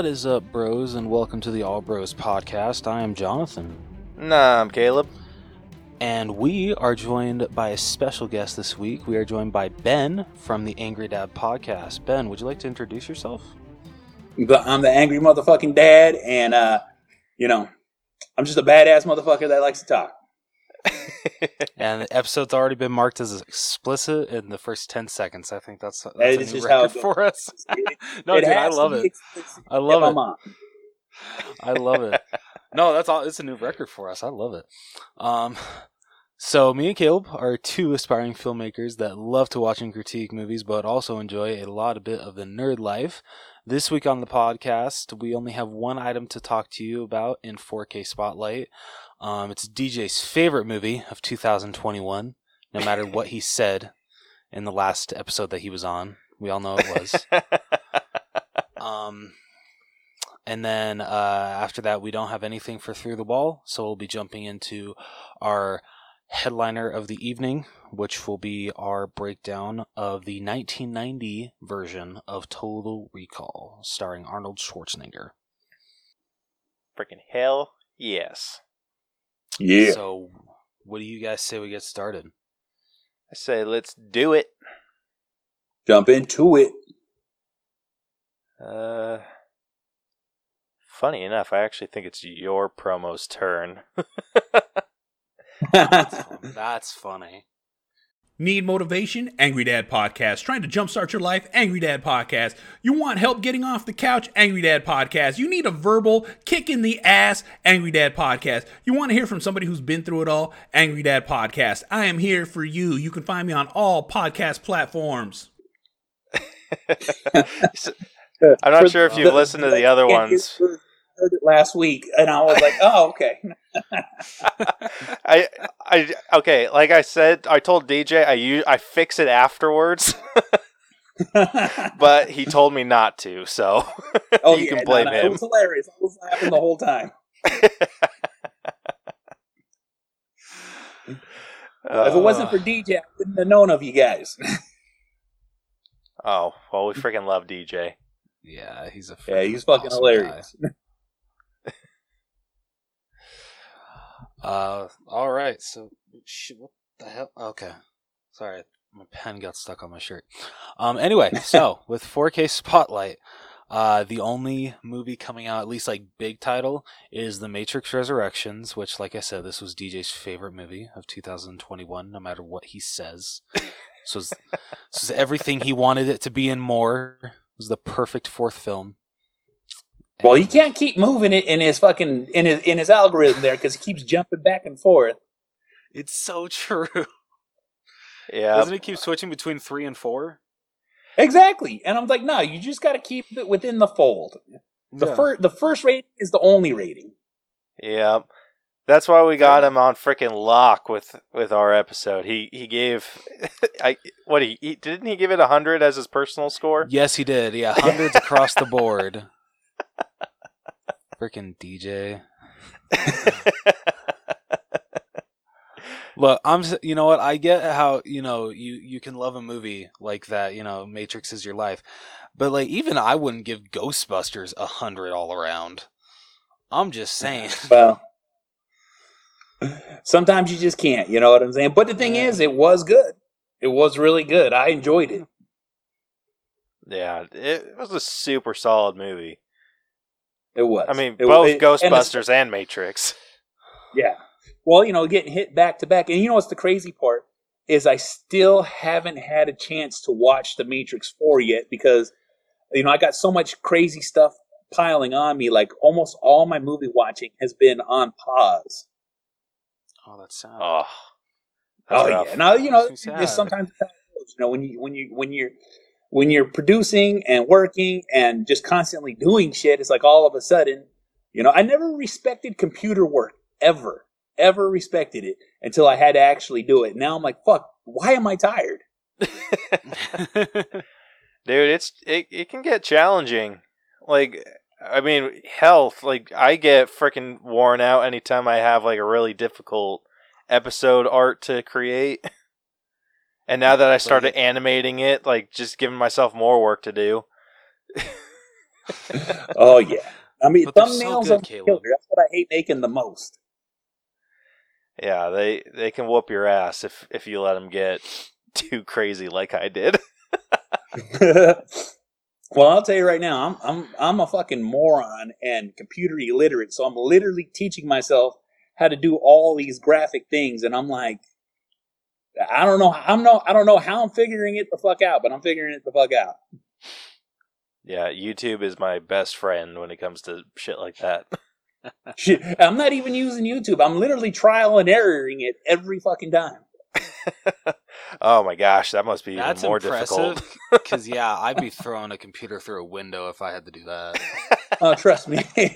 What is up, bros, and welcome to the All Bros podcast. I am Jonathan, Nah, I'm Caleb. and we are joined by a special guest this week. We are joined by Ben from the Angry Dad podcast. Ben, would you like to introduce yourself? But I'm the angry motherfucking dad, and uh, you know, I'm just a badass motherfucker that likes to talk. And the episode's already been marked as explicit in the first 10 seconds. I think that's, that's That a new record for us. No, it dude, I love it. I love it. I love it. No, that's all. It's a new record for us. I love it. Um, so me and Caleb are two aspiring filmmakers that love to watch and critique movies, but also enjoy a lot of bit of the nerd life. This week on the podcast, we only have one item to talk to you about in 4K Spotlight. Um, it's DJ's favorite movie of 2021, no matter what he said in the last episode that he was on. We all know it was. Um, and then uh, after that, we don't have anything for Through the Wall, so we'll be jumping into our headliner of the evening, which will be our breakdown of the 1990 version of Total Recall, starring Arnold Schwarzenegger. Freaking hell yes. Yeah. So, what do you guys say we get started? I say let's do it. Jump into it. Uh, funny enough, I actually think it's your promo's turn. That's funny. Need motivation? Angry Dad Podcast. Trying to jumpstart your life? Angry Dad Podcast. You want help getting off the couch? Angry Dad Podcast. You need a verbal kick in the ass? Angry Dad Podcast. You want to hear from somebody who's been through it all? Angry Dad Podcast. I am here for you. You can find me on all podcast platforms. I'm not sure if you've listened to the other ones. Heard it last week, and I was like, "Oh, okay." I, I, okay. Like I said, I told DJ I u- I fix it afterwards, but he told me not to. So oh, you yeah, can blame no, him. It was hilarious. I was laughing the whole time. if it wasn't for uh. DJ, I wouldn't have known of you guys. oh well, we freaking love DJ. Yeah, he's a yeah, he's fucking awesome guy. hilarious. Uh, all right. So, shit, what the hell? Okay, sorry, my pen got stuck on my shirt. Um, anyway, so with 4K Spotlight, uh, the only movie coming out, at least like big title, is The Matrix Resurrections, which, like I said, this was DJ's favorite movie of 2021, no matter what he says. So, it's, this is everything he wanted it to be and more. It was the perfect fourth film. Well, he can't keep moving it in his fucking in his in his algorithm there because he keeps jumping back and forth. It's so true. Yeah, Doesn't it keep switching between three and four? Exactly, and I'm like, no, you just got to keep it within the fold. The Yeah. first the first rating is the only rating. yeah. That's why we got him on freaking lock with with our episode. He he gave, I what he, he didn't he give it hundred as his personal score? Yes, he did. Yeah, hundreds across the board. Freaking DJ. Look, I'm. You know what? I get how you know you you can love a movie like that. You know, Matrix is your life, but like even I wouldn't give Ghostbusters a hundred all around. I'm just saying. Well, sometimes you just can't. You know what I'm saying? But the thing Yeah. is, it was good. It was really good. I enjoyed it. yeah, it was a super solid movie. It was. I mean, It- both it- Ghostbusters and Matrix. Yeah. Well, you know, getting hit back to back, and you know what's the crazy part is I still haven't had a chance to watch The Matrix Four yet because you know I got so much crazy stuff piling on me. Like almost all my movie watching has been on pause. Oh, that's sad. Oh, that's oh rough. yeah. Now you know Makes me sad. it's sometimes you know when you when you when you're when you're producing and working and just constantly doing shit, it's like all of a sudden, you know, I never respected computer work ever, ever respected it until I had to actually do it. Now I'm like, fuck, why am I tired? dude it's it, it can get challenging like i mean health like i get freaking worn out anytime i have like a really difficult episode art to create and now that i started animating it like just giving myself more work to do oh yeah. I mean, But they're so thumbnails good, of Caleb. killer. That's what I hate making the most. Yeah, they they can whoop your ass if if you let them get too crazy like I did. well, I'll tell you right now, I'm I'm I'm a fucking moron and computer illiterate, so I'm literally teaching myself how to do all these graphic things, and I'm like, I don't know, I'm no, I don't know how I'm figuring it the fuck out, but I'm figuring it the fuck out. Yeah, YouTube is my best friend when it comes to shit like that. Shit, I'm not even using YouTube. I'm literally trial and erroring it every fucking time. oh my gosh, that must be even That's more difficult. Because yeah, I'd be throwing a computer through a window if I had to do that. Oh, trust me. you,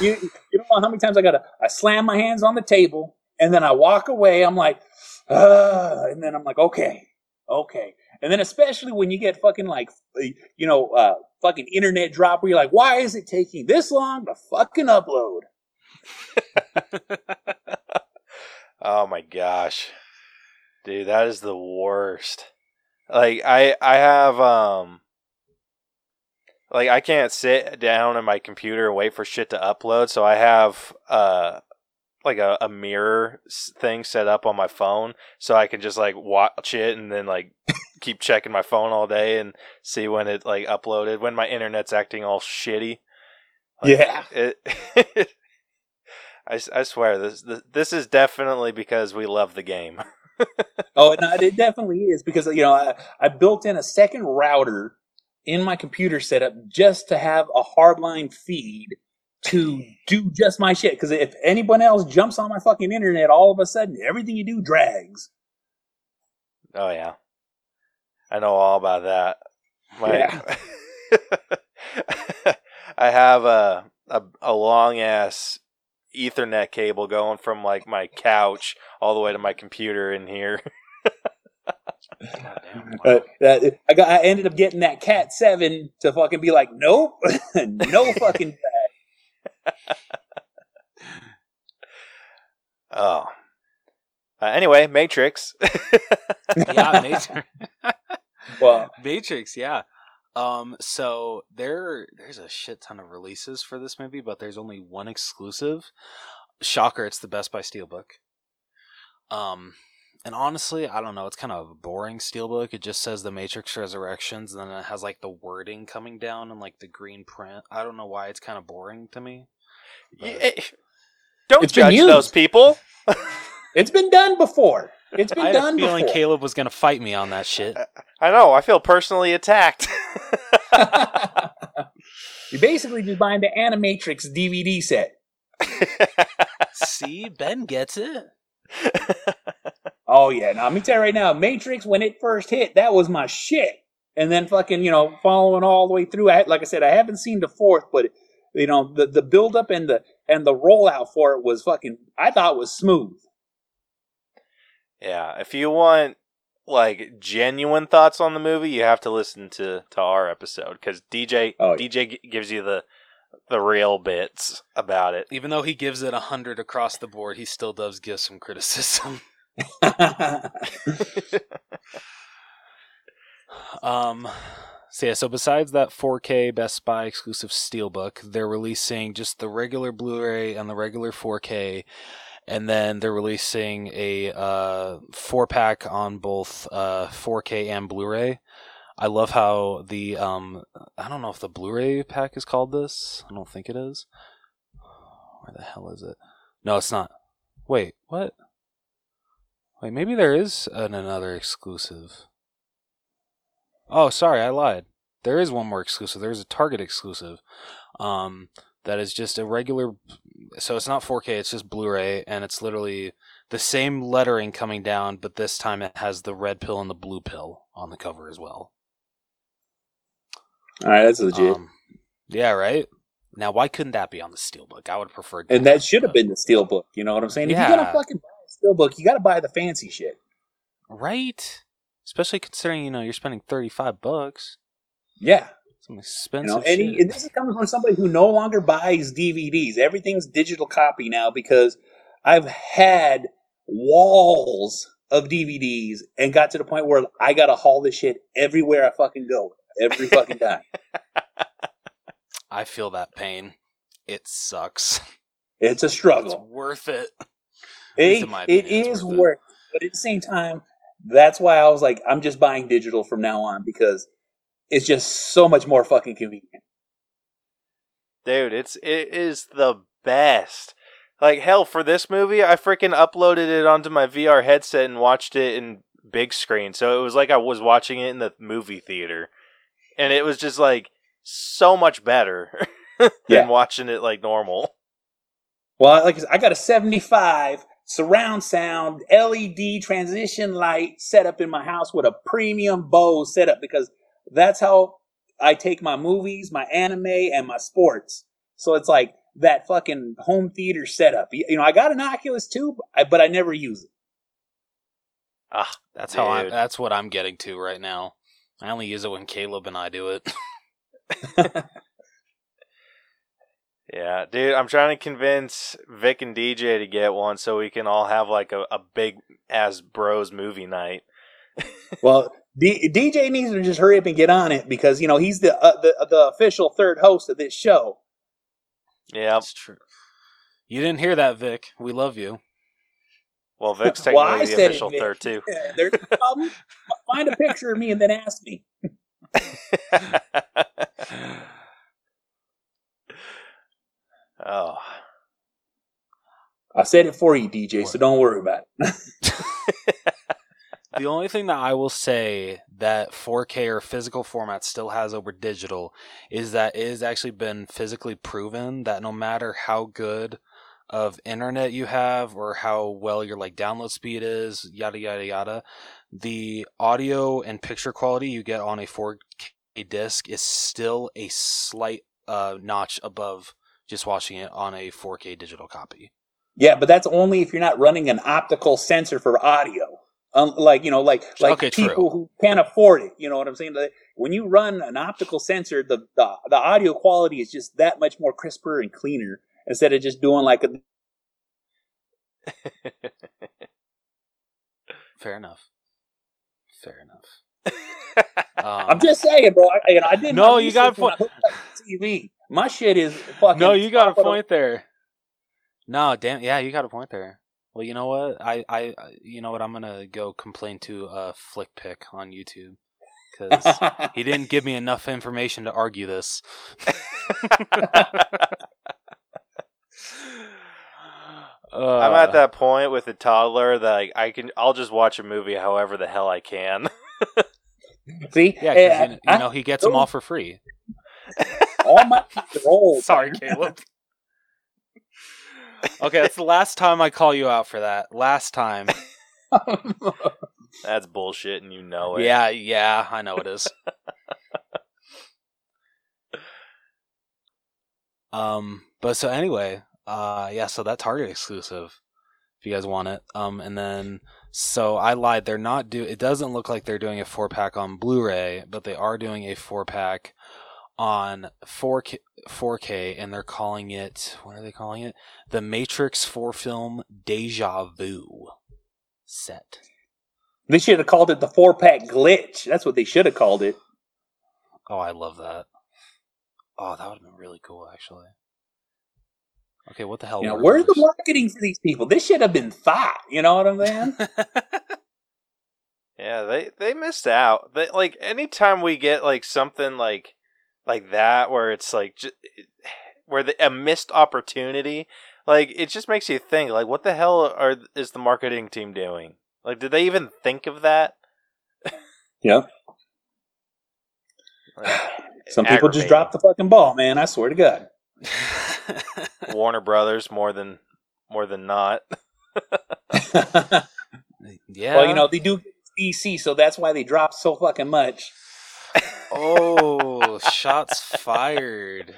you don't know how many times I gotta I slam my hands on the table and then I walk away. I'm like, uh, and then I'm like, okay, okay. And then especially when you get fucking like, you know, uh, fucking internet drop where you're like, why is it taking this long to fucking upload? oh my gosh. Dude, that is the worst. Like I I have um like I can't sit down on my computer and wait for shit to upload, so I have uh like a, a mirror thing set up on my phone so I can just like watch it and then like keep checking my phone all day and see when it like uploaded when my internet's acting all shitty. Like, Yeah. It, I, I swear this, this this is definitely because we love the game. Oh, no, it definitely is because you know I, I built in a second router in my computer setup just to have a hardline feed to do just my shit. Because if anyone else jumps on my fucking internet, all of a sudden everything you do drags. Oh yeah, I know all about that. My, Yeah. I have a a, a long ass Ethernet cable going from like my couch all the way to my computer in here. Uh, uh, I got I ended up getting that Cat Seven to fucking be like, nope, no fucking drag. Oh. Uh, anyway, Matrix. yeah, Matrix. Well, Matrix, yeah. Um, so there, there's a shit ton of releases for this movie, but there's only one exclusive. Shocker! It's the Best Buy Steelbook. Um, and honestly, I don't know. It's kind of a boring steelbook. It just says The Matrix Resurrections, and then it has like the wording coming down and like the green print. I don't know why it's kind of boring to me. Y- eh, Don't judge those people. it's been done before. It's been I had a done feeling before. Caleb was gonna fight me on that shit. I know. I feel personally attacked. You're basically just buying the Animatrix DVD set. See, Ben gets it. Oh yeah, now let me tell you right now, Matrix when it first hit, that was my shit. And then fucking, you know, following all the way through. I, like I said, I haven't seen the fourth, but you know, the the build up and the and the rollout for it was fucking. I thought was smooth. yeah. If you want like genuine thoughts on the movie, you have to listen to to our episode because DJ Oh, yeah. DJ g- gives you the the real bits about it. Even though he gives it a hundred across the board, he still does give some criticism. Um, so yeah, so besides that 4K Best Buy exclusive Steelbook, they're releasing just the regular Blu-ray and the regular 4K, and then they're releasing a uh, four pack on both uh, 4K and Blu-ray. I love how the um, I don't know if the Blu-ray pack is called this. I don't think it is. Where the hell is it? No, it's not. Wait, what? Wait, maybe there is an, another exclusive. Oh, sorry, I lied. There is one more exclusive. There's a Target exclusive. Um, that is just a regular. So it's not 4K. It's just Blu-ray, and it's literally the same lettering coming down, but this time it has the red pill and the blue pill on the cover as well. All right, that's legit. Um, yeah, right. Now, why couldn't that be on the steelbook? I would prefer. and that should have been the steelbook. You know what I'm saying? Yeah. If you're gonna fucking buy a steelbook, you got to buy the fancy shit. right. Especially considering you know you're spending thirty five bucks. Yeah, Some you expensive know, and, he, and this is coming from somebody who no longer buys DVDs. Everything's digital copy now because I've had walls of DVDs and got to the point where I gotta haul this shit everywhere I fucking go, every fucking time. I feel that pain. It sucks. It's a struggle. It's worth it. It, it it's worth it. worth, it. but at the same time, that's why I was like, I'm just buying digital from now on because it's just so much more fucking convenient. Dude, it's it is the best. Like hell for this movie, I freaking uploaded it onto my VR headset and watched it in big screen. So it was like I was watching it in the movie theater. And it was just like so much better than Yeah. watching it like normal. Well, like I I got a 75 surround sound LED transition light set up in my house with a premium Bose setup because that's how I take my movies, my anime, and my sports. So it's like that fucking home theater setup. You you know, I got an Oculus too, but I- never use it. Ah, That's how I. Dude. That's what I'm getting to right now. I only use it when Caleb and I do it. Yeah, dude, I'm trying to convince Vic and DJ to get one so we can all have like a, a big ass bros movie night. Well, D- DJ needs to just hurry up and get on it because you know he's the uh, the the official third host of this show. Yeah, That's true. You didn't hear that, Vic. We love you. Well, Vic's Well, technically I the said it, official third too. Yeah, there's a problem. Find a picture of me and then ask me. Oh, I said it for you, DJ, so don't worry about it. The only thing that I will say that 4K or physical format still has over digital is that it has actually been physically proven that no matter how good of internet you have or how well your like download speed is, yada yada yada, the audio and picture quality you get on a 4K disc is still a slight uh, notch above just watching it on a 4K digital copy. Yeah, but that's only if you're not running an optical sensor for audio. Um, like you know, like like Okay, true. people who can't afford it. You know what I'm saying? When you run an optical sensor, the, the the audio quality is just that much more crisper and cleaner instead of just doing like a Fair enough. Fair enough. Um, I'm just saying, bro. I, you know, I didn't. No, you got research when I hooked up the TV. My shit is fucking. No, you got a top of the- point there. No, damn, yeah, you got a point there. Well, you know what? I, I, I- you know what? I'm gonna go complain to uh, Flick Pick on YouTube because he didn't give me enough information to argue this. I'm Uh, at that point with a toddler that like, I can. I'll just watch a movie however the hell I can. See, Yeah, Hey, because you, I- you know he gets them all for free. All my kids old. Sorry, Caleb. okay, that's the last time I call you out for that. Last time. That's bullshit, and you know it. Yeah, yeah, I know it is. um, but so anyway, uh, yeah, so that Target exclusive, if you guys want it. Um, and then so I lied. They're not do. It doesn't look like they're doing a four pack on Blu-ray, but they are doing a four pack on 4K, 4K, and they're calling it. What are they calling it? The Matrix Four Film Deja Vu set. They should have called it the four pack glitch. That's what they should have called it. Oh, I love that. Oh, that would have been really cool, actually. Okay, what the hell? You know, where's the marketing for these people? This should have been thought. You know what I'm saying? Yeah, they they missed out. They, like anytime we get like something like like that where it's like ju- where the, a missed opportunity, like it just makes you think like what the hell are is the marketing team doing? Like did they even think of that? yeah. Like, Some people just drop the fucking ball, man. I swear to God. Warner Brothers more than more than not. yeah. Well, you know, they do DC, so that's why they drop so fucking much. Oh, shots fired.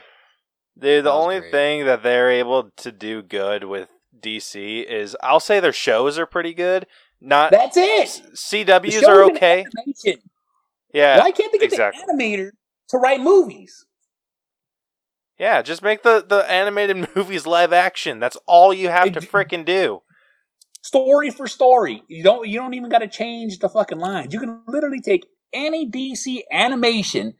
Dude, the That only great. thing that they're able to do good with DC is I'll say their shows are pretty good. Not That's it. CWs are okay. animation. Yeah. Why can't they get exactly. the animator to write movies? Yeah, just make the, the animated movies live action. That's all you have to Ex- frickin' do. Story for story. You don't you don't even gotta change the fucking lines. You can literally take any DC animation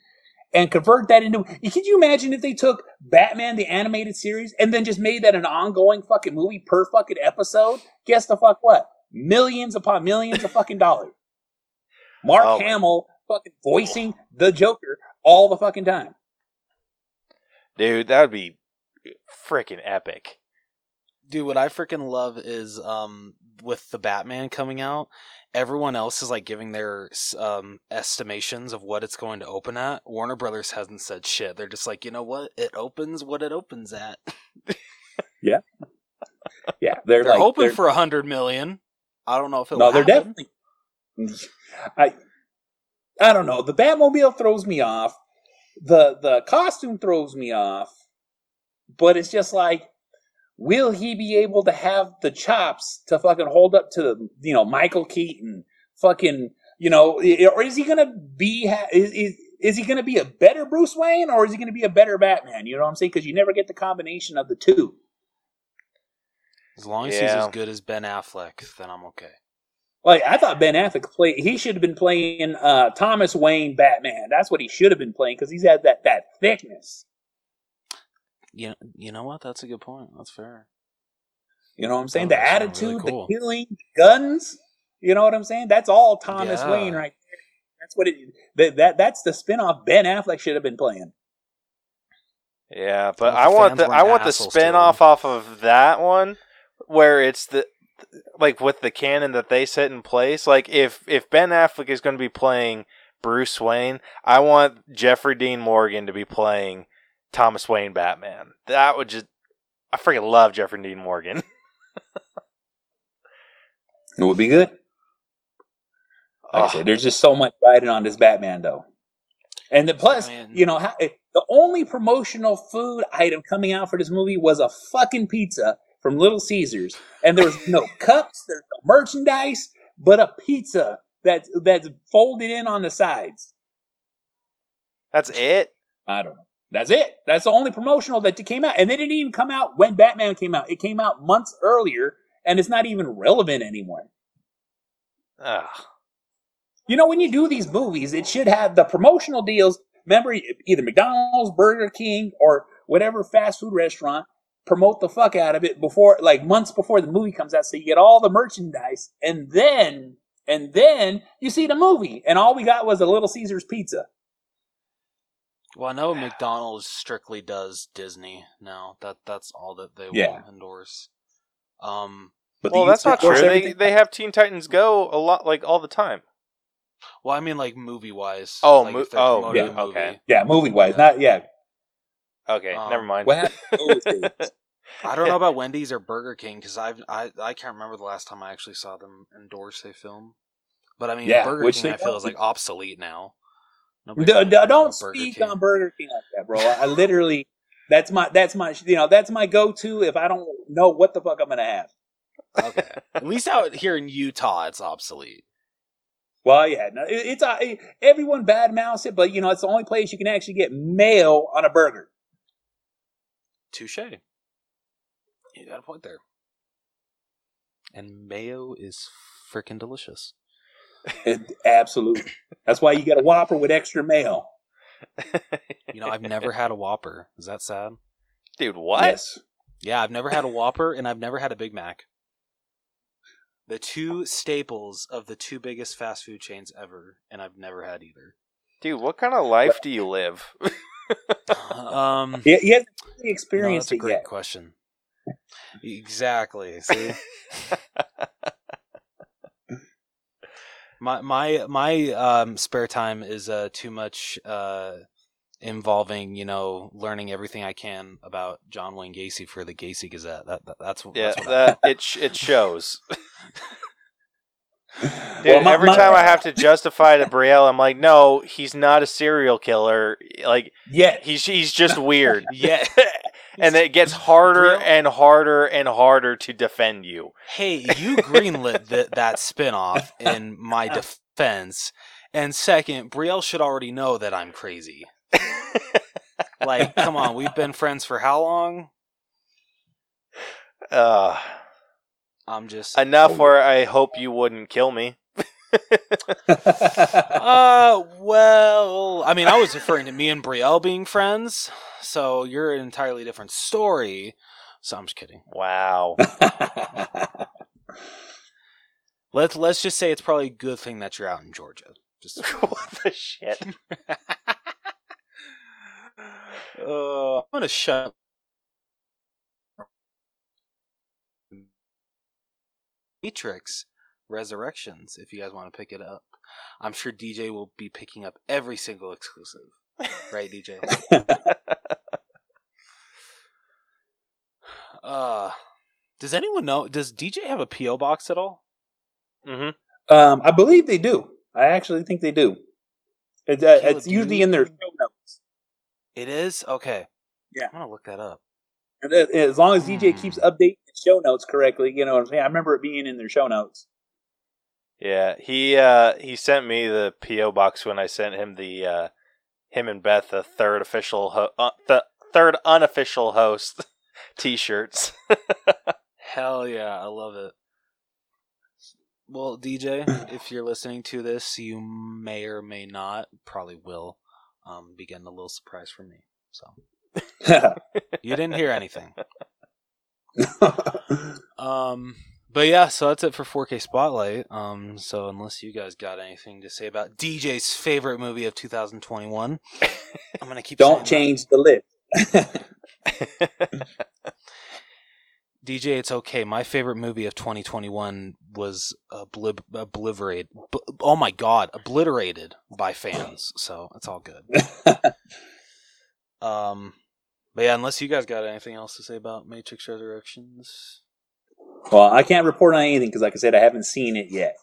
and convert that into. Could you imagine if they took Batman the animated series and then just made that an ongoing fucking movie per fucking episode? Guess the fuck what? Millions upon millions of fucking dollars. Mark Oh. Hamill fucking voicing the Joker all the fucking time. Dude, that would be freaking epic. Dude, what I freaking love is um with the Batman coming out, everyone else is like giving their um estimations of what it's going to open at. Warner Brothers hasn't said shit. They're just like, you know what? It opens what it opens at. Yeah, yeah. they're, They're like hoping they're- for a hundred million. I don't know if it. no, they're happen. definitely. I I don't know. The Batmobile throws me off. The the costume throws me off. But it's just like, will he be able to have the chops to fucking hold up to you know Michael Keaton? Fucking you know, or is he gonna be? Is is, is he gonna be a better Bruce Wayne, or is he gonna be a better Batman? You know what I'm saying? Because you never get the combination of the two. As long as he's as good as Ben Affleck, then I'm okay. Like I thought Ben Affleck play he should have been playing uh, Thomas Wayne Batman. That's what he should have been playing because he's had that that thickness. You know, you know what? That's a good point. That's fair. You know what I'm saying? Oh, the attitude, really cool. the killing, the guns. You know what I'm saying? That's all Thomas Yeah. Wayne right there. That's what it that, that that's the spinoff Ben Affleck should have been playing. Yeah, but I want the weren't I want the assholes to spin him. off off of that one where it's the like with the canon that they set in place. Like if if Ben Affleck is going to be playing Bruce Wayne, I want Jeffrey Dean Morgan to be playing Thomas Wayne Batman. That would just I freaking love Jeffrey Dean Morgan. It would be good. Like Oh, said, there's just so much riding on this Batman though. And the plus, you know, how, the only promotional food item coming out for this movie was a fucking pizza from Little Caesars, and there was no cups, there's no merchandise, but a pizza that's that's folded in on the sides. that's it. I don't know. That's it. That's the only promotional that came out, and they didn't even come out when Batman came out. It came out months earlier, and it's not even relevant anymore. Ugh. You know, when you do these movies, it should have the promotional deals. Remember, either McDonald's, Burger King, or whatever fast food restaurant promote the fuck out of it before, like months before the movie comes out, so you get all the merchandise, and then, and then you see the movie, and all we got was a Little Caesars pizza. Well, I know McDonald's strictly does Disney now. That that's all that they Yeah. will endorse. Um, But Well, that's not true. endorse They they have Teen Titans Go a lot like all the time. well, I mean, like movie wise. Oh, like mo- oh, yeah, movie. okay. yeah, movie wise, not yeah. Okay, Um, never mind. What happened to those days? I don't know about Wendy's or Burger King because I've I I can't remember the last time I actually saw them endorse a film. But I mean, Yeah, Burger which King I feel is like obsolete now. D- really d- cares don't speak King. on Burger King like that, bro. I literally, that's my, that's my, you know, that's my go-to if I don't know what the fuck I'm gonna have. Okay, at least out here in Utah, it's obsolete. Well, yeah, no, it, it's uh, everyone badmouths it, but you know, it's the only place you can actually get mayo on a burger. Touche. You got a point there. And mayo is freaking delicious. It- absolutely. That's why you get a Whopper with extra mayo. You know, I've never had a Whopper. Is that sad? Dude, what? Yes. Yeah, I've never had a Whopper and I've never had a Big Mac. The two staples of the two biggest fast food chains ever, and I've never had either. Dude, what kind of life do you live? Um, yeah, he hasn't really no, that's a it great yet. question. Exactly. See, my my my um, spare time is uh, too much uh, involving you know learning everything I can about John Wayne Gacy for the Gacy Gazette. That, that that's what. yeah, that's what I- that it it shows. Dude, Well, my- every my- time I have to justify to Brielle, I'm like, no, he's not a serial killer. Like yeah, he's he's just weird. Yeah. And it gets harder Brielle- and harder and harder to defend you. hey, you greenlit th- that spinoff in my defense. And second, Brielle should already know that I'm crazy. Like, come on, we've been friends for how long? uh, I'm just enough where I hope you wouldn't kill me. Uh, well, I mean, I was referring to me and Brielle being friends, so you're an entirely different story. So I'm just kidding. Wow. let's let's just say it's probably a good thing that you're out in Georgia. Just what the shit? uh, I'm gonna shut. Matrix Resurrections. If you guys want to pick it up, I'm sure DJ will be picking up every single exclusive. Right, DJ? uh, does anyone know? Does DJ have a PO box at all? Mm-hmm. Um, I believe they do. I actually think they do. It, uh, it's usually in their show notes. It is okay. Yeah, I'm gonna look that up. And as long as DJ keeps hmm. updating the show notes correctly, you know what I'm saying. I remember it being in their show notes. Yeah, he uh, he sent me the PO box when I sent him the uh, him and Beth the third official ho- uh, the third unofficial host t-shirts. Hell yeah, I love it. Well, DJ, if you're listening to this, you may or may not, probably will, um, be getting a little surprise from me. So you didn't hear anything. um, but yeah, so that's it for 4K Spotlight. Um, so unless you guys got anything to say about DJ's favorite movie of 2021, I'm gonna keep. Don't change the list. DJ, it's okay. My favorite movie of 2021 was oblib- obliterated. B- oh my god, obliterated by fans. So it's all good. um, but yeah, unless you guys got anything else to say about Matrix Resurrections. Well, I can't report on anything because, like I said, I haven't seen it yet.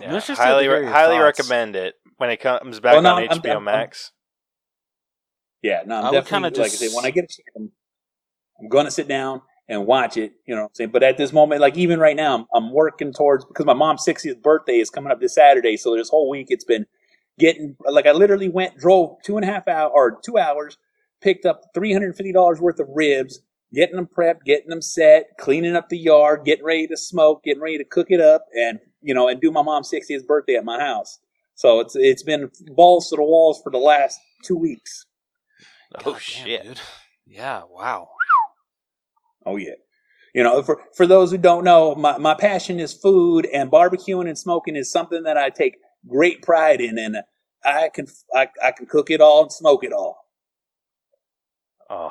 yeah, highly, re- highly recommend it when it comes back well, no, on I'm, HBO I'm, Max. I'm, yeah, no, I'm I definitely just... like I say when I get a chance, I'm going to sit down and watch it. You know, what I'm saying. But at this moment, like even right now, I'm, I'm working towards because my mom's 60th birthday is coming up this Saturday. So this whole week, it's been getting like I literally went, drove two and a half hour or two hours, picked up $350 worth of ribs, getting them prepped, getting them set, cleaning up the yard, getting ready to smoke, getting ready to cook it up, and you know, and do my mom's 60th birthday at my house. So it's it's been balls to the walls for the last two weeks. Oh God shit, damn, dude! Yeah, wow. Oh yeah. You know, for for those who don't know, my, my passion is food and barbecuing and smoking is something that I take great pride in and I can I, I can cook it all and smoke it all. Oh.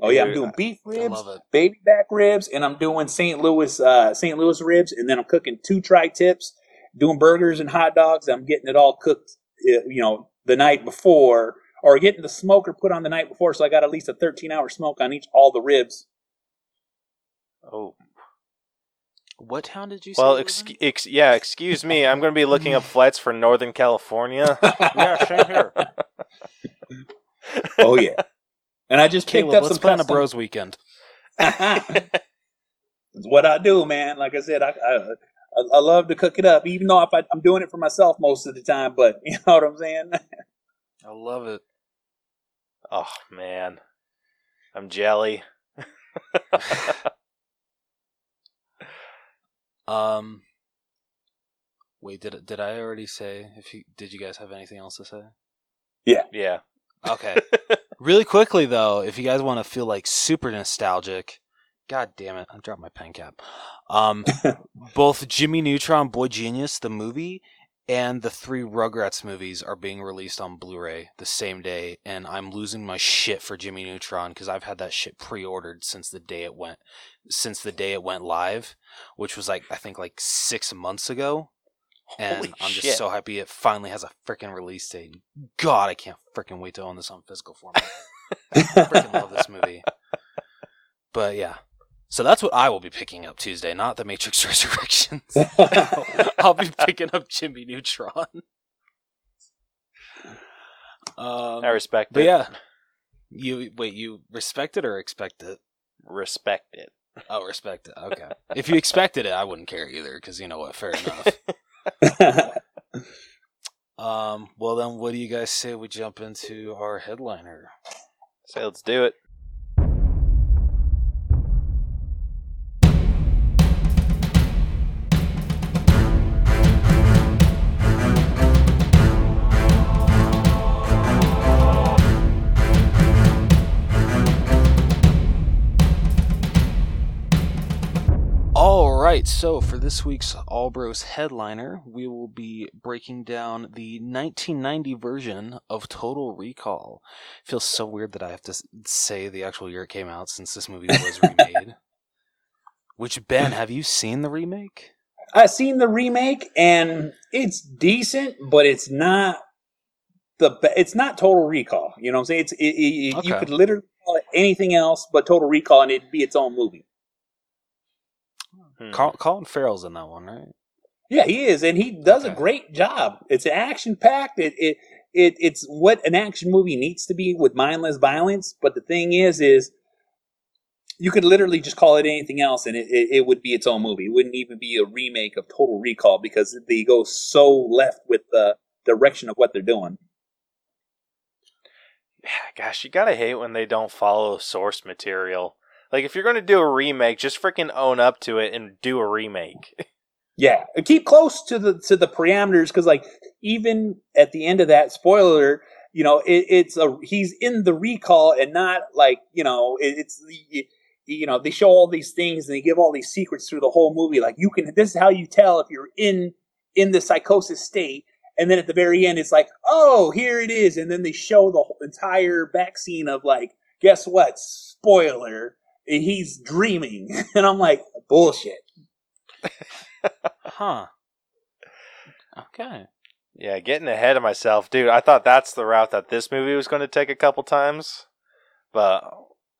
Oh yeah, I'm doing beef ribs, baby back ribs, and I'm doing St. Louis uh, St. Louis ribs, and then I'm cooking two tri-tips, doing burgers and hot dogs. I'm getting it all cooked, uh, you know, the night before, or getting the smoker put on the night before, so I got at least a 13 hour smoke on each all the ribs. Oh. What town did you say? well, ex- ex- yeah, excuse me. I'm going to be looking up flights for Northern California. yeah, same here. oh yeah, and I just Caleb, picked up some plan custom... a bros weekend. it's what I do, man. Like I said, I, I I love to cook it up, even though if I, am doing it for myself most of the time. But you know what I'm saying? I love it. Oh man, I'm jelly. Um. Wait, did did I already say? If you did, you guys have anything else to say? Yeah. Yeah. Okay. Really quickly though, if you guys want to feel like super nostalgic, God damn it, I dropped my pen cap. Um, both Jimmy Neutron, Boy Genius, the movie, and the three Rugrats movies are being released on Blu-ray the same day, and I'm losing my shit for Jimmy Neutron because I've had that shit pre-ordered since the day it went, since the day it went live, which was like I think like six months ago, and Holy I'm just so happy it finally has a freaking release date. God, I can't freaking wait to own this on physical format. I freaking love this movie. But yeah, so that's what I will be picking up Tuesday, not the Matrix Resurrections. I'll be picking up Jimmy Neutron. Um, I respect it. but it. yeah, you wait. You respect it or expect it? Respect it. Oh, respect it. Okay. if you expected it, I wouldn't care either, because you know what? Fair enough. Um. Well, then, what do you guys say we jump into our headliner? Say, let's do it. Right, so for this week's All Bros headliner, we will be breaking down the 1990 version of Total Recall. It feels so weird that I have to say the actual year it came out since this movie was remade. Which Ben, have you seen the remake? I've seen the remake and it's decent, but it's not the it's not Total Recall. You know what I'm saying? It's it, it, okay. you could literally call it anything else but Total Recall, and it'd be its own movie. Hmm. Colin Farrell's in that one, right? Yeah, he is, and he does okay. a great job. It's action packed. It, it it it's what an action movie needs to be with mindless violence. But the thing is, is you could literally just call it anything else, and it, it, it would be its own movie. It wouldn't even be a remake of Total Recall because they go so left with the direction of what they're doing. Gosh, you gotta hate when they don't follow source material. Like if you're going to do a remake, just freaking own up to it and do a remake. yeah, keep close to the to the parameters because like even at the end of that spoiler, you know it, it's a he's in the recall and not like you know it, it's you, you know they show all these things and they give all these secrets through the whole movie. Like you can this is how you tell if you're in in the psychosis state. And then at the very end, it's like, oh, here it is. And then they show the entire back scene of like, guess what? Spoiler he's dreaming. And I'm like, bullshit. huh. Okay. Yeah, getting ahead of myself, dude. I thought that's the route that this movie was going to take a couple times, but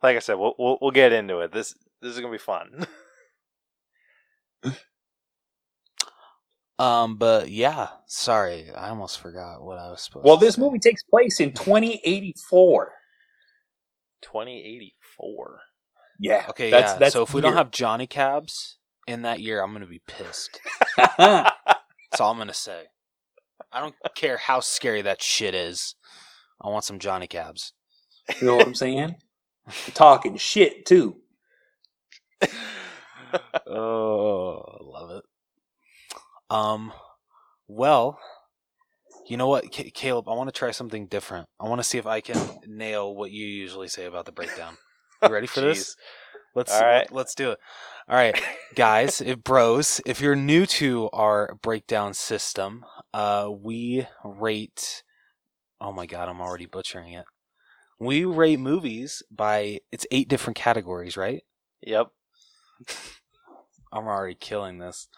like I said, we'll we'll, we'll get into it. This this is going to be fun. um, but yeah, sorry, I almost forgot what I was supposed. Well, this say. movie takes place in 2084. 2084. Yeah. Okay. That's, yeah. That's so if we don't have Johnny Cabs in that year, I'm gonna be pissed. that's all I'm gonna say. I don't care how scary that shit is. I want some Johnny Cabs. You know what I'm saying? Talking shit too. oh, love it. Um, well, you know what, C- Caleb? I want to try something different. I want to see if I can nail what you usually say about the breakdown. You ready for this? Let's All right. let's do it. All right, guys, if bros, if you're new to our breakdown system, uh, we rate. Oh my god, I'm already butchering it. We rate movies by it's eight different categories, right? Yep. I'm already killing this.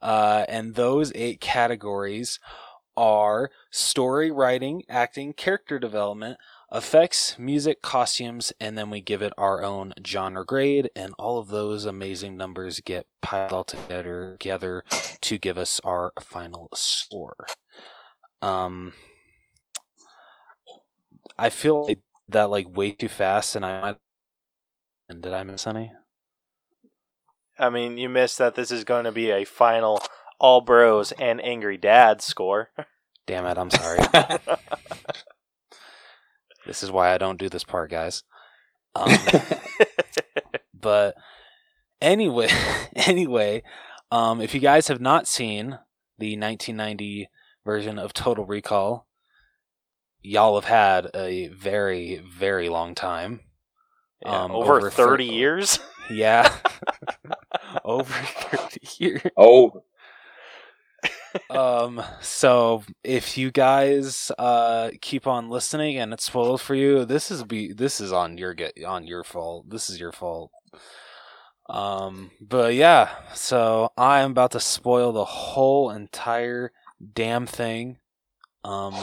Uh, and those eight categories are story writing, acting, character development, effects, music, costumes, and then we give it our own genre grade, and all of those amazing numbers get piled all together, together to give us our final score. Um, I feel like that like way too fast, and I might. And did I miss any? I mean, you missed that this is going to be a final all bros and angry dad score. Damn it! I'm sorry. This is why I don't do this part, guys. Um, but anyway, anyway, um, if you guys have not seen the 1990 version of Total Recall, y'all have had a very, very long time. Yeah, um, over, over 30 years? Yeah. over 30 years. Oh, um so if you guys uh keep on listening and it's spoiled for you this is be this is on your get on your fault. This is your fault. Um but yeah so i am about to spoil the whole entire damn thing. Um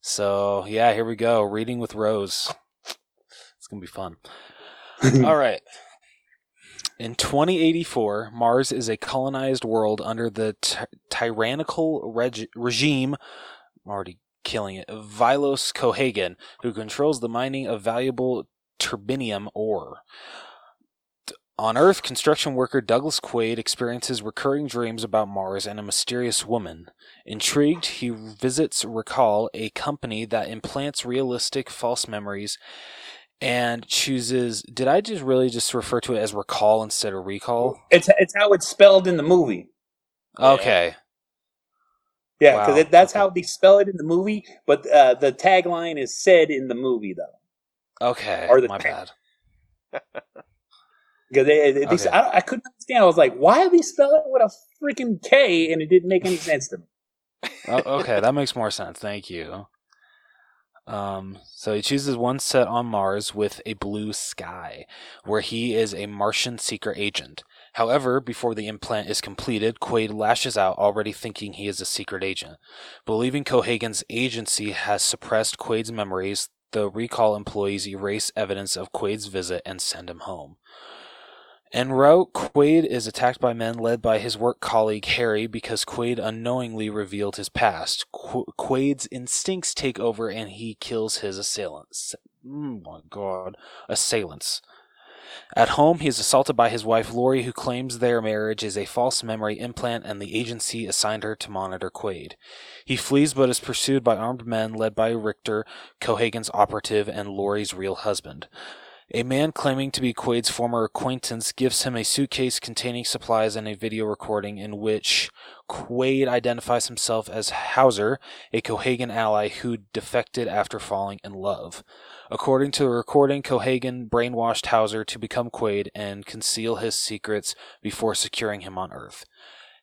so yeah here we go. Reading with rose. It's gonna be fun. All right in 2084, Mars is a colonized world under the ty- tyrannical reg- regime. I'm already killing it. Vilos Cohaagen, who controls the mining of valuable turbinium ore. On Earth, construction worker Douglas Quaid experiences recurring dreams about Mars and a mysterious woman. Intrigued, he visits Recall, a company that implants realistic false memories and chooses. Did I just really just refer to it as recall instead of recall? It's it's how it's spelled in the movie. Okay. Yeah, because wow. that's how they spell it in the movie, but uh, the tagline is said in the movie though. Okay, or the my tag- bad. Because they, they, Okay. I, I couldn't understand. I was like, why are they spelling it with a freaking K? And it didn't make any sense to me. Oh, okay, that makes more sense. Thank you. Um, so he chooses one set on Mars with a blue sky, where he is a Martian seeker agent. However, before the implant is completed, Quaid lashes out, already thinking he is a secret agent. Believing Cohaagen's agency has suppressed Quaid's memories, the recall employees erase evidence of Quaid's visit and send him home. En route, Quaid is attacked by men led by his work colleague Harry because Quaid unknowingly revealed his past. Qu- Quaid's instincts take over and he kills his assailants. Oh my god. Assailants. At home, he is assaulted by his wife Lori, who claims their marriage is a false memory implant and the agency assigned her to monitor Quaid. He flees but is pursued by armed men led by Richter, Cohaagen's operative, and Lori's real husband. A man claiming to be Quaid's former acquaintance gives him a suitcase containing supplies and a video recording in which Quaid identifies himself as Hauser, a Cohaagen ally who defected after falling in love. According to the recording, Cohaagen brainwashed Hauser to become Quaid and conceal his secrets before securing him on Earth.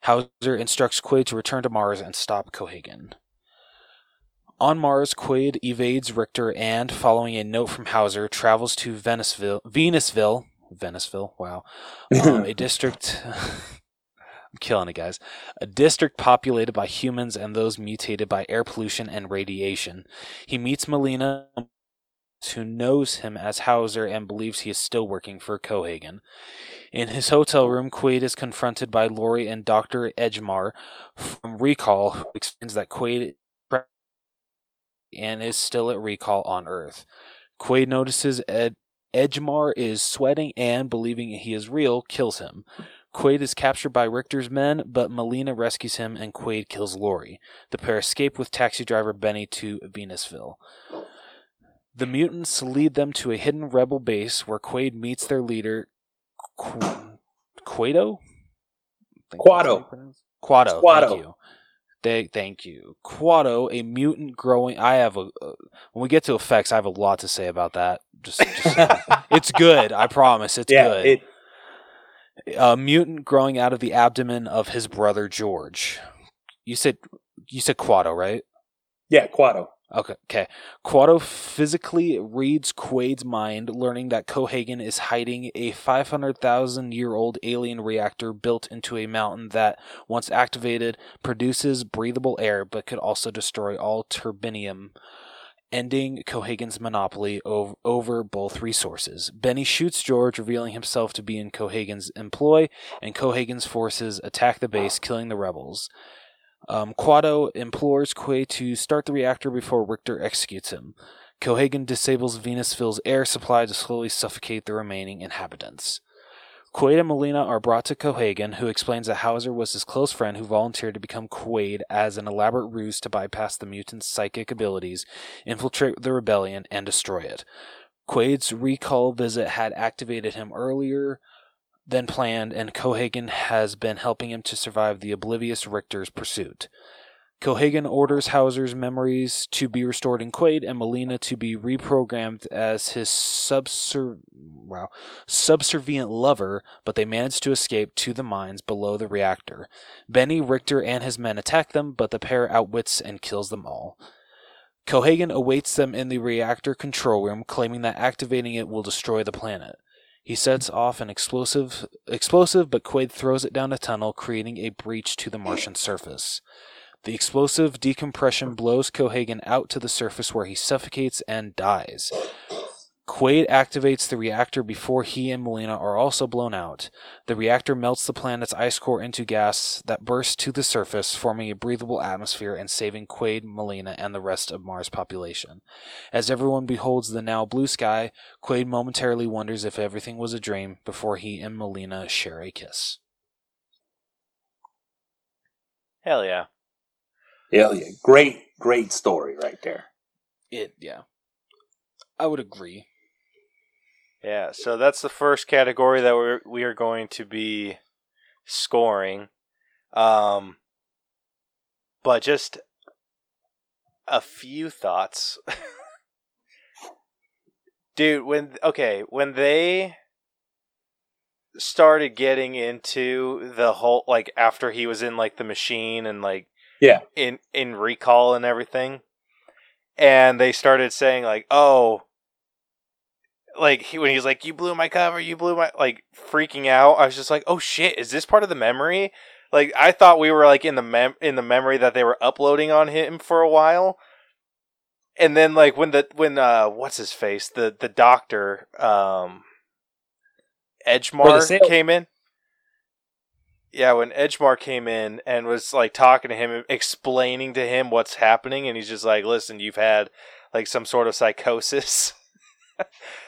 Hauser instructs Quaid to return to Mars and stop Cohaagen. On Mars, Quaid evades Richter and, following a note from Hauser, travels to Venusville, Venusville, Venusville, wow, um, a district. I'm killing it, guys. A district populated by humans and those mutated by air pollution and radiation. He meets Melina, who knows him as Hauser and believes he is still working for Cohaagen. In his hotel room, Quaid is confronted by Lori and Dr. Edgemar from Recall, who explains that Quaid and is still at Recall on Earth. Quaid notices Ed- Edgemar is sweating and, believing he is real, kills him. Quaid is captured by Richter's men, but Melina rescues him and Quaid kills Lori. The pair escape with taxi driver Benny to Venusville. The mutants lead them to a hidden rebel base where Quaid meets their leader, Qu- Kuato? I think that's Kuato. you Kuato. Kuato. Thank you. They, thank you. Kuato, a mutant growing. I have a. Uh, when we get to effects, I have a lot to say about that. Just, just it's good. I promise. It's yeah, good it, a mutant growing out of the abdomen of his brother George. You said you said Kuato, right? yeah, Kuato. Okay, okay. Kuato physically reads Quaid's mind, learning that Cohaagen is hiding a 500,000 year old alien reactor built into a mountain that, once activated, produces breathable air but could also destroy all turbinium, ending Cohaagen's monopoly ov- over both resources. Benny shoots George, revealing himself to be in Cohaagen's employ, and Cohaagen's forces attack the base, killing the rebels. Um, Kuato implores Quaid to start the reactor before Richter executes him. Cohaagen disables Venusville's air supply to slowly suffocate the remaining inhabitants. Quaid and Melina are brought to Cohaagen, who explains that Hauser was his close friend who volunteered to become Quaid as an elaborate ruse to bypass the mutant's psychic abilities, infiltrate the rebellion, and destroy it. Quaid's recall visit had activated him earlier than planned, and Cohaagen has been helping him to survive the oblivious Richter's pursuit. Cohaagen orders Hauser's memories to be restored in Quaid and Melina to be reprogrammed as his subser- wow, subservient lover, but they manage to escape to the mines below the reactor. Benny, Richter, and his men attack them, but the pair outwits and kills them all. Cohaagen awaits them in the reactor control room, claiming that activating it will destroy the planet. He sets off an explosive, explosive, but Quaid throws it down a tunnel, creating a breach to the Martian surface. The explosive decompression blows Cohaagen out to the surface where he suffocates and dies. Quaid activates the reactor before he and Melina are also blown out. The reactor melts the planet's ice core into gas that bursts to the surface, forming a breathable atmosphere and saving Quaid, Melina, and the rest of Mars' population. As everyone beholds the now blue sky, Quaid momentarily wonders if everything was a dream before he and Melina share a kiss. Hell yeah. Hell yeah. Great, great story right there. It, yeah. I would agree. Yeah, so that's the first category that we're we are going to be scoring. Um but just a few thoughts. Dude, when okay, when they started getting into the whole like after he was in like the machine and like Yeah. in in recall and everything and they started saying like oh like he, when he's like you blew my cover you blew my like freaking out i was just like oh shit is this part of the memory? Like i thought we were like in the mem in the memory that they were uploading on him for a while. And then like when the when uh what's his face the the doctor um edgemar sale- came in. Yeah when edgemar came in and was like talking to him explaining to him what's happening and he's just like listen you've had like some sort of psychosis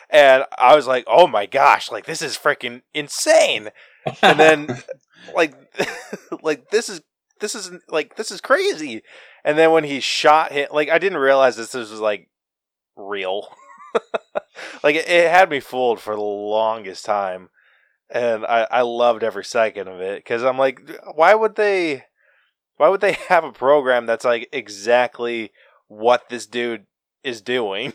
and i was like oh my gosh like this is freaking insane. And then like like this is this is like this is crazy. And then when he shot him like i didn't realize this was like real. Like it, it had me fooled for the longest time. And i i loved every second of it because i'm like why would they why would they have a program that's like exactly what this dude is doing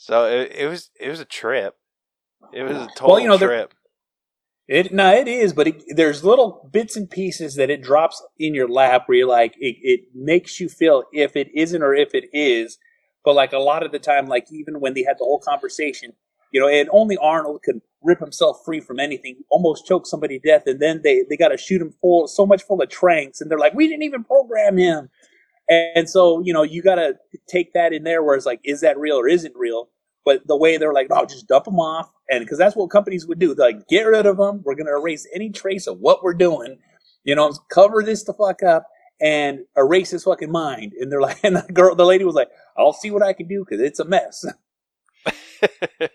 so it, it was it was a trip. It was a total Well, you know, trip. It no, it is, but it, there's little bits and pieces that it drops in your lap where you're like, it, it makes you feel if it isn't or if it is. But like a lot of the time, like even when they had the whole conversation, you know, and only Arnold could rip himself free from anything, almost choke somebody to death, and then they they got to shoot him full so much full of tranks, and they're like, we didn't even program him, and so you know you got to take that in there where it's like, is that real or isn't real? But the way they're like, no, just dump them off, and because that's what companies would do. They're like, get rid of them. We're gonna erase any trace of what we're doing. You know, cover this the fuck up and erase his fucking mind. And they're like, and the girl, the lady was like, I'll see what I can do because it's a mess.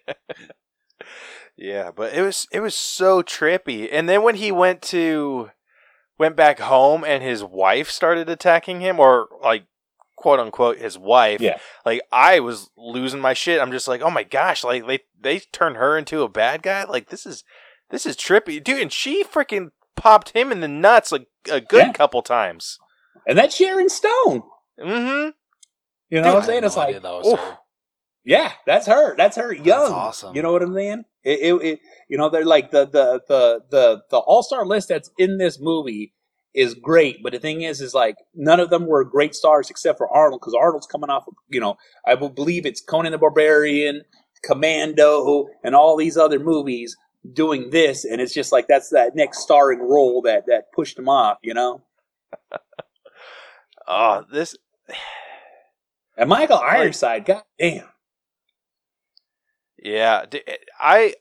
yeah, but it was it was so trippy. And then when he went to went back home and his wife started attacking him or like quote unquote his wife. Yeah. Like I was losing my shit. I'm just like, "Oh my gosh, like they they turned her into a bad guy? Like this is this is trippy." Dude, and she freaking popped him in the nuts like a good Yeah. couple times. And that's Sharon Stone. Mm-hmm. You know Dude, what I'm saying? no It's like, that was oof. her. Yeah, that's her. That's her young. That's awesome. You know what I'm saying? It, it, it you know, they're like the the the the the all star list that's in this movie is great, but the thing is, is like none of them were great stars except for Arnold because Arnold's coming off of you know I believe it's Conan the Barbarian, Commando, and all these other movies doing this, and it's just like that's that next starring role that that pushed him off. You know, Oh, this and Michael Ironside, god damn. Yeah, eh, I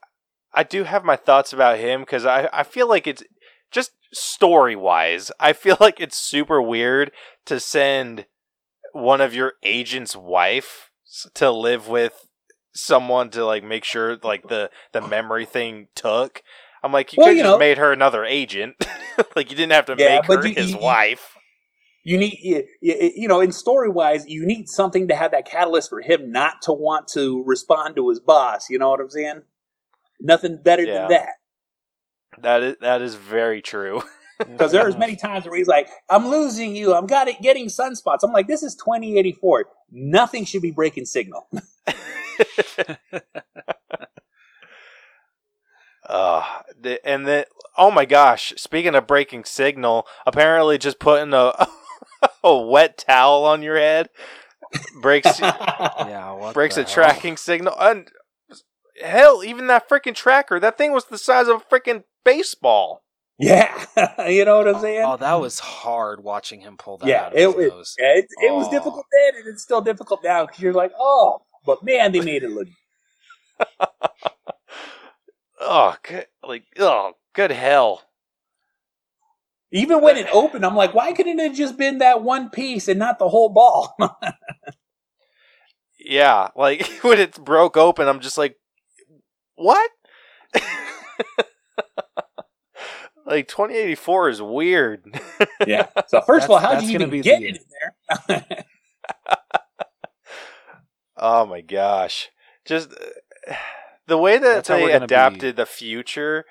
I do have my thoughts about him because I I feel like it's just story wise. I feel like it's super weird to send one of your agent's wife to live with someone to like make sure like the the memory thing took. I'm like you Well, could you just know- made her another agent. like you didn't have to Yeah, make her you- his you- wife. You need you, you, know in story wise you need something to have that catalyst for him not to want to respond to his boss you know what i'm saying nothing better Yeah. than that That is that is very true. because there's many times where he's like i'm losing you i'm got it getting sunspots i'm like this is 2084 nothing should be breaking signal Uh, the, and then, oh my gosh! Speaking of breaking signal, apparently just putting a a wet towel on your head breaks yeah, what breaks the a hell? tracking signal. And hell, even that freaking tracker, that thing was the size of a freaking baseball. yeah you know what i'm saying Oh, that was hard watching him pull that yeah out of it, his was nose. it, it was Oh. difficult then and it's still difficult now because you're like oh but man they made it look Oh, good, like oh, good hell. Even when it opened, I'm like, why couldn't it have just been that one piece and not the whole ball? Yeah, like when it broke open, I'm just like, what? like 2084 is weird. yeah. So first of all, how'd you even be get the- it in there? oh my gosh. Just uh, the way that That's they we're gonna adapted the future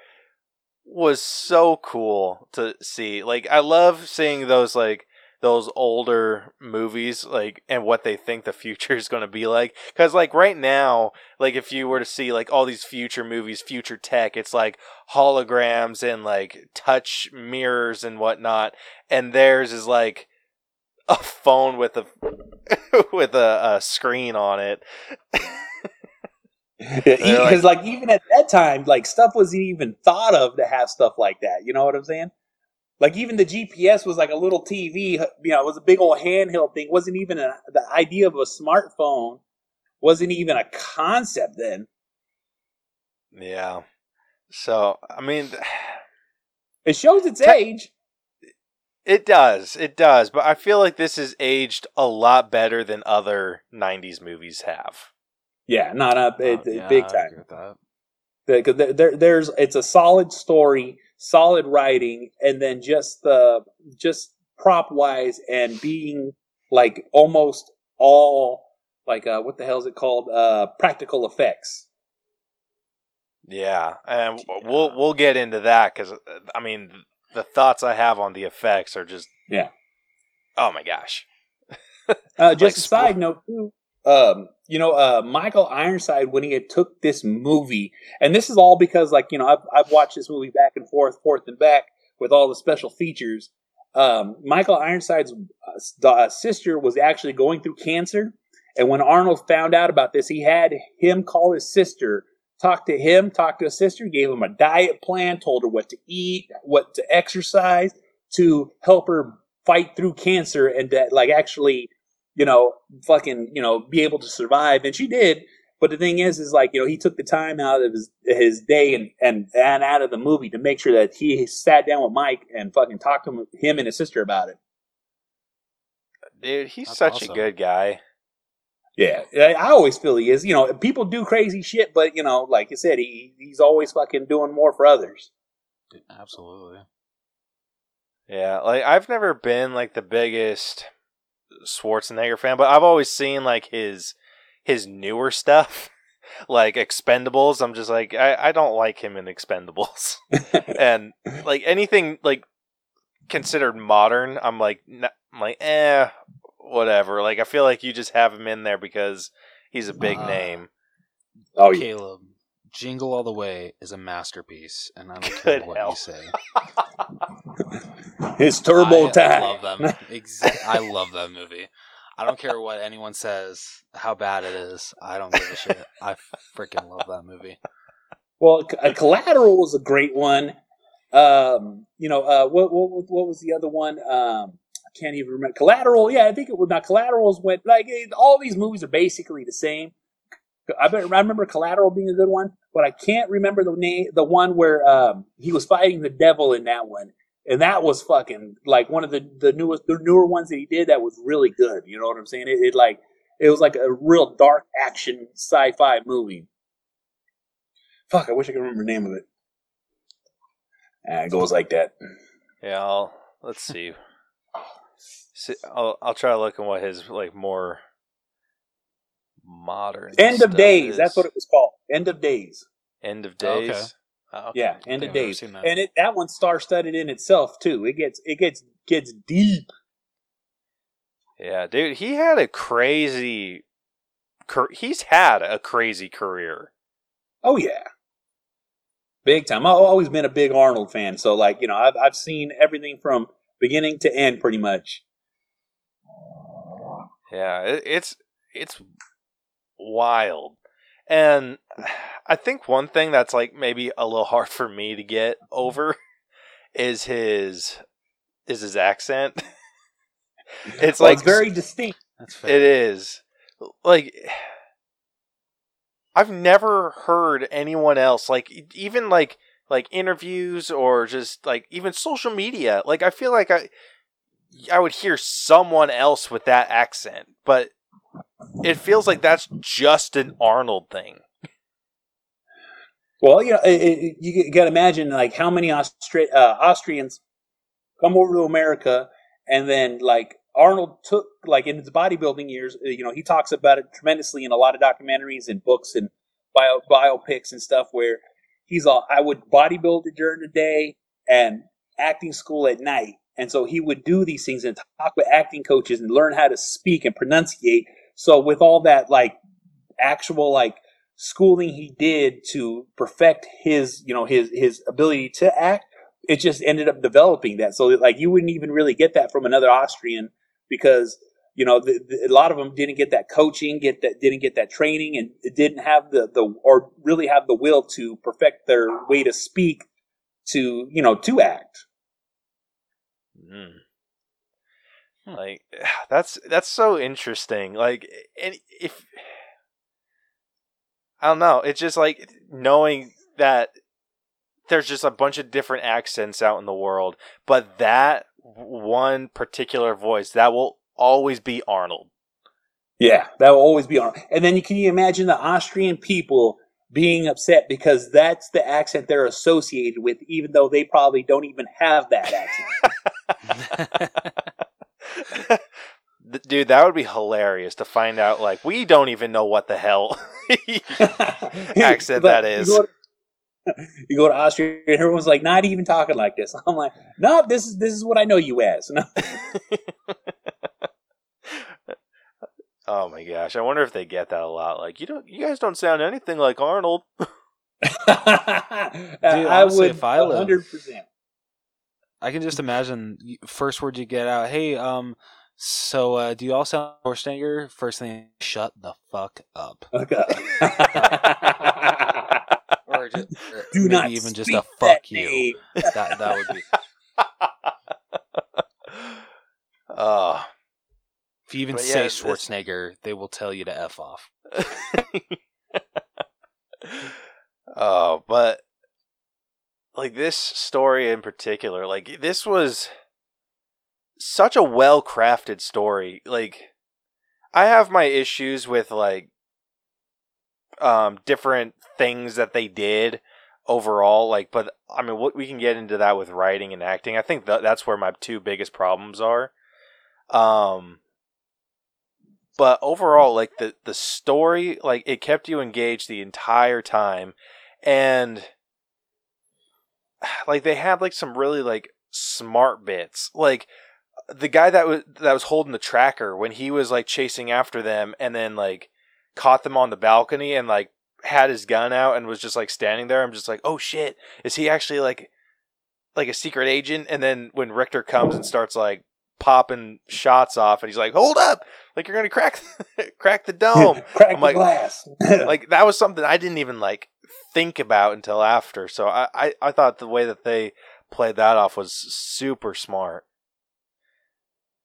was so cool to see. Like I love seeing those like those older movies like and what they think the future is going to be like cuz like right now like if you were to see like all these future movies future tech it's like holograms and like touch mirrors and whatnot and theirs is like a phone with a with a, a screen on it because like, like even at that time like stuff wasn't even thought of to have stuff like that you know what i'm saying like even the GPS was like a little TV, you know, it was a big old handheld thing. It wasn't even a, the idea of a smartphone wasn't even a concept then. Yeah. So, I mean, it shows its te- age. It does. It does, but I feel like this is aged a lot better than other 90s movies have. Yeah, not up uh, yeah, big time. Because there, there's it's a solid story solid writing, and then just the just prop wise and being like almost all like uh, what the hell is it called? Uh, practical effects. Yeah, and we'll we'll get into that because I mean the thoughts I have on the effects are just yeah. Oh my gosh. uh, just like a side note too. Um, you know, uh, Michael Ironside when he took this movie, and this is all because, like, you know, I've, I've watched this movie back and forth, forth and back with all the special features. Um, Michael Ironside's uh, uh, sister was actually going through cancer, and when Arnold found out about this, he had him call his sister, talk to him, talk to his sister, gave him a diet plan, told her what to eat, what to exercise to help her fight through cancer, and that, like, actually you know, fucking, you know, be able to survive. And she did. But the thing is, is like, you know, he took the time out of his his day and, and, and out of the movie to make sure that he sat down with Mike and fucking talked to him, him and his sister about it. Dude, he's That's such awesome. a good guy. Yeah, I always feel he is. You know, people do crazy shit, but you know, like I said, he he's always fucking doing more for others. Absolutely. Yeah, like I've never been like the biggest Schwarzenegger fan, but I've always seen like his his newer stuff, like Expendables. I'm just like I, I don't like him in Expendables, and like anything like considered modern, I'm like I'm like eh, whatever. Like I feel like you just have him in there because he's a big uh, name. Oh, Caleb. Jingle All the Way is a masterpiece, and I don't Good care what hell. you say. His turbo I time. Love that. Exa- I love that movie. I don't care what anyone says, how bad it is. I don't give a shit. I freaking love that movie. Well, uh, Collateral was a great one. Um, you know, uh, what, what what was the other one? Um, I can't even remember. Collateral, yeah, I think it was not. Collaterals went like all these movies are basically the same. I, I remember Collateral being a good one, but I can't remember the name. The one where um, he was fighting the devil in that one, and that was fucking like one of the the newest the newer ones that he did. That was really good. You know what I'm saying? It, it like it was like a real dark action sci-fi movie. Fuck, I wish I could remember the name of it. Ah, it goes like that. Yeah, I'll, let's see. see. I'll I'll try looking what his like more modern. End of Days. Is. That's what it was called. End of Days. End of Days. Okay. Oh, okay. Yeah, End of Days. And it that one's star studded in itself too. It gets it gets gets deep. Yeah, dude, he had a crazy. He's had a crazy career. Oh yeah, big time. I've always been a big Arnold fan, so like you know, I've I've seen everything from beginning to end, pretty much. Yeah, it's it's wild. And I think one thing that's like maybe a little hard for me to get over is his is his accent. it's well, like it's very distinct. It is. Like I've never heard anyone else like even like like interviews or just like even social media. Like I feel like I I would hear someone else with that accent, but it feels like that's just an Arnold thing. Well, you know, it, it, you got to imagine like how many uh, Austrians come over to America, and then like Arnold took like in his bodybuilding years, uh, you know, he talks about it tremendously in a lot of documentaries and books and bio biopics and stuff where he's all I would bodybuild during the day and acting school at night And so he would do these things and talk with acting coaches and learn how to speak and pronunciate. So with all that like actual like schooling he did to perfect his, you know, his his ability to act, it just ended up developing that. So like you wouldn't even really get that from another Austrian because you know the, the, a lot of them didn't get that coaching, get that didn't get that training, and didn't have the the or really have the will to perfect their way to speak to you know to act. Mm. Like that's that's so interesting. Like, and if I don't know, it's just like knowing that there's just a bunch of different accents out in the world, but that one particular voice that will always be Arnold. Yeah, that will always be Arnold. And then you can you imagine the Austrian people being upset because that's the accent they're associated with, even though they probably don't even have that accent. Dude, that would be hilarious to find out. Like, we don't even know what the hell accent that is. You go, to, you go to Austria, and everyone's like, "Not even talking like this." I'm like, "No, this is this is what I know you as." No. oh my gosh, I wonder if they get that a lot. Like, you don't, you guys don't sound anything like Arnold. Dude, I would, if I live, 100%. I can just imagine first word you get out. Hey, um, so uh, do you all sound Schwarzenegger? First thing, shut the fuck up. Okay. or, just, or do not even just a fuck you. That that would be. Uh, if you even say Schwarzenegger, this... they will tell you to f off. Oh, but like this story in particular, like this was such a well crafted story. Like I have my issues with like um different things that they did overall like but I mean what we can get into that with writing and acting. I think that that's where my two biggest problems are. Um but overall like the the story like it kept you engaged the entire time and like they had like some really like smart bits. Like the guy that was that was holding the tracker when he was like chasing after them and then like caught them on the balcony and like had his gun out and was just like standing there. I'm just like, oh shit, is he actually like like a secret agent? And then when Richter comes and starts like popping shots off, and he's like, hold up, like you're gonna crack crack the dome, crack I'm like, glass. like that was something I didn't even like think about until after. So I, I, I thought the way that they played that off was super smart.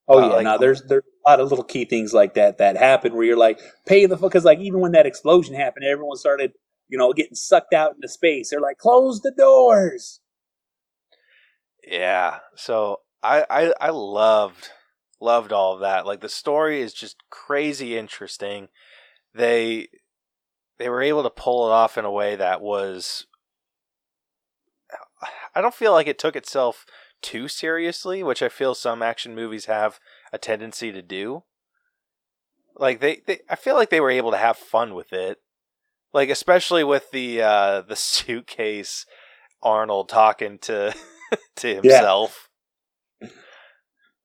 Oh yeah, uh, like, now there's there's a lot of little key things like that that happen where you're like, pay the fuck, because like even when that explosion happened, everyone started you know getting sucked out into space. They're like, close the doors. Yeah, so I I I loved loved all of that. Like the story is just crazy interesting. They they were able to pull it off in a way that was I don't feel like it took itself too seriously, which I feel some action movies have a tendency to do. Like they, they I feel like they were able to have fun with it. Like especially with the uh the suitcase Arnold talking to to himself.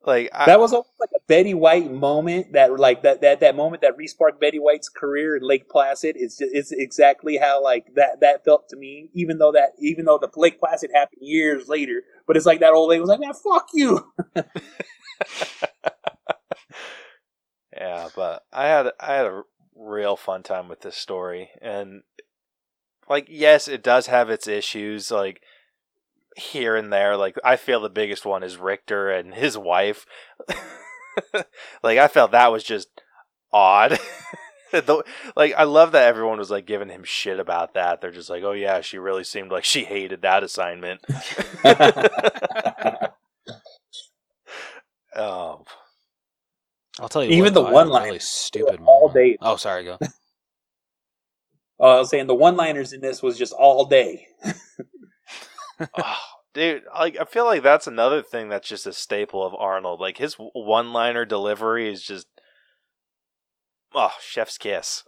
Like I, that was almost like a Betty White moment. That like that that that moment that resparked Betty White's career in Lake Placid. It's just, it's exactly how like that that felt to me. Even though that even though the Lake Placid happened years later, but it's like that old lady was like, "Man, fuck you." yeah, but I had I had a real fun time with this story, and like yes, it does have its issues. Like here and there. Like I feel the biggest one is Richter and his wife. like I felt that was just odd. the, like I love that everyone was like giving him shit about that. They're just like, "Oh yeah, she really seemed like she hated that assignment." um, I'll tell you. Even what, the one line really stupid all day. Oh, sorry, go. Oh, I was saying the one-liners in this was just all day oh, dude, like I feel like that's another thing that's just a staple of Arnold. Like his one-liner delivery is just oh, chef's kiss.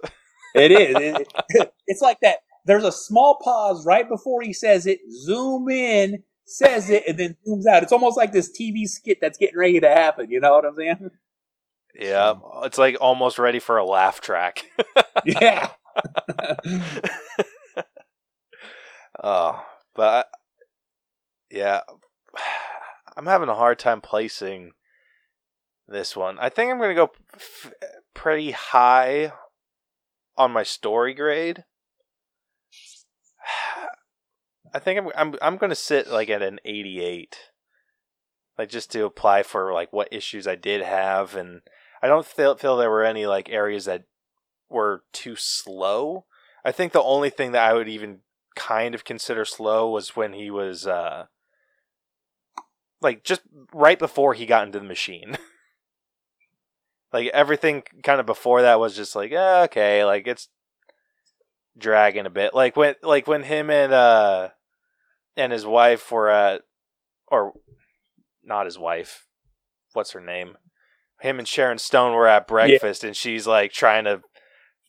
it is. It, it's like that. There's a small pause right before he says it. Zoom in, says it, and then zooms out. It's almost like this TV skit that's getting ready to happen. You know what I'm saying? Yeah, it's like almost ready for a laugh track. yeah. oh, but yeah, I'm having a hard time placing this one. I think I'm going to go f- pretty high on my story grade. I think I'm I'm I'm going to sit like at an 88. Like just to apply for like what issues I did have and I don't feel feel there were any like areas that were too slow. I think the only thing that I would even kind of consider slow was when he was uh like just right before he got into the machine. like everything kind of before that was just like eh, okay, like it's dragging a bit. Like when like when him and uh and his wife were at or not his wife. What's her name? Him and Sharon Stone were at breakfast yeah. and she's like trying to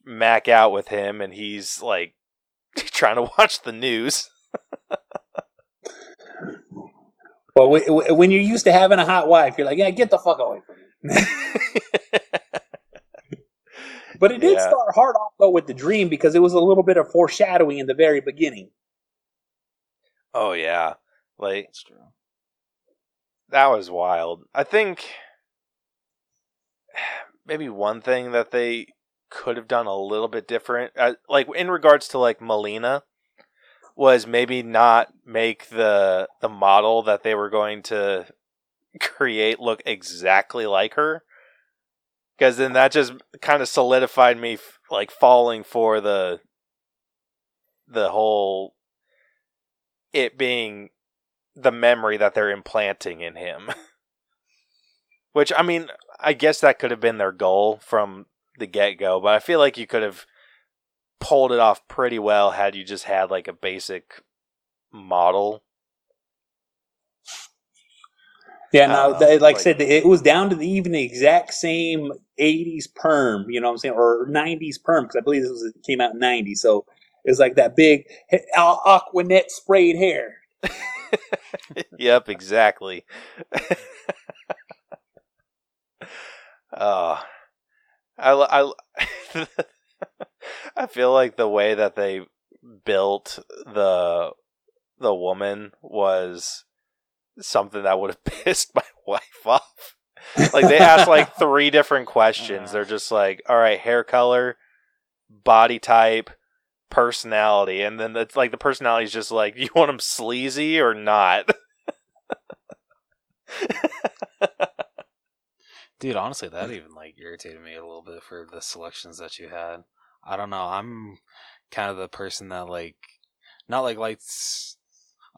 mac out with him and he's like trying to watch the news. well, when you're used to having a hot wife, you're like, yeah, get the fuck away from me. but it did yeah. start hard off though with the dream because it was a little bit of foreshadowing in the very beginning. Oh yeah, like that was wild. I think maybe one thing that they could have done a little bit different, uh, like in regards to like Melina, was maybe not make the the model that they were going to create look exactly like her. Because then that just kind of solidified me like falling for the the whole it being the memory that they're implanting in him. Which i mean i guess that could have been their goal from the get-go but i feel like you could have pulled it off pretty well had you just had like a basic model yeah, no, uh, like, like I said, it was down to the, even the exact same 80s perm, you know what I'm saying, or 90s perm, because I believe this was it came out in 90. So it was like that big Aquanet sprayed hair. yep, exactly. oh, I, I, I feel like the way that they built the the woman was something that would have pissed my wife off. Like they asked like three different questions. They're just like, all right, hair color, body type, personality, and then it's like the personality is just like, you want them sleazy or not? Dude, honestly, that even like irritated me a little bit for the selections that you had. I don't know. I'm kind of the person that like, not like likes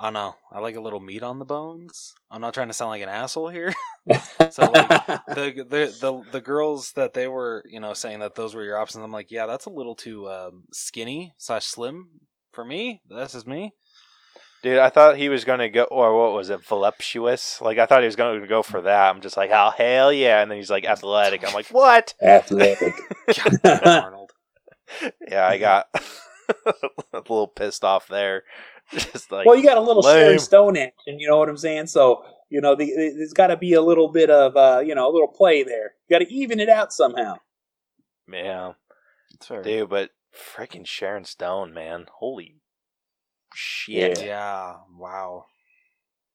I don't know. I like a little meat on the bones. I'm not trying to sound like an asshole here. so like the, the the the girls that they were, you know, saying that those were your options. I'm like, yeah, that's a little too um, skinny slash slim for me. That's just me. Dude, I thought he was gonna go, or what was it, voluptuous? Like I thought he was gonna go for that. I'm just like, oh hell yeah! And then he's like athletic. I'm like, what? Athletic. Arnold. Yeah, I got a little pissed off there. Just like well, you got a little lame. Sharon Stone action. You know what I'm saying? So you know, the, there's got to be a little bit of uh, you know a little play there. You got to even it out somehow. Yeah, dude. But freaking Sharon Stone, man, holy shit! Yeah, yeah. wow.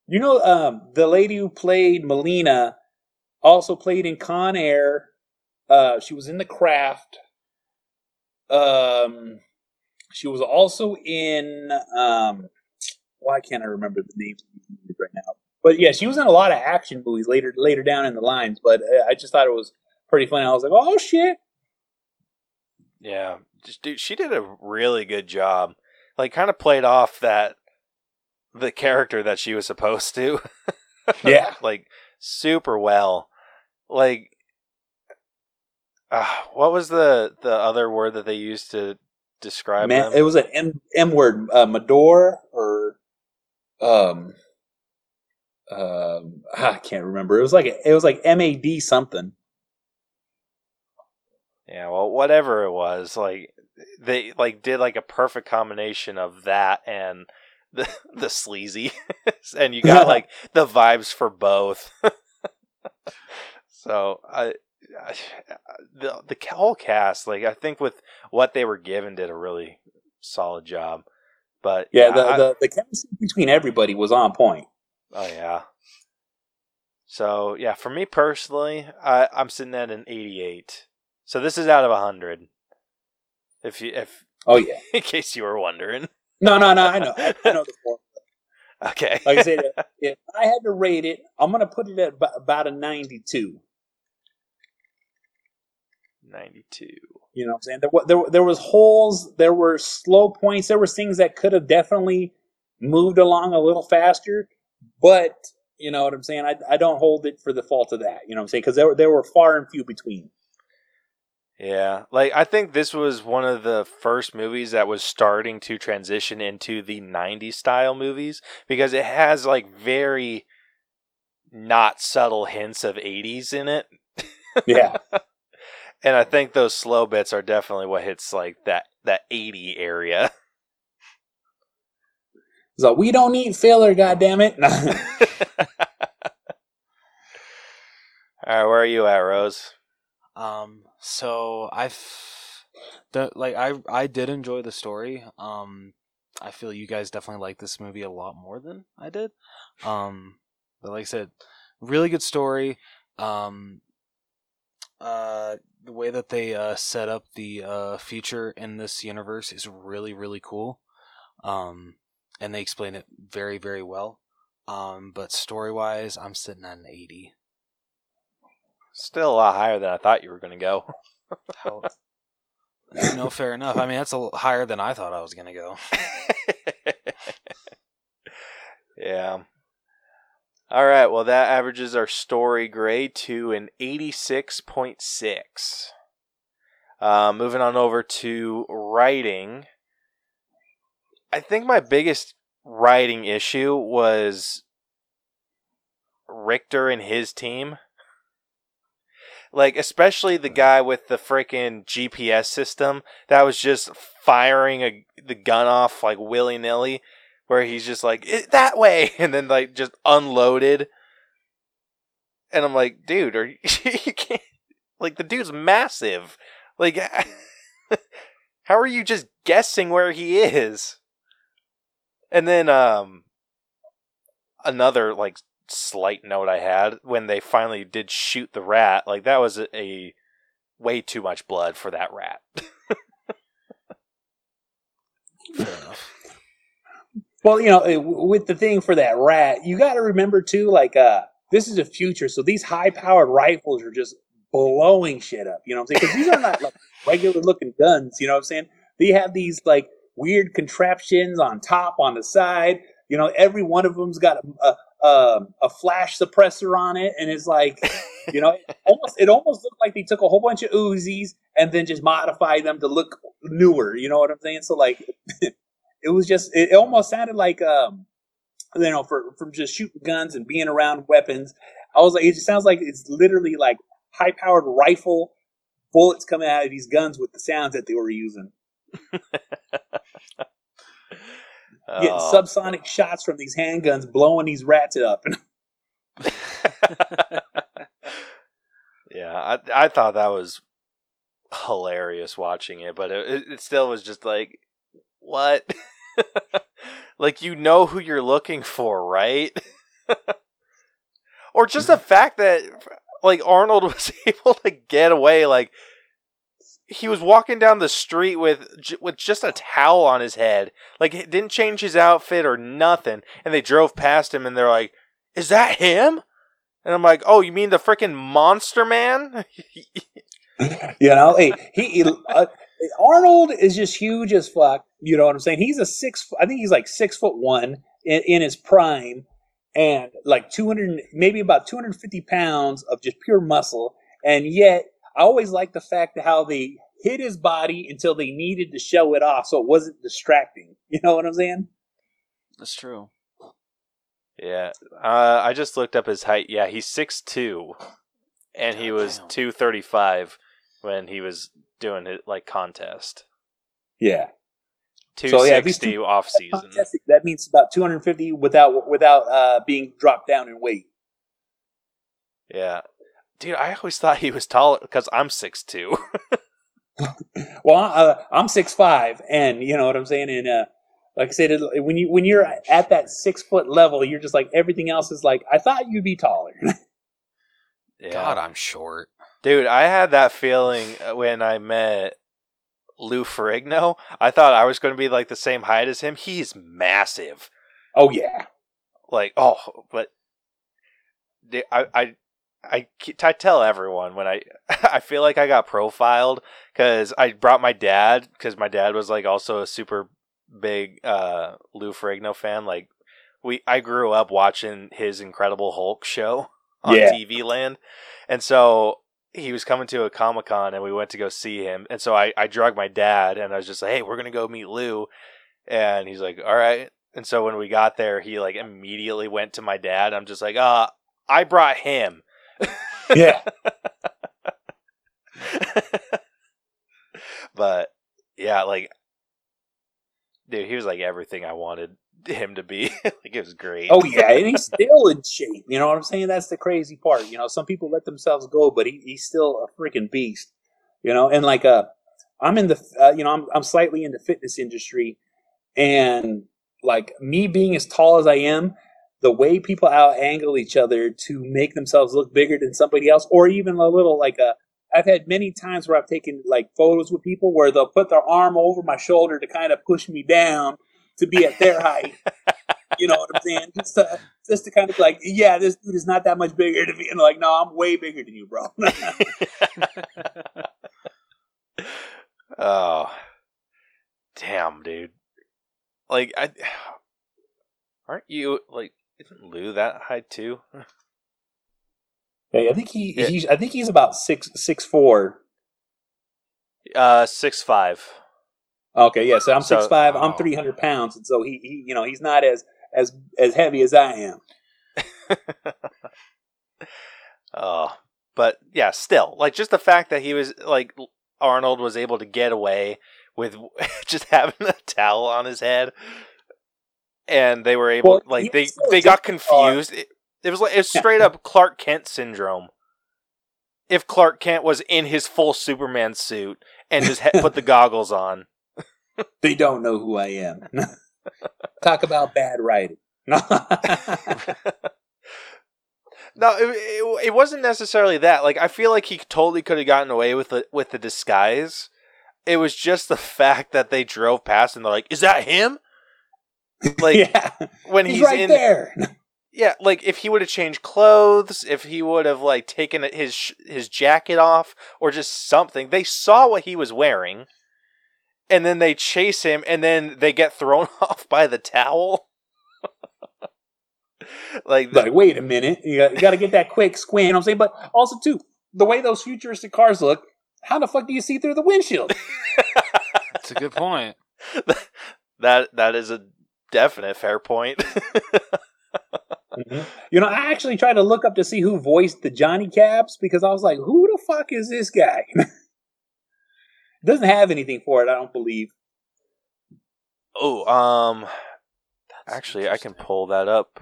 You know, um, the lady who played Melina also played in Con Air. Uh, she was in The Craft. Um, she was also in um, why can't I remember the name right now? But yeah, she was in a lot of action movies later later down in the lines. But uh, I just thought it was pretty funny. I was like, oh shit. Yeah, just dude, she did a really good job. Like, kind of played off that the character that she was supposed to. yeah, like super well. Like, uh, what was the the other word that they used to describe Man, them? It was an M M word, uh, Mador or um, um, I can't remember. It was like it was like M A D something. Yeah, well, whatever it was, like they like did like a perfect combination of that and the the sleazy, and you got like the vibes for both. so I, the the whole cast, like I think with what they were given, did a really solid job. But yeah, the, I, the the chemistry between everybody was on point. Oh yeah. So yeah, for me personally, I, I'm sitting at an 88. So this is out of 100. If you if oh yeah, in case you were wondering. No, no, no. I know. I, I know the formula. Okay. like I said, if I had to rate it, I'm going to put it at about a 92. 92. You know what I'm saying? There, there, there was holes, there were slow points, there were things that could have definitely moved along a little faster, but you know what I'm saying? I, I don't hold it for the fault of that. You know what I'm saying? Because there, there were far and few between. Yeah, like I think this was one of the first movies that was starting to transition into the 90s style movies because it has like very not subtle hints of 80s in it. Yeah. and I think those slow bits are definitely what hits like that that 80 area. So we don't need filler, goddammit. All right, where are you at, Rose? Um, so I've the like I I did enjoy the story. Um, I feel you guys definitely like this movie a lot more than I did. Um, but like I said, really good story. Um, uh, the way that they uh, set up the uh, future in this universe is really really cool. Um, and they explain it very very well. Um, but story wise, I'm sitting at an eighty. Still a lot higher than I thought you were going to go. no, fair enough. I mean, that's a little higher than I thought I was going to go. yeah. All right. Well, that averages our story grade to an 86.6. Uh, moving on over to writing. I think my biggest writing issue was Richter and his team. Like, especially the guy with the freaking GPS system that was just firing a, the gun off like willy nilly, where he's just like, that way, and then like just unloaded. And I'm like, dude, are you, you can't, like, the dude's massive. Like, how are you just guessing where he is? And then, um, another like slight note I had when they finally did shoot the rat, like that was a, a way too much blood for that rat. Well, you know, with the thing for that rat, you got to remember too, like, uh, this is a future, so these high-powered rifles are just blowing shit up. You know what I'm saying? Because these are not like regular-looking guns. You know what I'm saying? They have these like weird contraptions on top, on the side. You know, every one of them's got a, a, um, a flash suppressor on it, and it's like, you know, it almost it almost looked like they took a whole bunch of Uzis and then just modified them to look newer. You know what I'm saying? So like, it was just it almost sounded like um, you know, for from just shooting guns and being around weapons. I was like, it just sounds like it's literally like high powered rifle bullets coming out of these guns with the sounds that they were using. getting oh. subsonic shots from these handguns, blowing these rats up. yeah, I I thought that was hilarious watching it, but it, it still was just like, what? like you know who you're looking for, right? or just the fact that like Arnold was able to get away like he was walking down the street with with just a towel on his head. Like didn't change his outfit or nothing. And they drove past him and they're like, "Is that him?" And I'm like, "Oh, you mean the freaking monster man?" you know, hey, he uh, Arnold is just huge as fuck. You know what I'm saying? He's a six. I think he's like six foot one in, in his prime, and like 200, maybe about 250 pounds of just pure muscle. And yet, I always like the fact that how they hid his body until they needed to show it off so it wasn't distracting. You know what I'm saying? That's true. Yeah. Uh, I just looked up his height. Yeah, he's six two, and he was 235 when he was doing it like contest. Yeah. Two So, yeah, these sixty two- off season. Fantastic. That means about 250 without without uh, being dropped down in weight. Yeah, dude, I always thought he was taller because I'm six two. Well, uh, I'm six five, and you know what I'm saying. And uh, like I said, when you when you're at that six foot level, you're just like everything else is like. I thought you'd be taller. yeah. God, I'm short. Dude, I had that feeling uh, when I met Lou Ferrigno. I thought I was going to be like the same height as him. He's massive. oh yeah, Like, oh, but I, I, I, I tell everyone when I, I feel like I got profiled because I brought my dad because my dad was like also a super big uh, Lou Ferrigno fan. Like, we, I grew up watching his Incredible Hulk show on Yeah. TV Land, and so he was coming to a Comic Con and we went to go see him. And so I, I drugged my dad and I was just like, hey, we're going to go meet Lou. And he's like, all right. And so when we got there, he like immediately went to my dad. I'm just like, uh, I brought him. yeah. but yeah, like, dude, he was like everything I wanted him to be. like, it was great. Oh yeah, and he's still in shape. You know what I'm saying? That's the crazy part. You know, some people let themselves go, but he, he's still a freaking beast. You know, and like uh, I'm in the uh, you know I'm I'm slightly in the fitness industry, and like me being as tall as I am, the way people out angle each other to make themselves look bigger than somebody else, or even a little like a. I've had many times where I've taken like photos with people where they'll put their arm over my shoulder to kind of push me down to be at their height. You know what I'm saying? Just to, just to kind of like, yeah, this dude is not that much bigger than me. And like, no, I'm way bigger than you, bro. oh, damn, dude. Like, I aren't you like? Isn't Lou that high too? Hey, I think he, Yeah. he's, I think he's about six, six four. Uh, six five. Okay, yeah. So I'm So- six five. I'm oh. three hundred pounds, and so he, he, you know, he's not as as as heavy as I am. Oh, but yeah, still, like just the fact that he was like Arnold was able to get away with just having a towel on his head, and they were able, Well, like they they got confused. It, it was like it's straight up Clark Kent syndrome. If Clark Kent was in his full Superman suit and just put the goggles on, They don't know who I am. Talk about bad writing. No. It, it, it wasn't necessarily that. Like I feel like he totally could have gotten away with the with the disguise. It was just the fact that they drove past and they're like, "Is that him?" Like yeah, when he's, he's, right in, there. yeah. Like if he would have changed clothes, if he would have like taken his sh- his jacket off or just something, they saw what he was wearing, and then they chase him, and then they get thrown off by the towel. like like, wait a minute, you got, you got to get that quick squint. You know what I'm saying, but also too, the way those futuristic cars look, how the fuck do you see through the windshield? That's a good point. that that is a definite fair point. Mm-hmm. You know, I actually tried to look up to see who voiced the Johnny Cabs because I was like, who the fuck is this guy? Doesn't have anything for it, I don't believe. oh, um, actually, I can pull that up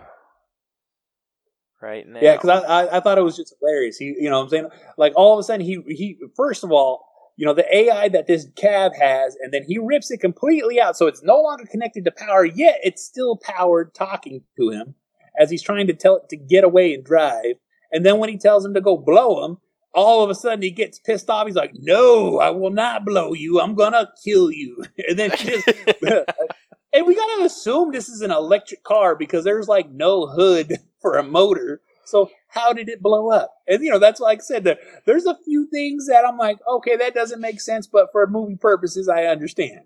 right now. Yeah, because I, I I thought it was just hilarious. He, you know, what I'm saying like all of a sudden he he first of all, you know, the AI that this cab has, and then he rips it completely out, so it's no longer connected to power. Yet it's still powered, talking to him as he's trying to tell it to get away and drive. And then when he tells him to go blow him, all of a sudden he gets pissed off. He's like, "No, I will not blow you. I'm gonna kill you." And then he just and we gotta assume this is an electric car because there's like no hood for a motor. So how did it blow up? And you know, that's like I said, there- there's a few things that I'm like, okay, that doesn't make sense, but for movie purposes, I understand.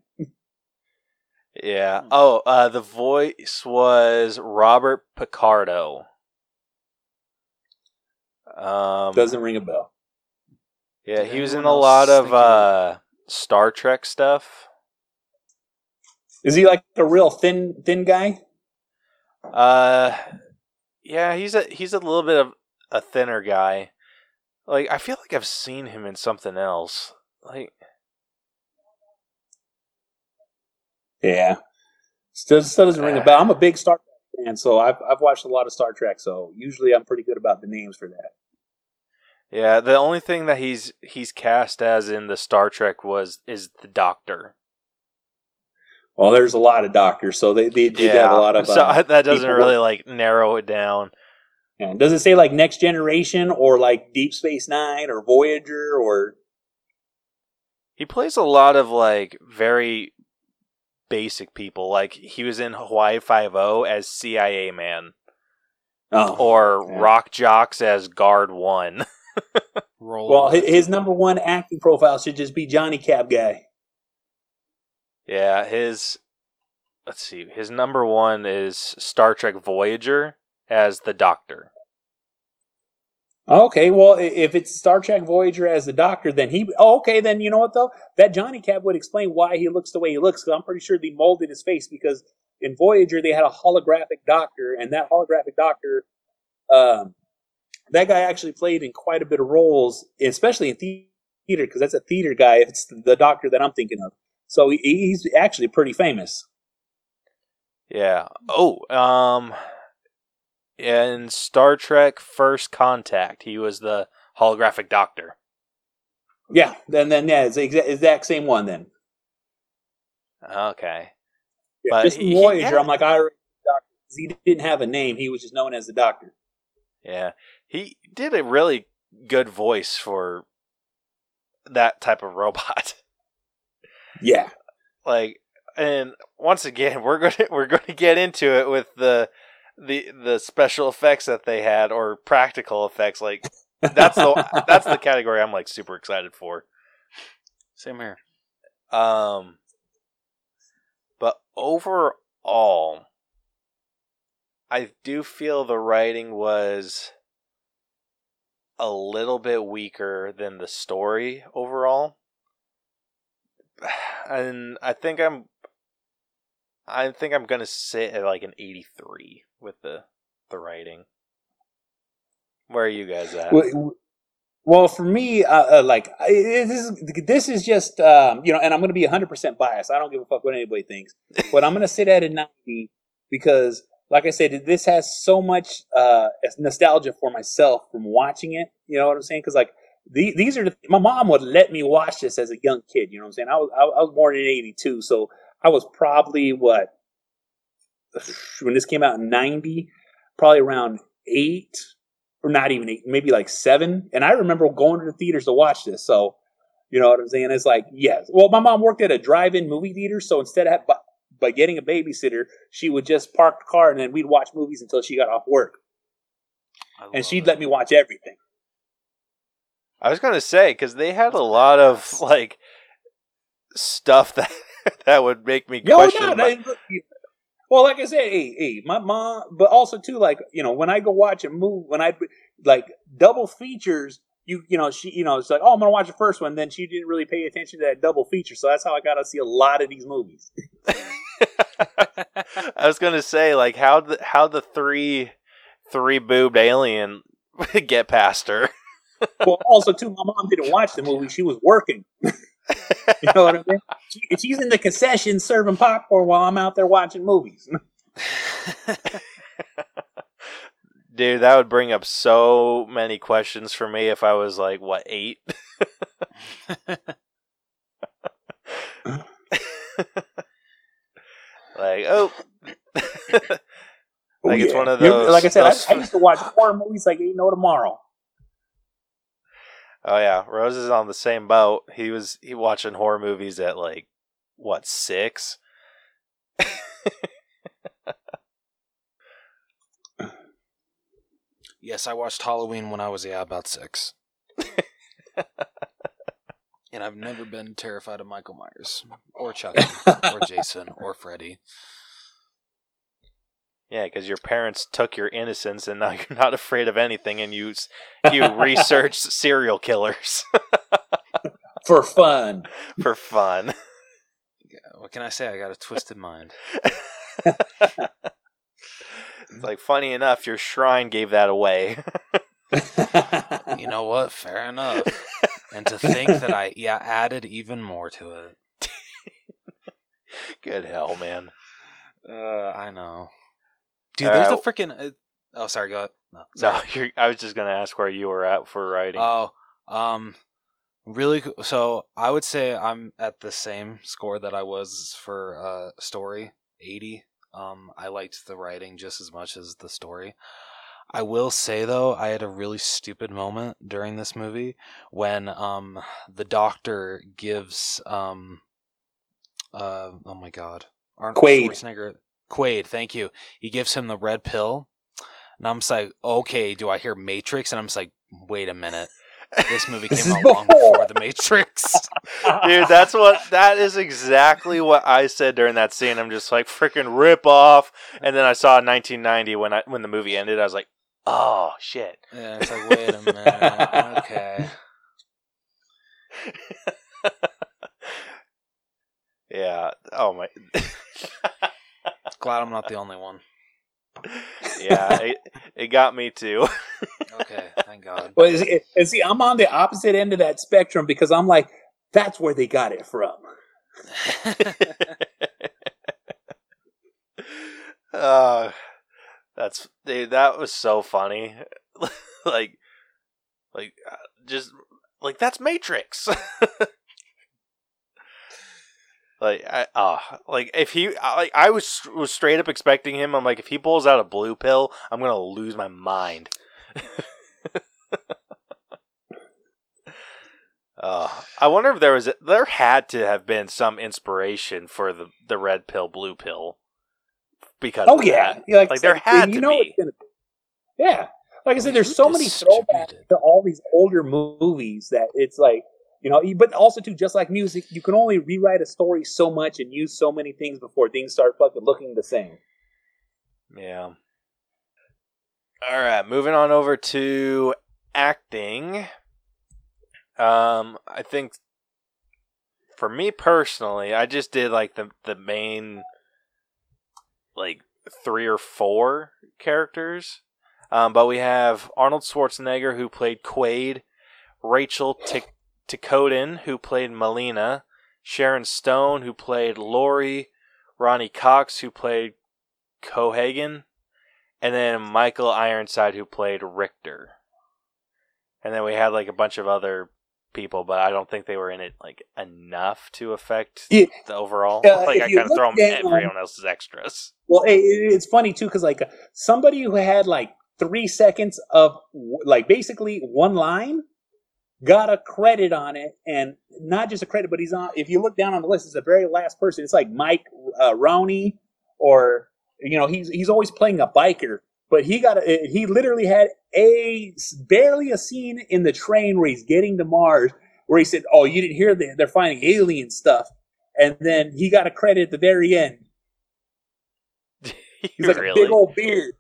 yeah. Oh, uh, the voice was Robert Picardo. Um, Doesn't ring a bell. Yeah, Did he was in a lot of of- uh, Star Trek stuff. Is he like a real thin thin guy? Uh, yeah, he's a he's a little bit of a thinner guy. Like I feel like I've seen him in something else. Like Yeah, still still doesn't ring a bell. I'm a big Star Trek fan, so I've I've watched a lot of Star Trek. So usually I'm pretty good about the names for that. Yeah, the only thing that he's he's cast as in the Star Trek was is the Doctor. Well, there's a lot of doctors, so they they did have a lot of. so uh, that doesn't really like narrow it down. Yeah. Does it say like Next Generation or like Deep Space Nine or Voyager or? He plays a lot of like very basic people. Like he was in Hawaii Five O as CIA man, Oh, or yeah. Rock Jocks as Guard One. Well, his, his number one acting profile should just be Johnny Cab guy. yeah, his let's see, his number one is Star Trek Voyager as the Doctor. Okay, well, if it's Star Trek Voyager as the Doctor, then he. Oh, okay, then you know what though? That Johnny Cab would explain why he looks the way he looks. Because I'm pretty sure they molded his face because in Voyager they had a holographic Doctor, and that holographic Doctor, um, that guy actually played in quite a bit of roles, especially in theater, because that's a theater guy. If it's the Doctor that I'm thinking of, so he, he's actually pretty famous. Yeah. Oh, um, in Star Trek First Contact, he was the holographic Doctor. Yeah, then then yeah, it's the exact, exact same one then. Okay. Yeah, But just he- Voyager, had- I'm like, I already He didn't have a name; he was just known as the Doctor. Yeah, he did a really good voice for that type of robot. Yeah, like, and once again, we're gonna we're going to get into it with the the the special effects that they had or practical effects. Like that's the that's the category I'm like super excited for. Same here. Um, but overall, I do feel the writing was a little bit weaker than the story overall. And I think I'm I think I'm going to sit at like an 83 with the the writing. Where are you guys at? Well, for me, uh, uh, like I- this is this is just um, you know, and I'm going to be 100 percent biased. I don't give a fuck what anybody thinks, but I'm going to sit at a 90 because, like I said, this has so much uh, nostalgia for myself from watching it. You know what I'm saying? Because like the, these are the, my mom would let me watch this as a young kid. You know what I'm saying? I was I, was born in '82, so I was probably what when this came out in '90, probably around eight or not even eight, maybe like seven. And I remember going to the theaters to watch this. So, you know what I'm saying? It's like, yes. Well, my mom worked at a drive-in movie theater, so instead of by, getting a babysitter, she would just park the car and then we'd watch movies until she got off work, and she'd it. let me watch everything. I was gonna say because they had a lot of like stuff that that would make me Yo, question. no, my- well, like I said, hey, hey, my mom, but also too, like you know, when I go watch a movie, when I like double features, you you know, she, you know, it's like, oh, I'm gonna watch the first one, then she didn't really pay attention to that double feature, so that's how I got to see a lot of these movies. I was gonna say like how the how the three three boobed alien get past her. well, also too, my mom didn't watch the movie; she was working. you know what I mean? She, she's in the concession serving popcorn while I'm out there watching movies. Dude, that would bring up so many questions for me if I was like what eight. Like oh. oh, Like, it's one of You- those- Like I said, those- I, I used to watch horror movies like ain't no tomorrow. oh yeah, Rose is on the same boat. He was he watching horror movies at like what six. Yes, I watched Halloween when I was yeah about six. and I've never been terrified of Michael Myers or Chucky or Jason or Freddy. Yeah, because your parents took your innocence, and now you're not afraid of anything, and you you research serial killers For fun. for fun. What can I say? I got a twisted mind. It's like funny enough, your shrine gave that away. You know what? Fair enough. And to think that I yeah added even more to it. Good hell, man. Uh, I know. Dude, there's a freaking. Uh, oh, sorry. Go ahead. No, no you're, I was just gonna ask where you were at for writing. Oh, um, really. So I would say I'm at the same score that I was for uh story, eighty. Um, I liked the writing just as much as the story. I will say though, I had a really stupid moment during this movie when um the doctor gives um uh oh my god Arnold Quaid. Schwarzenegger Quaid, thank you. He gives him the red pill, and I'm just like, okay, do I hear Matrix? And I'm just like, wait a minute. This movie came out long before The Matrix. Dude, that's what that is exactly what I said during that scene. I'm just like freaking rip off. And then I saw 1990 when I when the movie ended. I was like, oh shit. Yeah, it's like wait a minute. okay. yeah. Oh my. Glad I'm not the only one. yeah, it, it got me too. okay, thank God. Well, and see, I'm on the opposite end of that spectrum because I'm like, that's where they got it from. uh, that's dude, that was so funny. like, like, uh, just like that's Matrix. Like, I, uh, like if he, like, I was was straight up expecting him. I'm like, if he pulls out a blue pill, I'm gonna lose my mind. uh, I wonder if there was, there had to have been some inspiration for the the red pill, blue pill, because oh yeah, like, like there had to be. Gonna, yeah, like I said, there's so many throwbacks to all these older movies that it's like you know, but also too, just like music, you can only rewrite a story so much and use so many things before things start fucking looking the same. Yeah. All right, moving on over to acting. Um, I think for me personally, I just did like the the main like three or four characters. Um, but we have Arnold Schwarzenegger who played Quaid, Rachel Ticotin, who played Melina, Sharon Stone, who played Laurie, Ronny Cox, who played Cohaagen, and then Michael Ironside, who played Richter. And then we had like a bunch of other people, but I don't think they were in it like enough to affect yeah. the overall. Uh, like I kind of throw them everyone else's extras. Well, it, it's funny too because like somebody who had like three seconds of like basically one line got a credit on it, and not just a credit, but he's on. If you look down on the list, it's the very last person. It's like Mike uh, Rowney, or you know, he's he's always playing a biker, but he got a, he literally had a barely a scene in the train where he's getting to Mars, where he said, "Oh, you didn't hear that they're finding alien stuff," and then he got a credit at the very end. He's like really? a big old beard.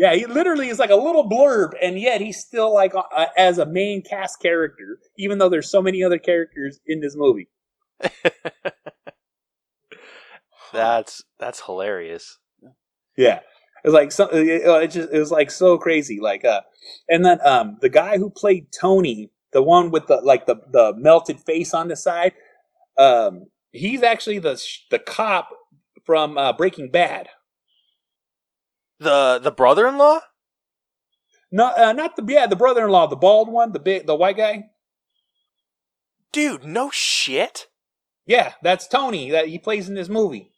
Yeah, he literally is like a little blurb, and yet he's still like uh, as a main cast character, even though there's so many other characters in this movie. that's that's hilarious. Yeah, it was like so. It, it just it was like so crazy. Like, uh, and then um, the guy who played Tony, the one with the like the the melted face on the side, um, he's actually the the cop from uh, Breaking Bad. The the brother in law? No, uh, not the yeah, the brother in law, the bald one, the big, the white guy. Dude, no shit. Yeah, that's Tony. That he plays in this movie.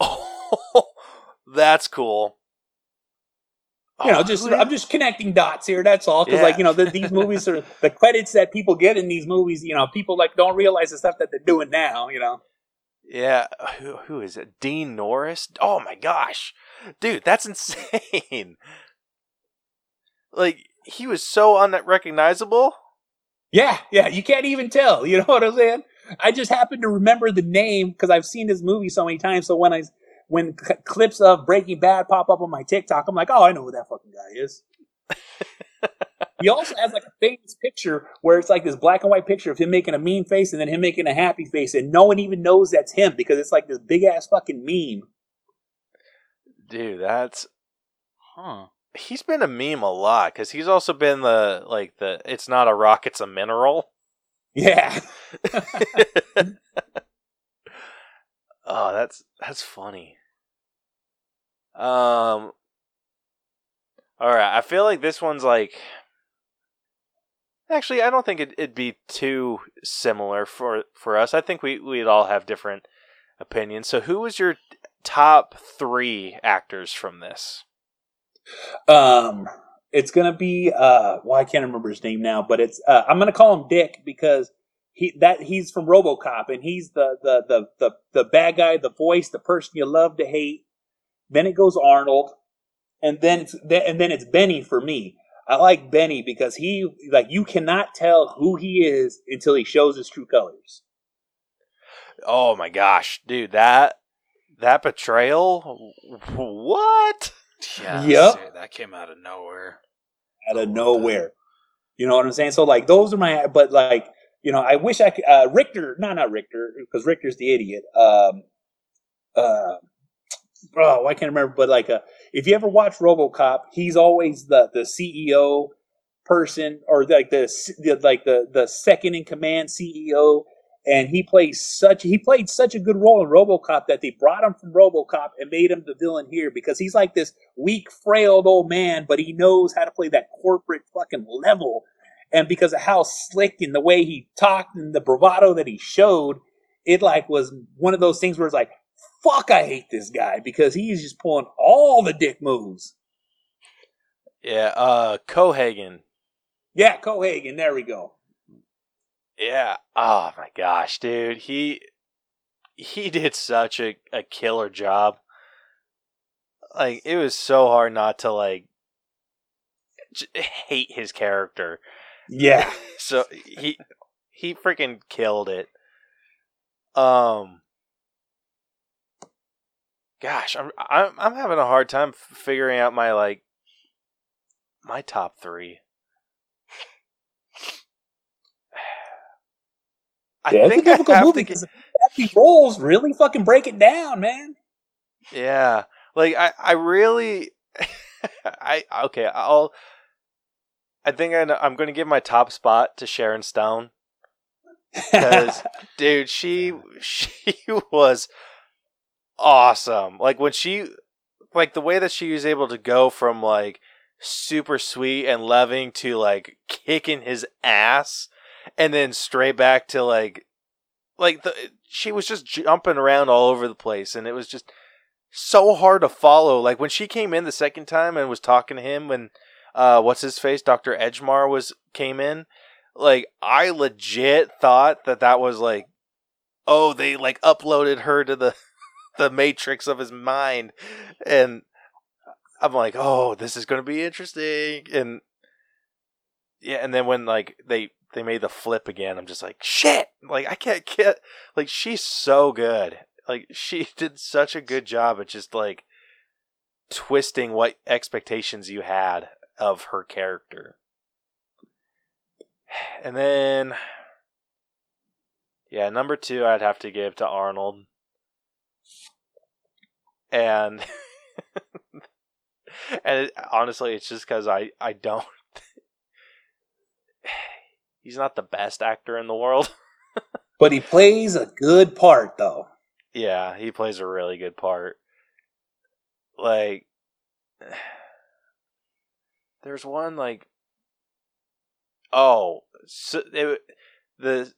Oh, that's cool. You know, just I'm just connecting dots here. That's all. Because yeah. like you know, the, these movies are the credits that people get in these movies. You know, people like don't realize the stuff that they're doing now. You know. Yeah, who, who is it? Dean Norris? Oh my gosh. Dude, that's insane. like, he was so unrecognizable. Yeah, yeah, you can't even tell. You know what I'm saying? I just happen to remember the name because I've seen this movie so many times. So when I when c- clips of Breaking Bad pop up on my TikTok, I'm like, oh, I know who that fucking guy is. he also has like a famous picture where it's like this black and white picture of him making a mean face and then him making a happy face, and no one even knows that's him because it's like this big ass fucking meme. Dude, that's huh. He's been a meme a lot because he's also been the like the it's not a rock, it's a mineral. Yeah. Oh, that's that's funny. Um. All right, I feel like this one's like. Actually, I don't think it, it'd be too similar for for us. I think we we'd all have different opinions. So, who was your top three actors from this? Um, it's gonna be uh, well, I can't remember his name now, but it's uh, I'm gonna call him Dick because he that he's from RoboCop and he's the the the the the bad guy, the voice, the person you love to hate. Then it goes Arnold, and then it's and then it's Benny for me. I like Benny because he like you cannot tell who he is until he shows his true colors. Oh my gosh, dude, that that betrayal, what? Yeah, Yep. that came out of nowhere. out of nowhere. You know what I'm saying? So like those are my, but like you know, I wish I could. Uh, Richter, no, not Richter, because Richter's the idiot. Um, uh, oh, I can't remember. But like, uh, if you ever watch RoboCop, he's always the the CEO person, or like the, the like the the second in command CEO. And he plays such he played such a good role in RoboCop that they brought him from RoboCop and made him the villain here because he's like this weak, frail old man, but he knows how to play that corporate fucking level. And because of how slick and the way he talked and the bravado that he showed, it like was one of those things where it's like, fuck, I hate this guy because he's just pulling all the dick moves. Yeah, uh, Cohaagen. Yeah, Cohaagen, there we go. Yeah. Oh my gosh, dude. He he did such a, a killer job. Like it was so hard not to like hate his character. Yeah. So he he freaking killed it. Um Gosh, I'm I'm I'm having a hard time f- figuring out my like my top 3. I yeah, think it's a I difficult have movie to get, because these roles really fucking break it down, man. Yeah, like I, I really, I okay. I'll. I think I, know- I'm going to give my top spot to Sharon Stone because, dude, she she was awesome. Like when she, like the way that she was able to go from like super sweet and loving to like kicking his ass, and then straight back to like, like the she was just jumping around all over the place, and it was just so hard to follow. Like when she came in the second time and was talking to him when uh what's his face Dr. Edgemar was came in, like I legit thought that that was like oh they like uploaded her to the the matrix of his mind and I'm like oh this is going to be interesting and yeah and then when like they they made the flip again I'm just like shit like I can't get like she's so good like she did such a good job at just like twisting what expectations you had of her character. And then yeah, number 2 I'd have to give to Arnold. And and it, honestly it's just cuz I I don't He's not the best actor in the world. but he plays a good part, though. Yeah, he plays a really good part. Like, there's one like, oh, so it, the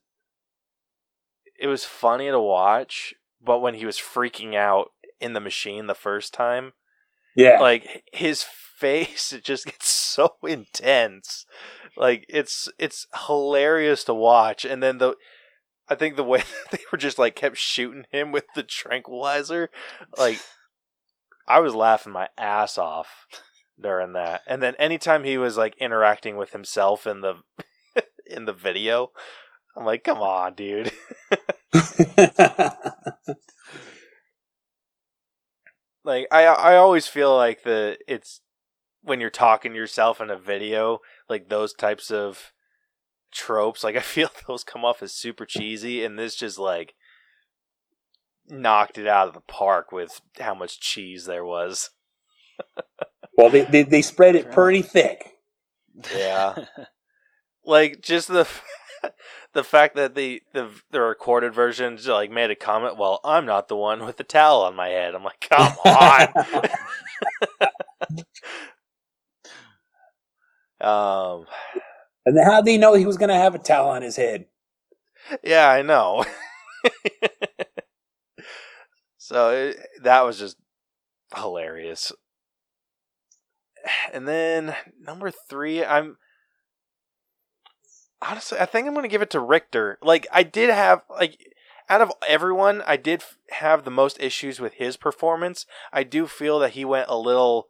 it was funny to watch, but when he was freaking out in the machine the first time, Yeah. like his face it just gets so intense. Like it's it's hilarious to watch. And then the i think the way that they were just like kept shooting him with the tranquilizer like i was laughing my ass off during that. And then anytime he was like interacting with himself in the in the video i'm like come on dude like I I always feel like the it's when you're talking to yourself in a video, like those types of tropes, like I feel those come off as super cheesy and this just like knocked it out of the park with how much cheese there was. well, they, they, they spread it pretty thick. Yeah. like just the the fact that the, the the recorded versions like made a comment, well, I'm not the one with the towel on my head. I'm like, come on. um, and how did he know he was going to have a towel on his head? Yeah, I know. so it, that was just hilarious. And then number three, I'm honestly, I think I'm going to give it to Richter. Like, I did have, like, out of everyone, I did have the most issues with his performance. I do feel that he went a little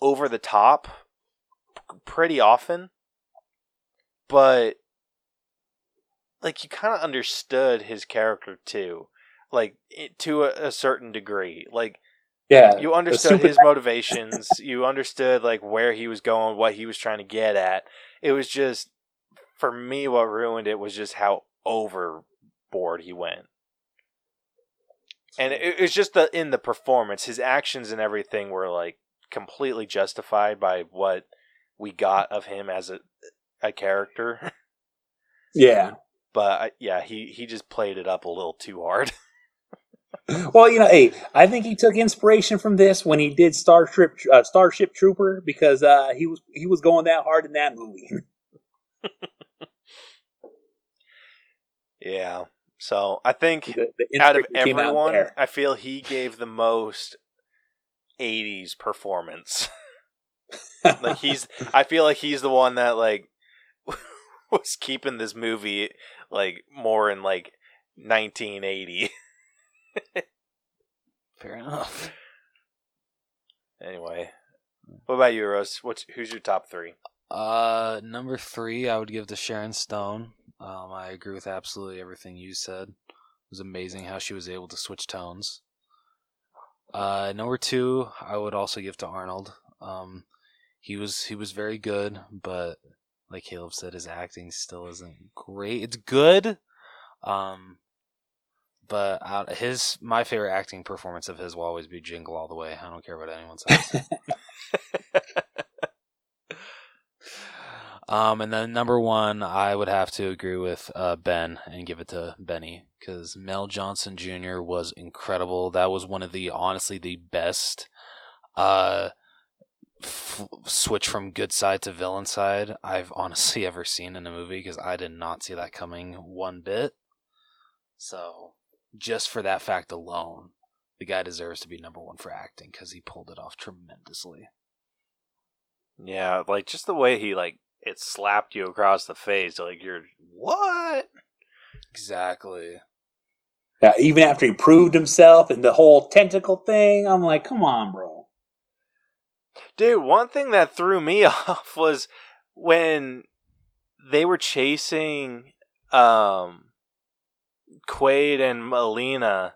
over the top pretty often. But, like, you kind of understood his character too. Like, to a, a certain degree. Like, yeah, you understood his motivations. you understood like where he was going, what he was trying to get at. It was just for me, what ruined it was just how overboard he went. And it, was just the in the performance, his actions and everything were like completely justified by what we got of him as a a character. Yeah, but yeah, he he just played it up a little too hard. well, you know, hey, I think he took inspiration from this when he did Starship uh, Starship Trooper because uh, he was he was going that hard in that movie. Yeah. So I think the, the out of everyone, out I feel he gave the most '80s performance. like he's, I feel like he's the one that like was keeping this movie like more in like 1980. Fair enough. Anyway, what about you, Rose? What's who's your top three? Uh, number three, I would give to Sharon Stone. Um, I agree with absolutely everything you said. It was amazing how she was able to switch tones. Uh, number two, I would also give to Arnold. Um, he was he was very good, but like Caleb said, his acting still isn't great. It's good, um, but his my favorite acting performance of his will always be Jingle All the Way. I don't care what anyone says. Um, and then number one, I would have to agree with uh, Ben and give it to Benny because Mel Johnson Jr. was incredible. That was one of the honestly the best uh, f- switch from good side to villain side I've honestly ever seen in a movie because I did not see that coming one bit. So just for that fact alone, the guy deserves to be number one for acting because he pulled it off tremendously. Yeah, like just the way he like it slapped you across the face. Like you're what? Exactly. Yeah, even after he proved himself and the whole tentacle thing, I'm like, come on, bro. Dude, one thing that threw me off was when they were chasing um Quaid and Melina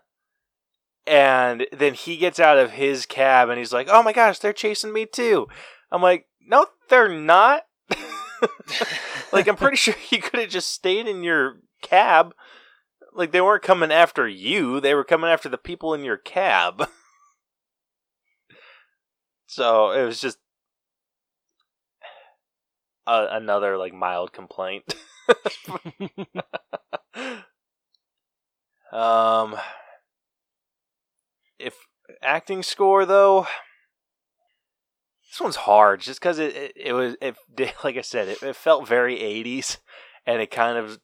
and then he gets out of his cab and he's like, "Oh my gosh, they're chasing me too." I'm like, "No, they're not." like I'm pretty sure you could have just stayed in your cab. Like they weren't coming after you; they were coming after the people in your cab. so it was just a- another like mild complaint. um, if acting score though, this one's hard just because it, it, it was it like I said it, it felt very 80s and it kind of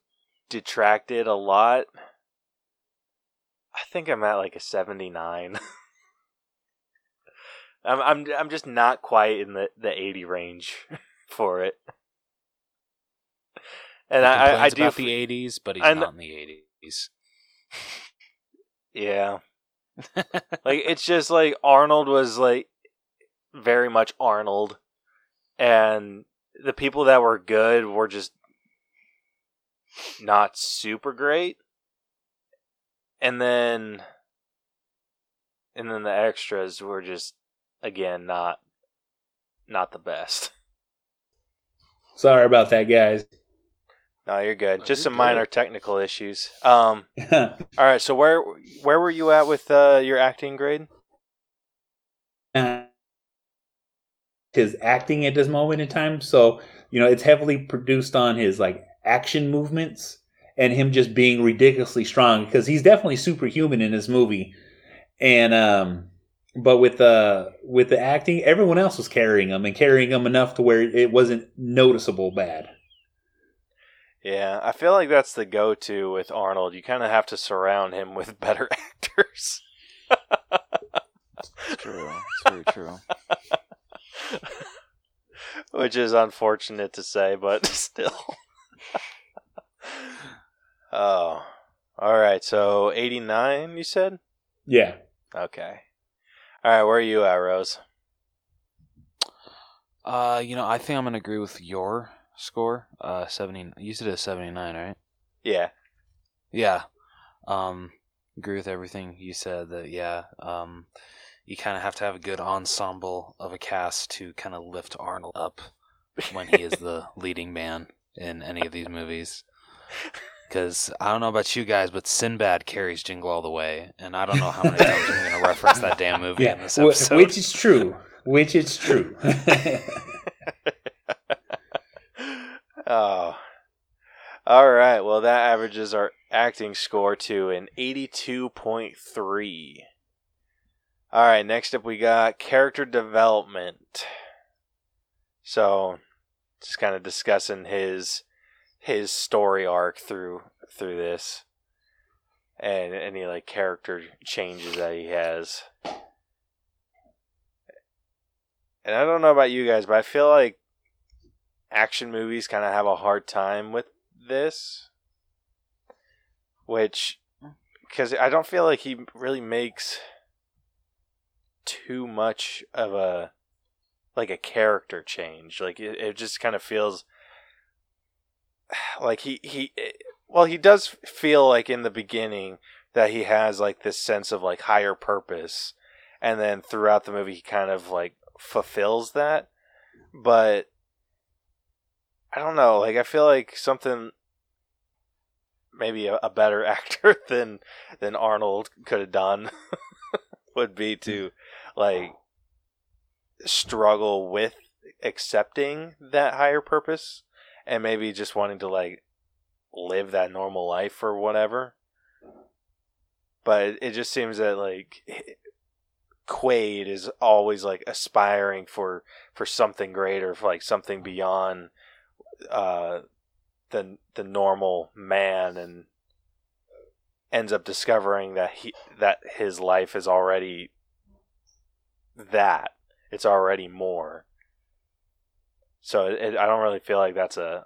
detracted a lot. I think I'm at like a 79. I'm I'm I'm just not quite in the the 80 range for it. And I, I, I do about the 80s, but he's not in the 80s. yeah. like it's just like Arnold was like very much Arnold, and the people that were good were just not super great. And then and then the extras were just again not not the best. Sorry about that, guys. No, you're good. No, just you're some good. minor technical issues. Um, all right. So where where were you at with uh, your acting grade? Uh, his acting at this moment in time. So you know, it's heavily produced on his like action movements and him just being ridiculously strong because he's definitely superhuman in this movie. And um but with the with the acting, everyone else was carrying him and carrying him enough to where it wasn't noticeable bad. Yeah, I feel like that's the go-to with Arnold. You kind of have to surround him with better actors. it's true. It's very true. Which is unfortunate to say, but still. oh. All right, so 89 you said? Yeah. Okay. All right, where are you at, Rose? Uh, you know, I think I'm gonna agree with your score. Uh, seventy. You said a seventy nine, right? Yeah. Yeah. Um, agree with everything you said. That yeah. Um, you kind of have to have a good ensemble of a cast to kind of lift Arnold up when he is the leading man in any of these movies. Because I don't know about you guys, but Sinbad carries Jingle All the Way, and I don't know how many times I'm going to reference that damn movie Yeah, in this episode. which is true. Which is true. Oh. All right. Well, that averages our acting score to an 82.3. All right. Next up, we got character development. So, just kind of discussing his his story arc through through this, and any like character changes that he has. And I don't know about you guys, but I feel like action movies kind of have a hard time with this which because i don't feel like he really makes too much of a like a character change. Like it, it just kind of feels like he he well he does feel like in the beginning that he has like this sense of like higher purpose. And then throughout the movie he kind of like fulfills that. But I don't know. Like I feel like something maybe a, a better actor than than Arnold could have done would be to hmm. Like struggle with accepting that higher purpose and maybe just wanting to like live that normal life or whatever. But it just seems that like Quaid is always like aspiring for for something greater, for like something beyond uh, the the normal man and ends up discovering that he that his life is already that it's already more. So it, i don't really feel like that's a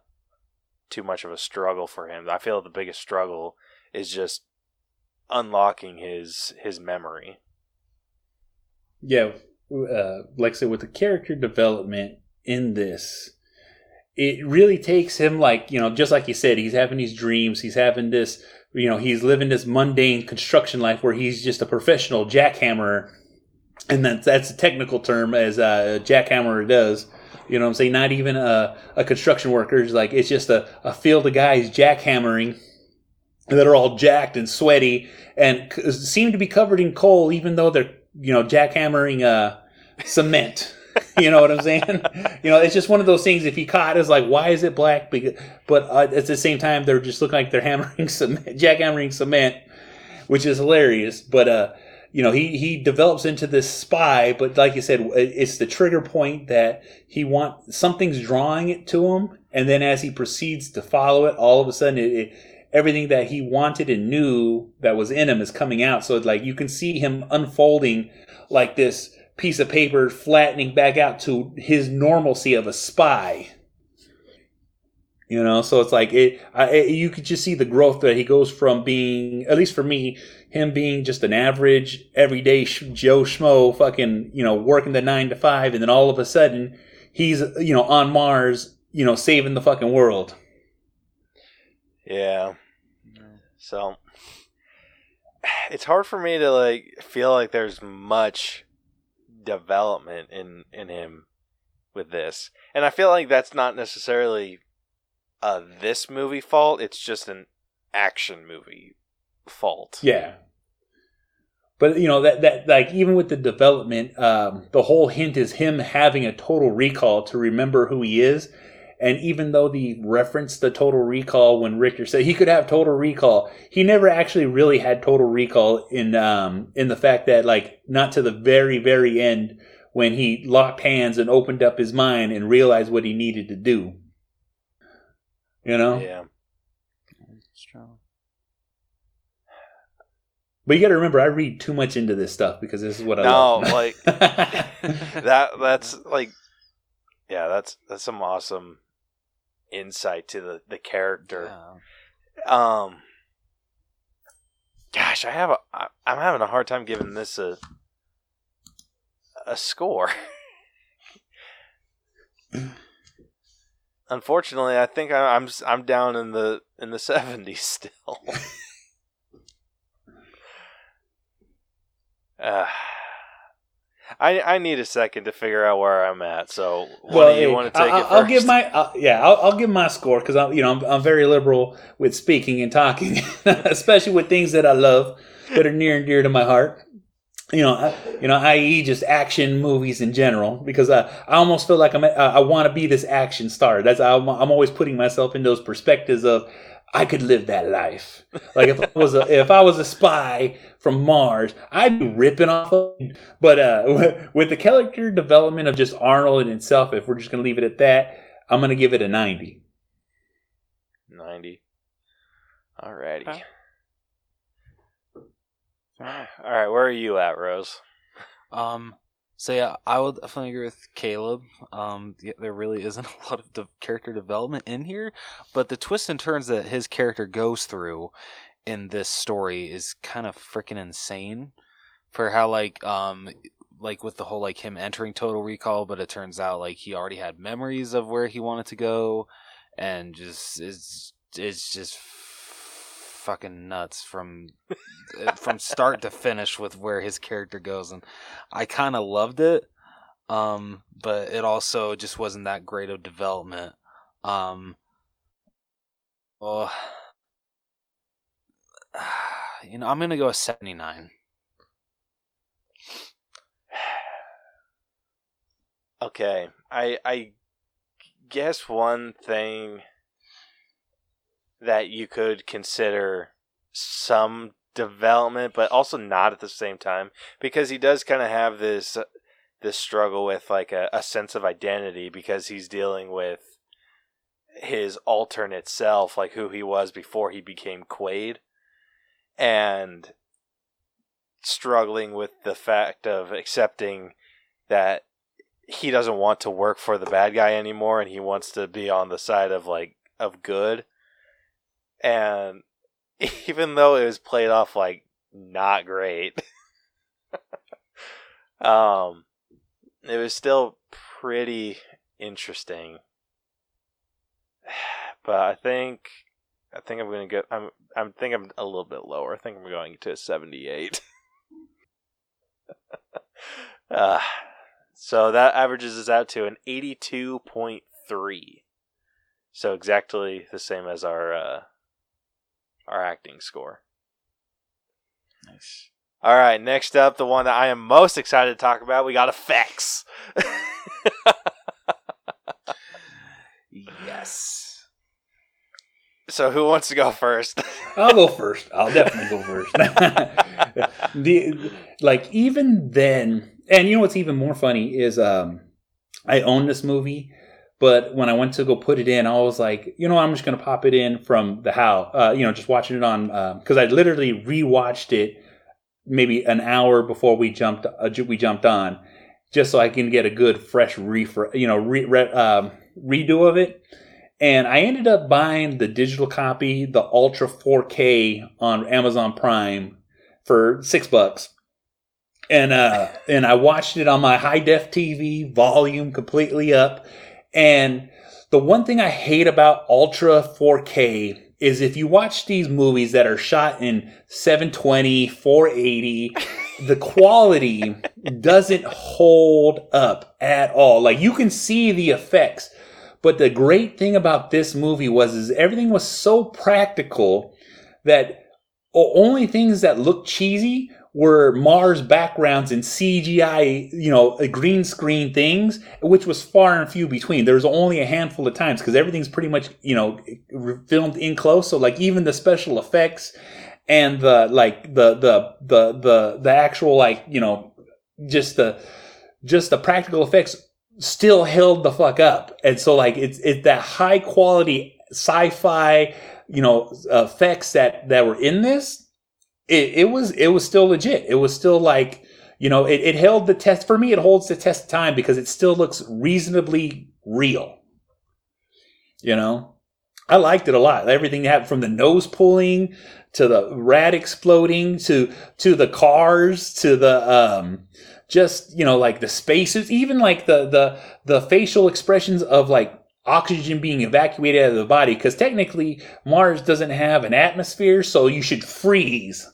too much of a struggle for him. I feel the biggest struggle is just unlocking his his memory. Yeah, uh, like I said, with the character development in this, it really takes him like you know, just like you said, he's having these dreams, he's having this, you know, he's living this mundane construction life where he's just a professional jackhammerer, and that's that's a technical term as a jackhammerer does. You know what I'm saying? Not even a, a construction worker. It's like it's just a, a field of guys jackhammering that are all jacked and sweaty and c- seem to be covered in coal, even though they're you know jackhammering uh, cement. you know what I'm saying? you know, it's just one of those things. If you caught, it's like, why is it black? Because, but uh, at the same time, they're just looking like they're hammering cement, jackhammering cement, which is hilarious. But uh, you know, he he develops into this spy. But like you said, it's the trigger point that he want something's drawing it to him, and then as he proceeds to follow it, all of a sudden it, it everything that he wanted and knew that was in him is coming out. So it's like you can see him unfolding like this piece of paper flattening back out to his normalcy of a spy. You know, so it's like it, I, it. You could just see the growth that he goes from being, at least for me, him being just an average, everyday Joe Schmo, fucking, you know, working the nine to five, and then all of a sudden, he's, you know, on Mars, you know, saving the fucking world. Yeah. So it's hard for me to like feel like there's much development in in him with this. And I feel like that's not necessarily a this movie fault, it's just an action movie fault. Yeah. But you know that that like even with the development, um, the whole hint is him having a total recall to remember who he is, And even though the reference the total recall when Richter said he could have total recall, he never actually really had total recall in um in the fact that like not to the very very end when he locked hands and opened up his mind and realized what he needed to do. You know? Yeah. But you got to remember, I read too much into this stuff because this is what I No, love. like that that's like yeah, that's that's some awesome insight to the the character. Yeah. Um gosh, I have a I, I'm having a hard time giving this a a score. Unfortunately, I think I, I'm I'm down in the in the 70s still. uh, I I need a second to figure out where I'm at. So, what do you hey, want to take I, it 1st I'll give my uh, yeah, I'll, I'll give my score because I'm you know I'm, I'm very liberal with speaking and talking, especially with things that I love that are near and dear to my heart. You know, I, you know, i.e., just action movies in general, because I, I almost feel like I'm, I, I want to be this action star. That's I'm, I'm always putting myself in those perspectives of I could live that life. Like if I was a if I was a spy from Mars, I'd be ripping off. Of, but uh, with the character development of just Arnold in itself, if we're just gonna leave it at that, I'm gonna give it a ninety. 90. Alrighty. Okay. All right, where are you at, Rose? Um, so yeah, I would definitely agree with Caleb. Um, there really isn't a lot of de- character development in here, but the twists and turns that his character goes through in this story is kind of freaking insane. For how like um like with the whole like him entering Total Recall, but it turns out like he already had memories of where he wanted to go, and just it's it's just fucking nuts from from start to finish with where his character goes and I kind of loved it um but it also just wasn't that great of development. Um well you know I'm to go a 79 Okay, I I guess one thing that you could consider some development, but also not at the same time, because he does kind of have this uh, this struggle with like a, a sense of identity because he's dealing with his alternate self, like who he was before he became Quaid, and struggling with the fact of accepting that he doesn't want to work for the bad guy anymore and he wants to be on the side of like of good and even though it was played off like not great um it was still pretty interesting. But i think i think i'm gonna get i'm i'm think i'm a little bit lower. I think i'm going to a 78 uh so that averages us out to an 82.3. So exactly the same as our uh, our acting score. nice All right, next up, the one that I am most excited to talk about, we got effects. yes so who wants to go first? I'll go first. I'll definitely go first. the like even then, and you know what's even more funny is um, I own this movie, but when I went to go put it in, I was like, you know, I'm just gonna pop it in from the how, Uh, you know, just watching it on because I literally rewatched it maybe an hour before we jumped uh, we jumped on, just so I can get a good fresh refresh, you know, re- re- um, redo of it. And I ended up buying the digital copy, the Ultra 4K on Amazon Prime for six bucks. And uh and I watched it on my high def TV, volume completely up. And the one thing I hate about Ultra 4K is if you watch these movies that are shot in 720, 480, the quality doesn't hold up at all. Like you can see the effects, but the great thing about this movie was is everything was so practical that only things that looked cheesy were Mars backgrounds and CGI, you know, green screen things, which was far and few between. There was only a handful of times because everything's pretty much, you know, filmed in close. So like even the special effects and the like the the the the the actual like you know just the just the practical effects still held the fuck up. And so like it's it's that high quality sci-fi, you know, effects that that were in this. It, it was it was still legit. It was still like you know it, it held the test for me. It holds the test of time because it still looks reasonably real. You know, I liked it a lot. Everything happened from the nose pulling to the rat exploding to to the cars to the um just you know like the spaces even like the the the facial expressions of like oxygen being evacuated out of the body because technically mars doesn't have an atmosphere so you should freeze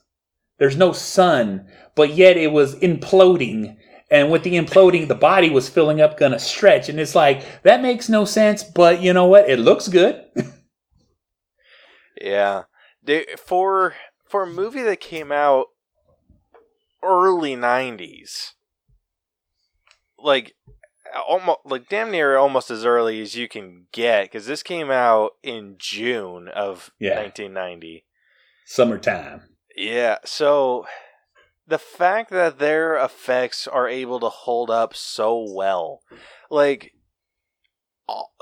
there's no sun but yet it was imploding and with the imploding the body was filling up gonna stretch and it's like that makes no sense but you know what it looks good yeah for for a movie that came out early 90s like almost like damn near almost as early as you can get because this came out in June of yeah. 1990. Summertime. Yeah, so the fact that their effects are able to hold up so well, like,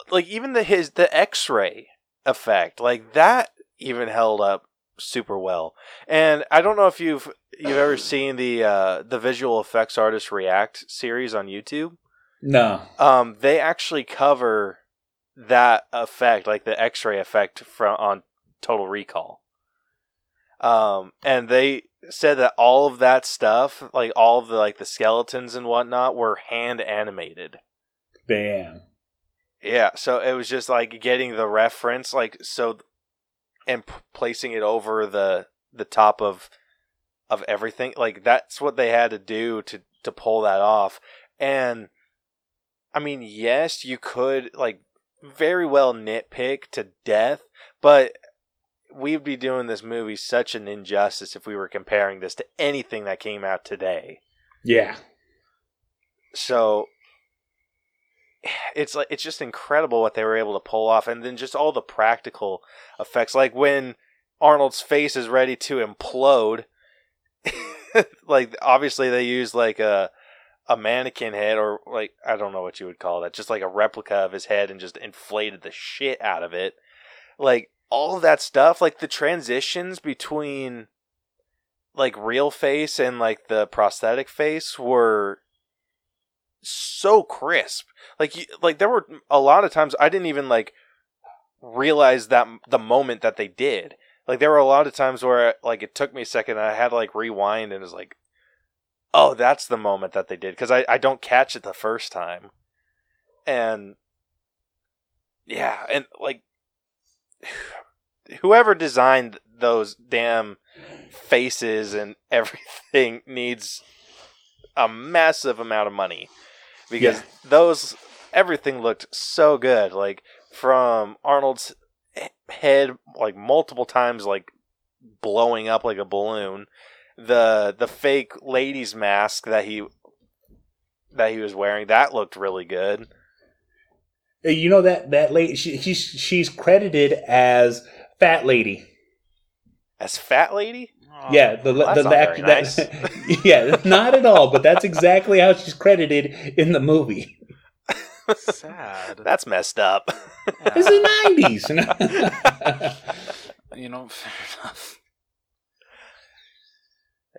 like even the his the X-ray effect, like that even held up super well. And I don't know if you've you've ever seen the uh, the visual effects artist react series on YouTube. No. Um, they actually cover that effect, like the X-ray effect from on Total Recall. Um, and they said that all of that stuff, like all of the like the skeletons and whatnot, were hand animated. Bam. Yeah, so it was just like getting the reference, like so and p- placing it over the the top of of everything. Like that's what they had to do to to pull that off. And I mean, yes, you could like very well nitpick to death, but we'd be doing this movie such an injustice if we were comparing this to anything that came out today. Yeah. So it's like it's just incredible what they were able to pull off and then just all the practical effects like when Arnold's face is ready to implode like obviously they use like a a mannequin head or like I don't know what you would call that just like a replica of his head and just inflated the shit out of it like all of that stuff like the transitions between like real face and like the prosthetic face were so crisp. Like you, like there were a lot of times I didn't even like realize that the moment that they did. Like there were a lot of times where like it took me a second and I had to like rewind and was like, oh, that's the moment that they did because I I don't catch it the first time, and yeah, and like whoever designed those damn faces and everything needs a massive amount of money because yeah. those everything looked so good. Like from Arnold's head, like multiple times, like blowing up like a balloon. The the fake lady's mask that he that he was wearing that looked really good. Uh, you know that that lady she, she's she's credited as Fat Lady. As Fat Lady? Oh, yeah, the well, the, the act, nice. that, yeah, not at all. But that's exactly how she's credited in the movie. Sad. That's messed up. Yeah. It's the nineties. you know, fair enough.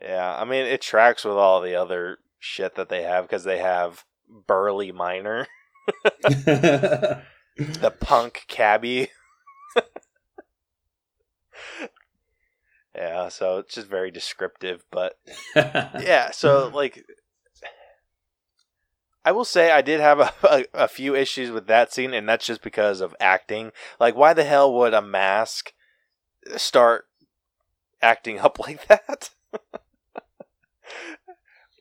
Yeah, I mean it tracks with all the other shit that they have because they have burly miner, the punk cabbie. Yeah, so it's just very descriptive, but yeah, so like I will say I did have a, a, a, few issues with that scene, and that's just because of acting. Like, why the hell would a mask start acting up like that?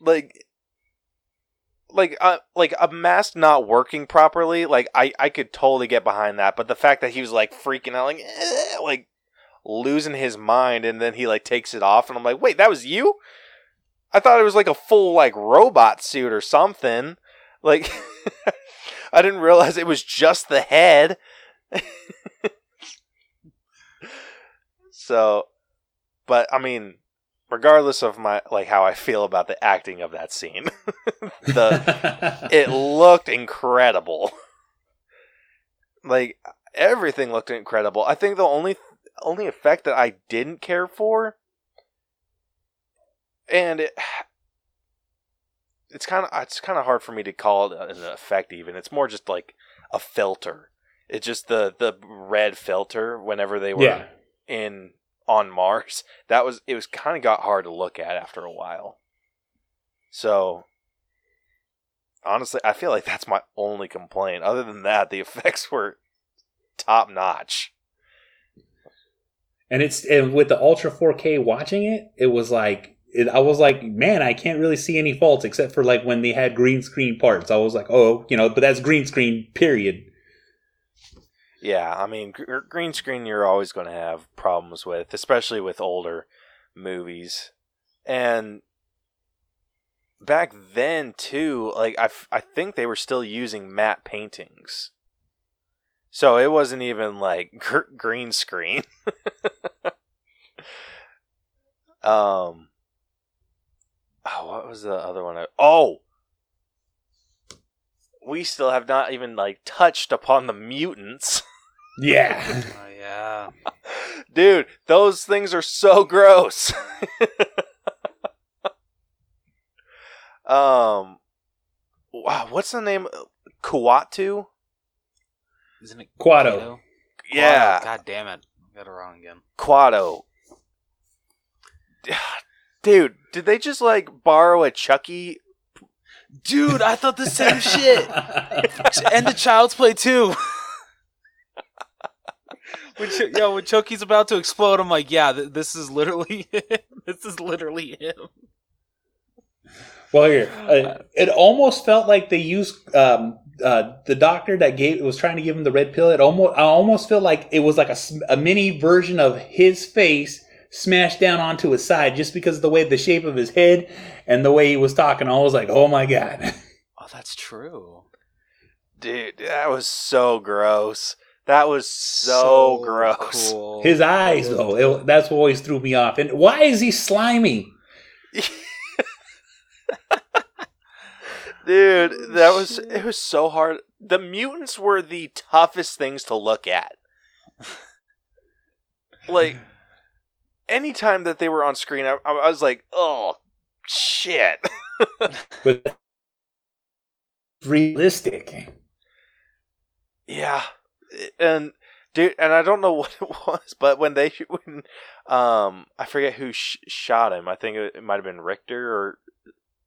like, like, uh, like a mask not working properly. Like, I, I could totally get behind that, but the fact that he was like freaking out, like, eh, like losing his mind and then he like takes it off and I'm like, "Wait, that was you?" I thought it was like a full like robot suit or something. Like I didn't realize it was just the head. so, but I mean, regardless of my like how I feel about the acting of that scene, the it looked incredible. Like everything looked incredible. I think the only only effect that I didn't care for and it it's kind of it's kind of hard for me to call it an effect even. It's more just like a filter. It's just the the red filter whenever they were Yeah. in on Mars. That was it was kind of got hard to look at after a while. So honestly, I feel like that's my only complaint. Other than that, the effects were top notch. and it's and with the ultra 4K watching it, it was like it, I was like, man, I can't really see any faults except for like when they had green screen parts. I was like, oh, you know, but that's green screen. Period. Yeah, I mean, gr- green screen you're always going to have problems with, especially with older movies. And back then too, like I, f- I think they were still using matte paintings. So it wasn't even like gr- green screen. um Oh, what was the other one? I- Oh, we still have not even like touched upon the mutants. Yeah. Oh, yeah. Dude, those things are so gross. um wow, what's the name? Kuatu? Isn't it Quado. Kato? Yeah, God damn it. I got it wrong again. Quado. Dude, did they just like borrow a Chucky? Dude, I thought the same shit. and the Child's Play too. When Ch- yo, when Chucky's about to explode, I'm like, yeah, th- this is literally him. This is literally him. Well, here, uh, it almost felt like they used um, uh, the doctor that gave was trying to give him the red pill. It almost, I almost feel like it was like a mini version of his face smashed down onto his side, just because of the way the shape of his head and the way he was talking. I was like, oh my god. Oh, that's true. Dude, that was so gross. That was so, gross. Cool. His eyes, though, it, that's what always threw me off. And why is he slimy? Dude, that was it was so hard. The mutants were the toughest things to look at. Like anytime that they were on screen, I, I was like, "Oh, shit." But realistic. Yeah, and dude, and I don't know what it was, but when they when um I forget who sh- shot him. I think it, it might have been Richter or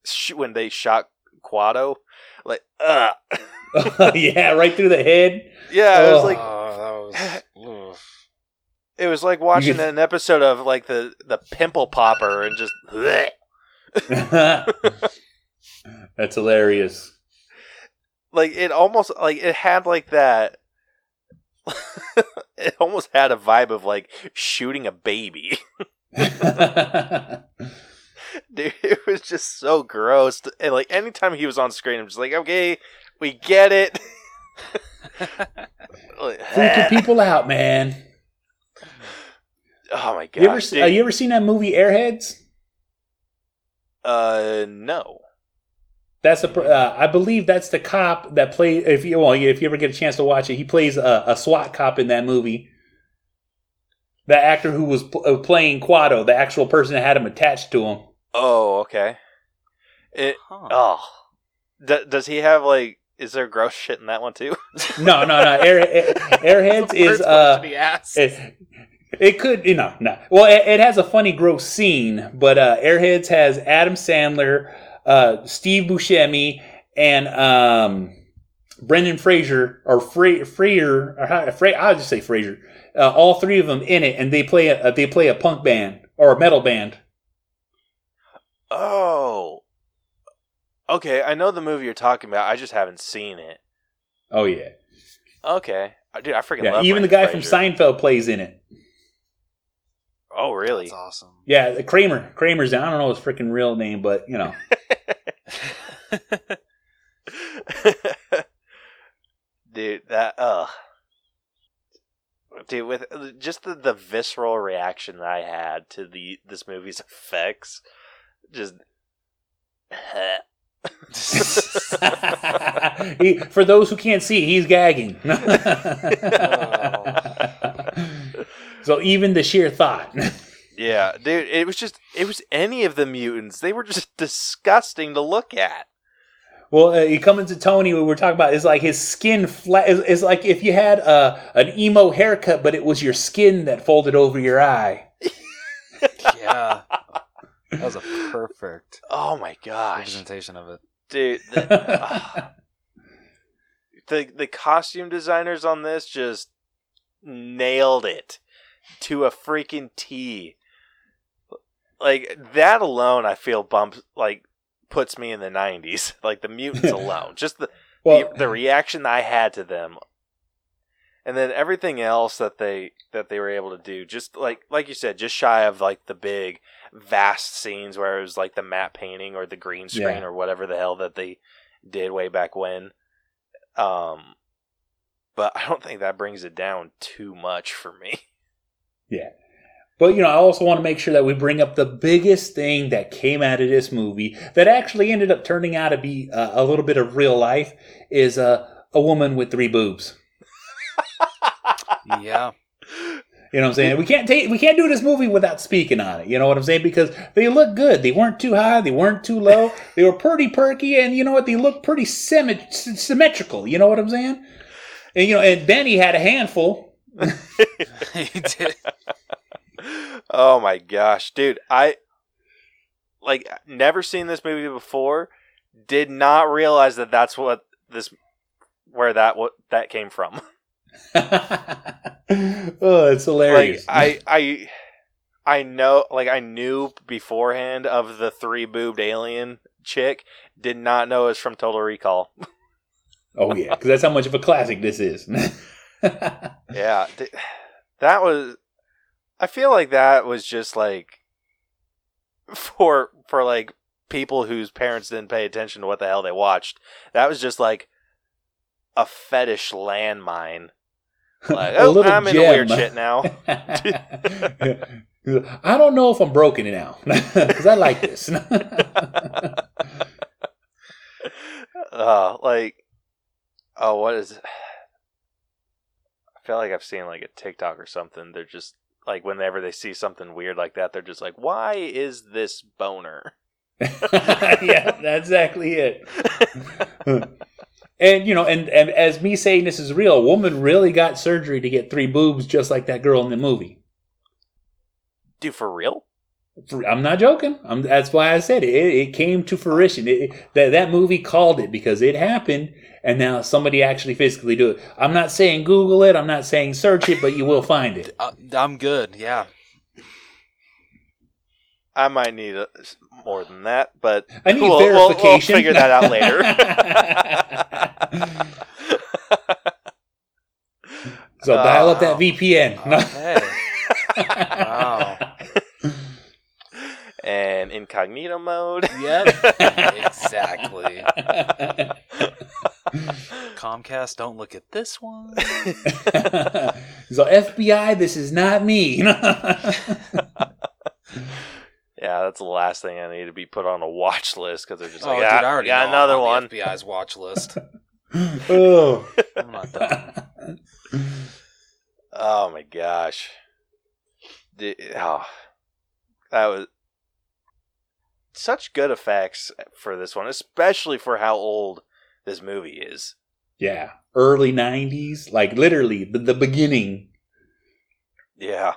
sh- when they shot Kuato. Like, uh yeah, right through the head. yeah, it was Oh. like Oh, that was. ugh. it was like watching an episode of like the the pimple popper and just bleh. That's hilarious. like it almost like it had like that. it almost had a vibe of like shooting a baby. Dude, it was just so gross. And like anytime he was on screen, I'm just like, okay, we get it. Freaking people out, man. oh my god! You ever, uh, you ever seen that movie Airheads? uh, no. That's a, uh, I believe that's the cop that plays. If you well, if you ever get a chance to watch it, he plays a, a SWAT cop in that movie. The actor who was pl- uh, playing Kuato, the actual person that had him attached to him. Oh, okay. It. Huh. Oh, D- does he have like? Is there gross shit in that one too? No, no, no. Air, Air- Airheads is uh, question he asked. it, it could you know no. Well, it, it has a funny gross scene, but uh, Airheads has Adam Sandler, uh, Steve Buscemi, and um, Brendan Fraser or Fra- Freer or how, Fra- I'll just say Fraser. Uh, all three of them in it, and they play a they play a punk band or a metal band. Oh. Okay, I know the movie you're talking about. I just haven't seen it. Oh yeah, Okay, dude, I freaking yeah. love Even the Brendan guy from Seinfeld plays in it. Oh, really? That's awesome. Yeah, the Kramer. Kramer's. I don't know his freaking real name, but you know. dude, that uh, dude, with just the, the visceral reaction that I had to the this movie's effects, just. he, for those who can't see, he's gagging. so even the sheer thought. Yeah, dude, it was just it was any of the mutants. They were just disgusting to look at. Well, uh, you come into Tony. We're talking about is like his skin flat. Is, is like if you had a an emo haircut, but it was your skin that folded over your eye. Yeah. That was a perfect Oh my gosh, representation of it. dude! The, ah. the the costume designers on this just nailed it to a freaking T. Like that alone, I feel bumps like puts me in the '90s. Like the mutants alone, just the Well, the, the reaction I had to them, and then everything else that they that they were able to do, just like like you said, just shy of like the big vast scenes where it was like the matte painting or the green screen Yeah. or whatever the hell that they did way back when. Um, but I don't think that brings it down too much for me. Yeah. But, you know, I also want to make sure that we bring up the biggest thing that came out of this movie that actually ended up turning out to be uh, a little bit of real life is uh, a woman with three boobs. Yeah. You know what I'm saying? We can't take we can't do this movie without speaking on it. You know what I'm saying? Because they look good. They weren't too high. They weren't too low. They were pretty perky, and you know what? They look pretty symmet- symmetrical. You know what I'm saying? And you know, and Benny had a handful. he did. Oh my gosh, dude! I like never seen this movie before. Did not realize that that's what this where that what that came from. oh, it's hilarious. Like I I I know like I knew beforehand of the three boobed alien chick. Did not know it was from Total Recall. oh yeah, because that's how much of a classic this is. Yeah, th- that was. I feel like that was just like for for like people whose parents didn't pay attention to what the hell they watched. That was just like a fetish landmine. Like, oh, I'm into gem. weird shit now. I don't know if I'm broken now because I like this. uh, like, oh, what is? I feel like I've seen like a TikTok or something. They're just like whenever they see something weird like that, they're just like, "Why is this boner?" yeah, that's exactly it. and you know, and, and as me saying this is real, a woman really got surgery to get three boobs just like that girl in the movie. Dude, for real? For- I'm not joking. I'm, that's why I said it. It, it came to fruition. It, that that movie called it because it happened, and now somebody actually physically do it. I'm not saying Google it. I'm not saying search it, but you will find it. Uh, I'm good. Yeah. I might need a, more than that, but I need we'll, we'll- we'll figure that out later. so dial up that Oh. VPN. Okay. wow. And incognito mode. Yep. exactly. Comcast, don't look at this one. so FBI, this is not me. Yeah, that's the last thing I need to be put on a watch list because they're just oh, like, dude, "Ah, I already got another on one. The FBI's watch list. oh. I'm not done. Oh my gosh. The- oh, that was such good effects for this one, especially for how old this movie is. Yeah, early '90s, like literally the, the beginning. Yeah.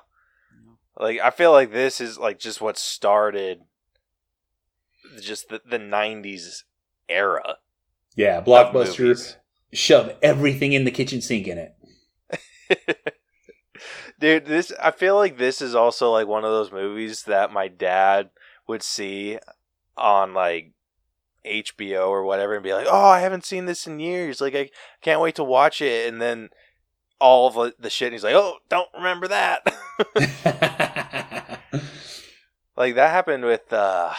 Like I feel like this is like just what started just the, the 90s era. Yeah, blockbusters shove everything in the kitchen sink in it. Dude, this I feel like this is also like one of those movies that my dad would see on like HBO or whatever and be like, "Oh, I haven't seen this in years. Like I can't wait to watch it." And then all the the shit and he's like, "Oh, don't remember that." Like that happened with uh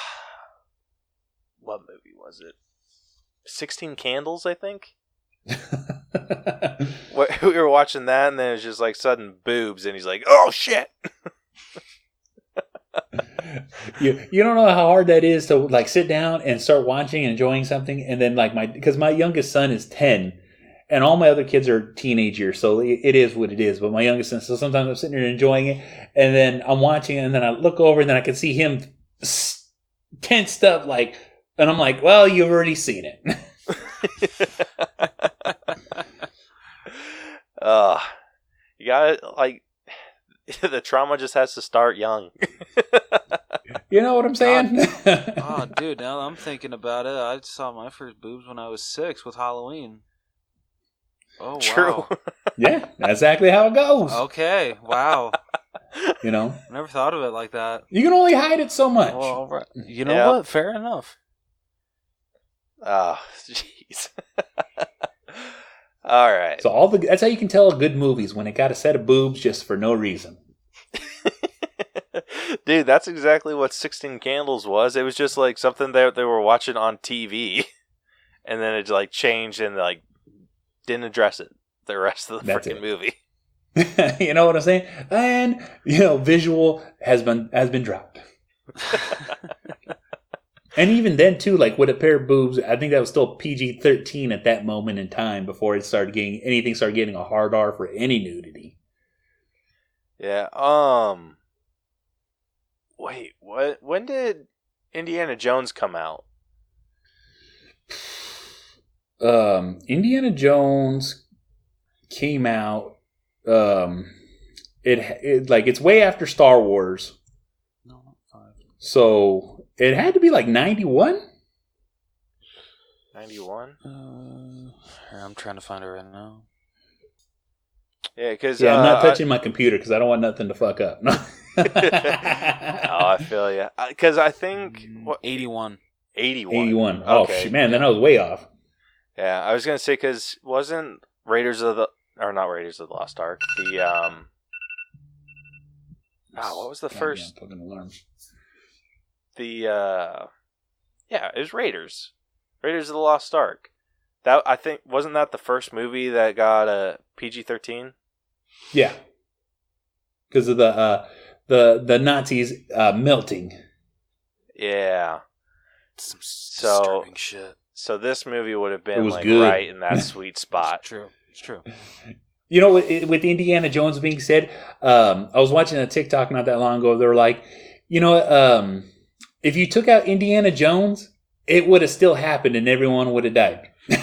what movie was it? Sixteen Candles, I think. We were watching that, and then it's just like sudden boobs, and he's like, "Oh shit!" You you don't know how hard that is to like sit down and start watching and enjoying something, and then like my because my youngest son is ten, and all my other kids are teenage years, so it it is what it is. But my youngest son, so sometimes I'm sitting there enjoying it, and then I'm watching, it, and then I look over, and then I can see him tensed up, like, and I'm like, well, you've already seen it. Uh you got to like the trauma just has to start young. you know what I'm saying? oh, dude, now I'm thinking about it, I saw my first boobs when I was six with Halloween. Oh, True. wow. yeah, that's exactly how it goes. Okay, wow. You know, Never thought of it like that. you can only hide it so much. Well, all right. You know Yeah. what? Fair enough. Oh, jeez. All right. So all the that's how you can tell a good movies when it got a set of boobs just for no reason. Dude, that's exactly what 16 Candles was. It was just like something that they were watching on TV and then it like changed and like didn't address it the rest of the That's freaking it. movie. you know what I'm saying? And you know, visual has been has been dropped. And even then too, like with a pair of boobs, I think that was still PG thirteen at that moment in time before it started getting anything started getting a hard R for any nudity. Yeah. Um Wait, what when did Indiana Jones come out? Um Indiana Jones came out um it, it like it's way after Star Wars. No, not five. So it had to be like 91? 91? Uh, I'm trying to find it right now. Yeah, cuz Yeah, I'm not uh, touching my computer because I don't want nothing to fuck up. oh, I feel you. Cuz I think Mm, what 81. 81. 81. Oh, Okay. shit, man, then I was way off. Yeah, I was gonna say because wasn't Raiders of the or not Raiders of the Lost Ark the um ah what was the Goddamn first fucking alarm. The uh yeah it was Raiders Raiders of the Lost Ark that I think wasn't that the first movie that got a PG thirteen Yeah. Because of the uh, the the Nazis uh, melting. yeah Some So- disturbing shit. so this movie would have been was like good. right in that sweet spot It's true. It's true. You know, with, with Indiana Jones being said, um, I was watching a TikTok not that long ago. They were like, you know, um, if you took out Indiana Jones, it would have still happened and everyone would have died.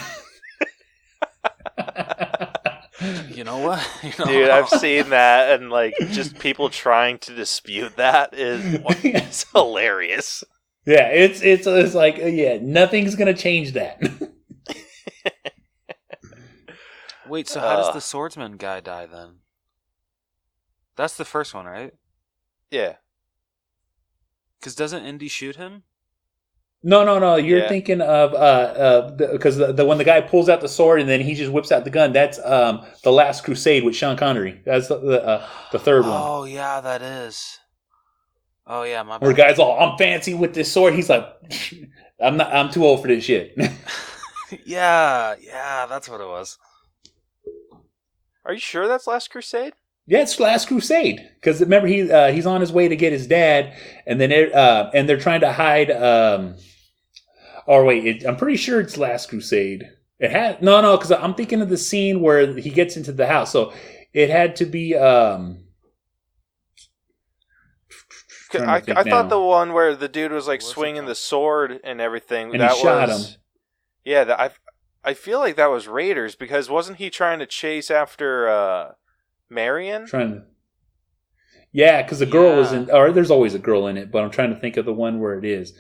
You know what? You know, dude I've seen that and like just people trying to dispute that is it's hilarious yeah, it's it's it's like uh, yeah, nothing's gonna change that. Wait, so how Uh. does the swordsman guy die then? That's the first one, right? yeah Because doesn't Indy shoot him? No, no, no. You're Yeah. thinking of uh, because the, the when the guy pulls out the sword and then he just whips out the gun. That's um, the Last Crusade with Sean Connery. That's the the, uh, the third one. Oh yeah, that is. Oh yeah, my Where bad. guys all I'm fancy with this sword. He's like, I'm not. I'm too old for this shit. yeah, yeah, that's what it was. are you sure that's Last Crusade yeah, it's Last Crusade because remember he uh, he's on his way to get his dad, and then it, uh, and they're trying to hide. Um, or wait, it, I'm pretty sure it's Last Crusade. It had no, no, because I'm thinking of the scene where he gets into the house. So it had to be. Um, trying to I, I thought the one where the dude was like What's it swinging the sword and everything. And he that shot was, him. Yeah, that, I I feel like that was Raiders because wasn't he trying to chase after uh, Marion? trying to. Yeah, because the girl was Yeah. in, or there's always a girl in it, but I'm trying to think of the one where it is.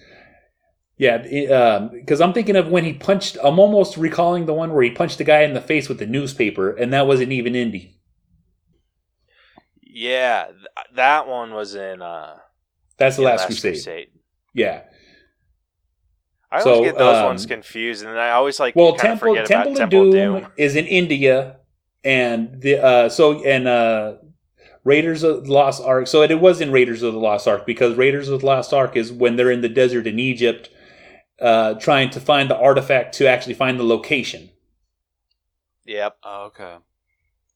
Yeah, because I'm thinking of when he punched. I'm almost recalling the one where he punched the guy in the face with the newspaper, and that wasn't even Indy. Yeah, th- that one was in uh, That's the yeah, Last, Crusade. Yeah. I always So, get those um, ones confused, and I always like Well, Temple forget Temple about of Temple Doom, Doom. is in India, and the uh, so and uh, Raiders of the Lost Ark. So it was in Raiders of the Lost Ark because Raiders of the Lost Ark is when they're in the desert in Egypt, uh, trying to find the artifact to actually find the location. Yep. Oh, okay.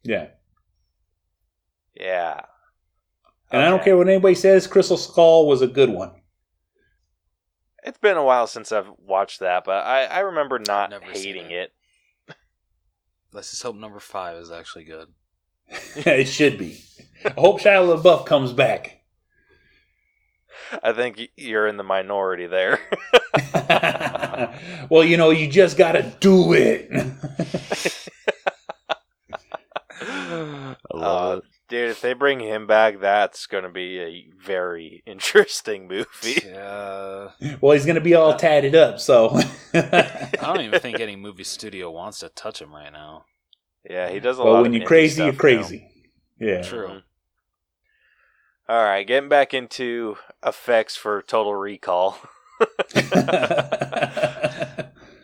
Yeah. Yeah. And I don't care what anybody says, Crystal Skull was a good one. It's been a while since I've watched that, but I, I remember not Never hating it. it. Let's just hope number five is actually good. it should be. I hope Shia LaBeouf comes back. I think you're in the minority there. well, you know, you just got to do it. I Uh, dude, if they bring him back, that's going to be a very interesting movie. Yeah. well, he's going to be all tatted up, so. I don't even think any movie studio wants to touch him right now. Yeah, he does a well, lot when of you're indie crazy, you're stuff now. crazy. Yeah. True. Mhm. All right, getting back into effects for Total Recall.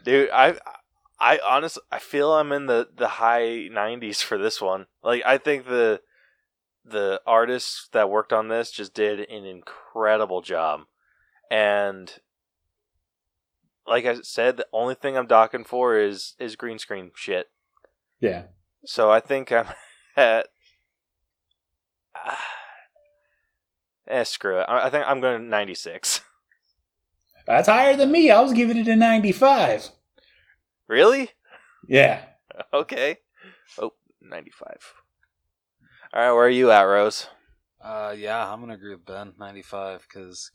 Dude, I I honestly I feel I'm in the the high 90s for this one. Like I think the the artists that worked on this just did an incredible job. And like I said, the only thing I'm docking for is is green screen shit. yeah. So I think I'm at. eh, screw it. I I think I'm going to 96. That's higher than me. I was giving it a 95. Really? Yeah. Okay. Oh, 95. All right, where are you at, Rose? Uh, yeah, I'm gonna agree with Ben. 95 because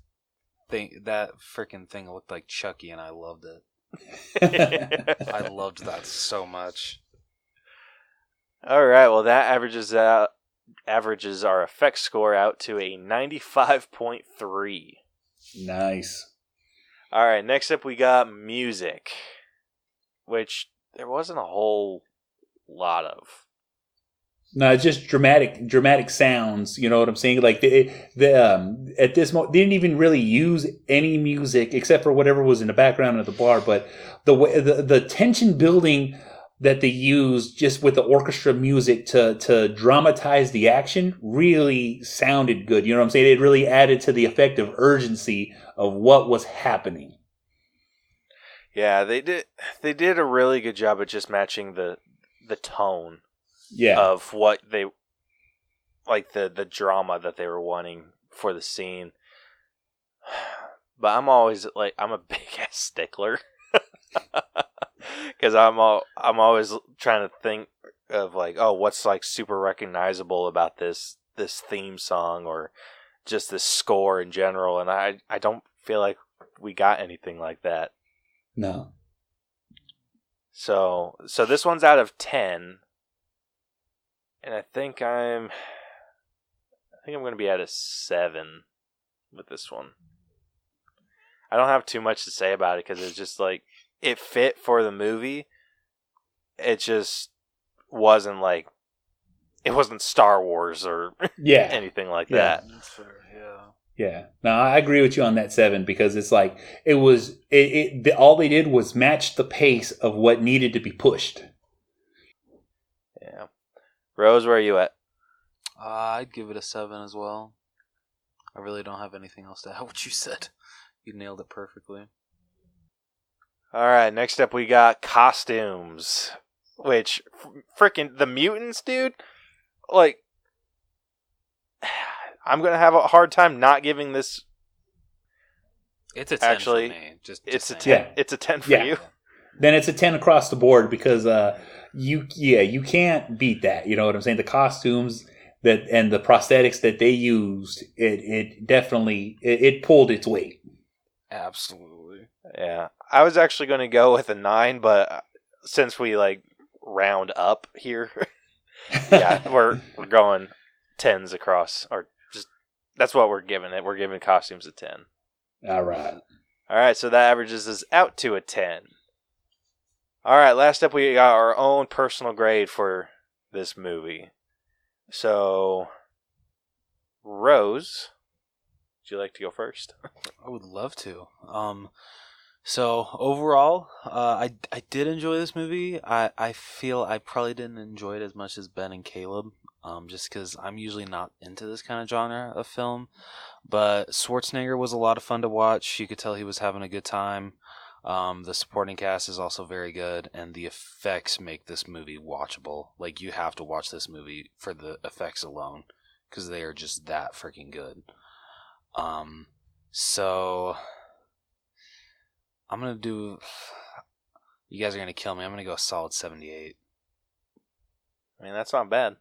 think that freaking thing looked like Chucky, and I loved it. I loved that so much. All right, well that averages out averages our effect score out to a 95.3. nice. All right, next up we got music, which there wasn't a whole lot of. No, it's just dramatic, dramatic sounds. You know what I'm saying? Like the the um, at this moment, they didn't even really use any music except for whatever was in the background of the bar. But the way the, the tension building that they used just with the orchestra music to to dramatize the action really sounded good. You know what I'm saying? It really added to the effect of urgency of what was happening. Yeah, they did they did a really good job at just matching the the tone Yeah, of what they like the the drama that they were wanting for the scene. But I'm always like I'm a big ass stickler. Because I'm all I'm always trying to think of like oh what's like super recognizable about this this theme song or just this score in general, and I I don't feel like we got anything like that. no, So so this one's out of ten, and I think I'm I think I'm gonna be at a seven with this one. I don't have too much to say about it because it's just like it fit for the movie. It just wasn't like it wasn't Star Wars or yeah, anything like Yeah. that. That's fair. Yeah. Yeah, no, I agree with you on that seven because it's like it was it, it the, all they did was match the pace of what needed to be pushed. Yeah. Rose, where are you at? Uh, I'd give it a seven as well. I really don't have anything else to add. What you said, you nailed it perfectly. All right, next up we got costumes, which freaking the mutants, dude. Like, I'm gonna have a hard time not giving this. It's a ten Actually, for me. Just, It's a ten. saying. It's a ten for Yeah. you. Then it's a ten across the board because uh you yeah you can't beat that. You know what I'm saying? The costumes that and the prosthetics that they used it it definitely it, it pulled its weight. Absolutely. Yeah, I was actually gonna go with a nine, but uh, since we like round up here, yeah, we're we're going tens across, or just that's what we're giving it. We're giving costumes a ten. all right. All right, so that averages us out to a 10. All right, last up, we got our own personal grade for this movie. So, Rose, would you like to go first? I would love to. Um, So overall, uh, I I did enjoy this movie. I I feel I probably didn't enjoy it as much as Ben and Caleb, um, just because I'm usually not into this kind of genre of film. But Schwarzenegger was a lot of fun to watch. You could tell he was having a good time. Um, the supporting cast is also very good, and the effects make this movie watchable. Like you have to watch this movie for the effects alone, because they are just that freaking good. Um, so I'm gonna do. You guys are gonna kill me. I'm gonna go a solid 78. I mean, that's not bad.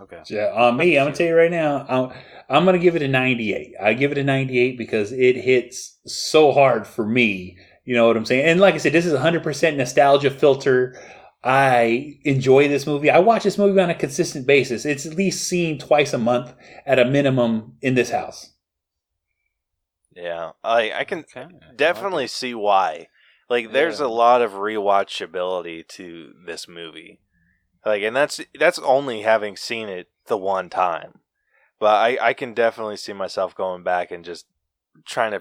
Okay. Yeah, on me, I'm gonna tell you right now, I'm, I'm gonna give it a 98. I give it a 98 because it hits so hard for me. You know what I'm saying? And like I said, this is 100% nostalgia filter. I enjoy this movie. I watch this movie on a consistent basis. It's at least seen twice a month at a minimum in this house. Yeah, I I can Okay. definitely see why. Like, there's Yeah. a lot of rewatchability to this movie. Like, and that's that's only having seen it the one time. But I I can definitely see myself going back and just trying to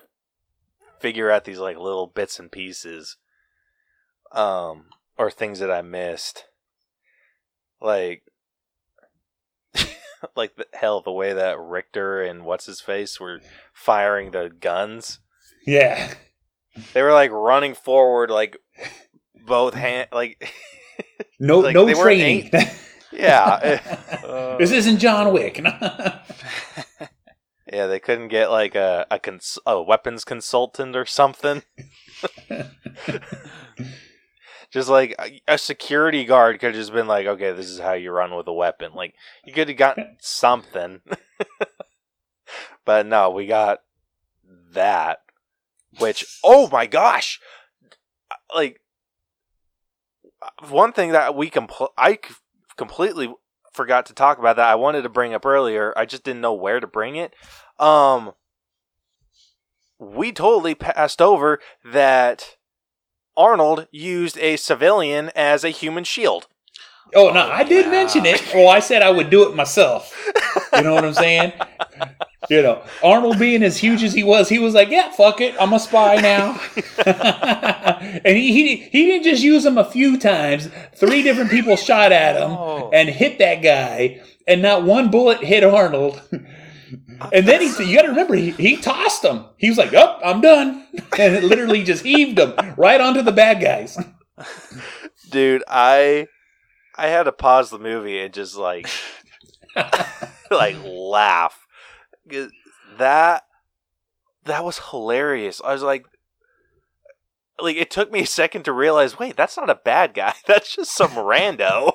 figure out these like little bits and pieces, um, or things that I missed. Like, like the hell, the way that Richter and what's his face were firing the guns. Yeah. They were like running forward, like both hand, like No, Like, no training. yeah, this isn't John Wick. Yeah. They couldn't get like a a, cons- a weapons consultant or something. just like a, a security guard could have just been like, okay, this is how you run with a weapon. Like you could have gotten something, but no, we got that. Which, oh my gosh, like one thing that we compl- I completely forgot to talk about that I wanted to bring up earlier. I just didn't know where to bring it. Um, we totally passed over that Arnold used a civilian as a human shield. oh, no, I did yeah. mention it. Oh, I said I would do it myself. You know what I'm saying? You know, Arnold being as huge as he was, he was like, "Yeah, fuck it, I'm a spy now." and he, he he didn't just use him a few times. Three different people shot at him Oh. and hit that guy, and not one bullet hit Arnold. And then he, you got to remember, he, he tossed him. He was like, "Up, I'm done," and it literally just heaved him right onto the bad guys. Dude, I I had to pause the movie and just like like laugh. That that was hilarious. I was like like it took me a second to realize, wait, that's not a bad guy. That's just some rando.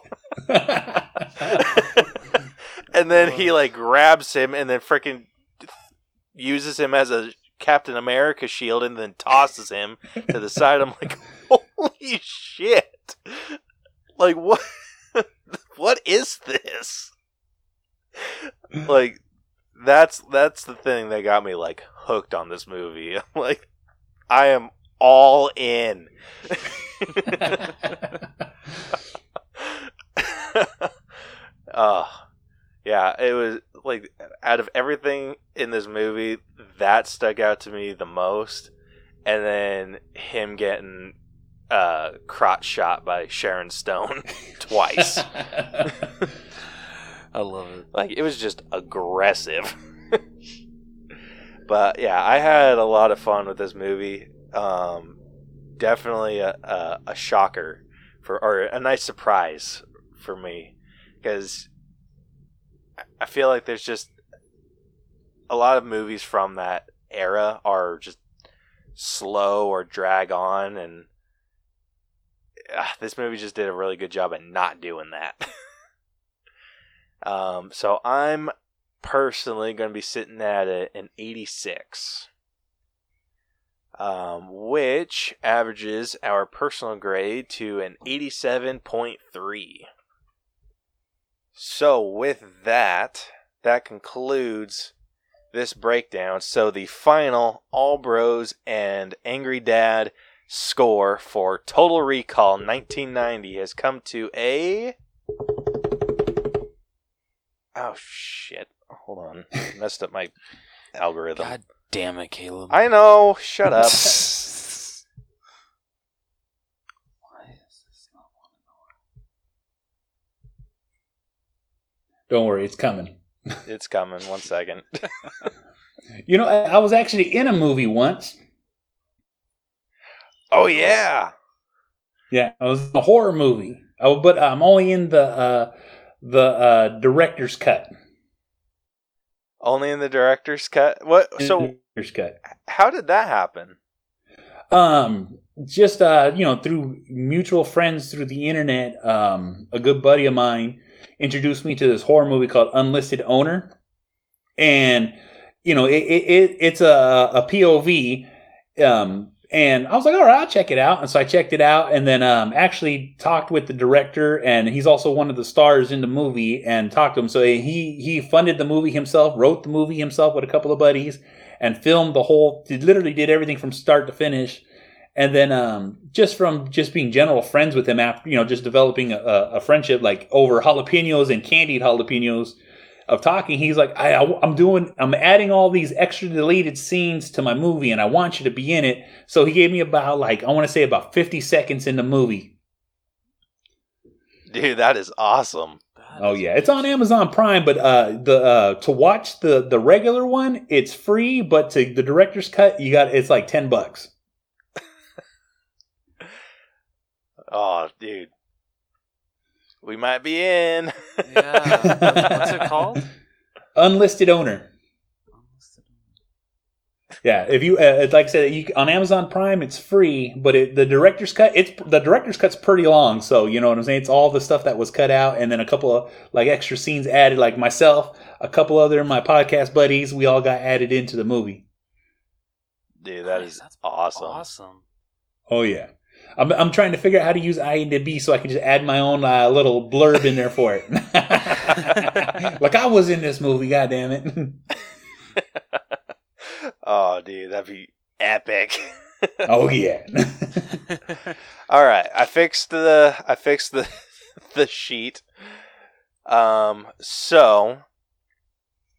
and then he like grabs him and then freaking uses him as a Captain America shield and then tosses him to the side. I'm like, holy shit! Like what? what is this? Like that's that's the thing that got me like hooked on this movie. I'm like, I am all in. uh yeah, it was like out of everything in this movie, that stuck out to me the most. And then him getting uh, crotch shot by Sharon Stone twice. I love it. like it was just aggressive. but yeah, I had a lot of fun with this movie. Um, definitely a, a, a shocker for or a nice surprise for me because I feel like there's just a lot of movies from that era are just slow or drag on and uh, this movie just did a really good job at not doing that. um, so I'm personally going to be sitting at a, an 86, um, which averages our personal grade to an 87.3. So, with that, that concludes this breakdown. So, the final All Bros and Angry Dad score for Total Recall 1990 has come to a. Oh shit! Hold on, I messed up my algorithm. God damn it, Caleb! I know. Shut up. Don't worry, it's coming. it's coming. One second. you know, I, was actually in a movie once. Oh yeah, yeah. It was a horror movie. Oh, but I'm only in the. Uh, the uh, director's cut. Only in the director's cut. What? So director's cut. how did that happen? Um, just uh, you know, through mutual friends through the internet. Um, a good buddy of mine introduced me to this horror movie called Unlisted Owner, and you know, it, it, it it's a a POV. Um, and I was like, all right, I'll check it out. And so I checked it out and then um, actually talked with the director, and he's also one of the stars in the movie, and talked to him. So he he funded the movie himself, wrote the movie himself with a couple of buddies, and filmed the whole. He literally did everything from start to finish. And then um, just from just being general friends with him after, you know, just developing a, a friendship like over jalapenos and candied jalapenos of talking, he's like, I, I'm doing, I'm adding all these extra deleted scenes to my movie, and I want you to be in it. So he gave me about like I want to say about 50 seconds in the movie. Dude, that is awesome. Oh yeah, it's on Amazon Prime, but uh, the uh, to watch the the regular one, it's free, but to the director's cut, you got it's like ten bucks. Oh, dude. We might be in. Yeah. What's it called? Unlisted owner. Yeah, if you uh, like I said, you on Amazon Prime, it's free, but it, the director's cut, it's the director's cut's pretty long, so you know what I'm saying. It's all the stuff that was cut out, and then a couple of like extra scenes added. Like myself, a couple other my podcast buddies, we all got added into the movie. Dude, that Nice, is that's awesome. Awesome. Oh yeah, I'm I'm trying to figure out how to use IMDb so I can just add my own uh, little blurb in there for it. like I was in this movie, god damn it. oh, dude, that'd be epic. oh yeah. All right, I fixed the I fixed the the sheet. Um, so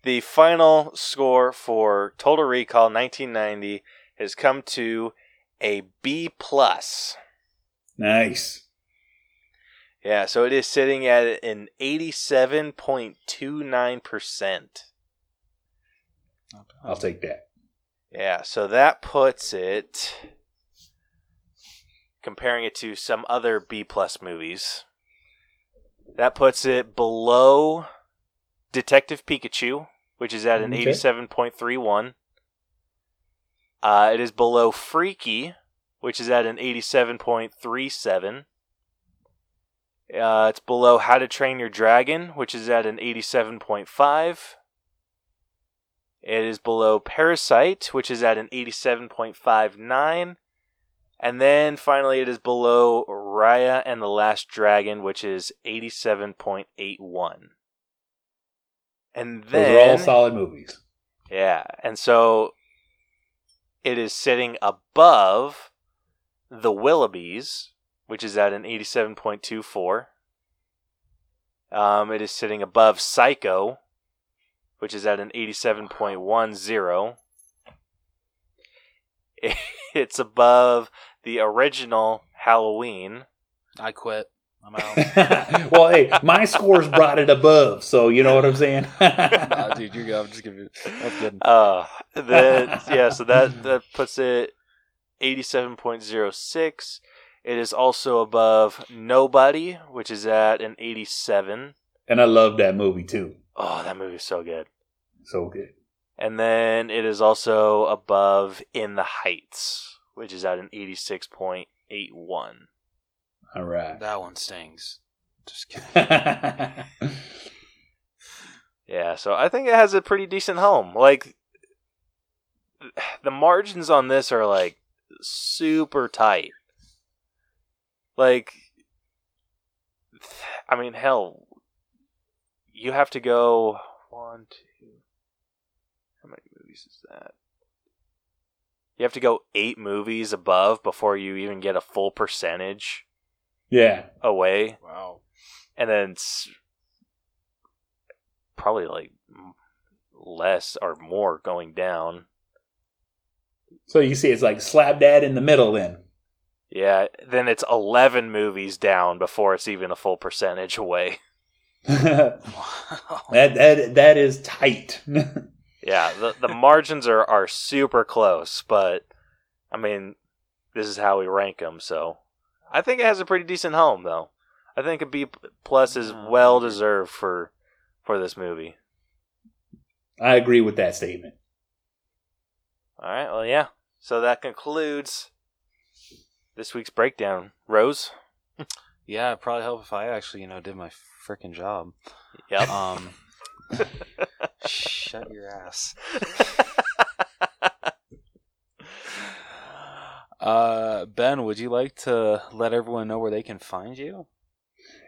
the final score for Total Recall 1990 has come to a B plus. Nice. Yeah, so it is sitting at an 87.29%. I'll take that. Yeah, so that puts it comparing it to some other B plus movies. That puts it below Detective Pikachu, which is at an Okay. 87.31. Uh, it is below Freaky, which is at an 87.37. Uh, it's below How to Train Your Dragon, which is at an 87.5. It is below Parasite, which is at an 87.59. And then finally, it is below Raya and the Last Dragon, which is 87.81. And Those then. are all solid movies. Yeah, and so it is sitting above the Willoughbys, which is at an 87.24. Um, it is sitting above Psycho, which is at an 87.10. It's above the original Halloween. I quit. I'm out. well, hey, my scores brought it above, so you know what I'm saying. Nah, dude, you're good. I'm just giving. That's good. Uh, then yeah, so that that puts it eighty-seven point zero six. It is also above Nobody, which is at an eighty-seven. and I love that movie too. Oh, that movie is so good. So good. And then it is also above In the Heights, which is at an eighty-six point eight one. All right. that one stings. Just kidding. Yeah, so I think it has a pretty decent home. Like the margins on this are like super tight. Like I mean, hell, you have to go one, two. How many movies is that? You have to go eight movies above before you even get a full percentage yeah. away Wow. and then it's probably like less or more going down. So you see, it's like slab dad in the middle. Then. Yeah, then it's 11 movies down before it's even a full percentage away. wow. that that that is tight. Yeah, the the margins are are super close, but I mean, this is how we rank them. So I think it has a pretty decent home, though. I think a B plus is Oh, well deserved for for this movie. I agree with that statement. All right, well, yeah. So that concludes this week's breakdown. Rose. Yeah, it'd probably help if I actually, you know, did my freaking job. Yep. Um, shut your ass. Uh, Ben, would you like to let everyone know where they can find you?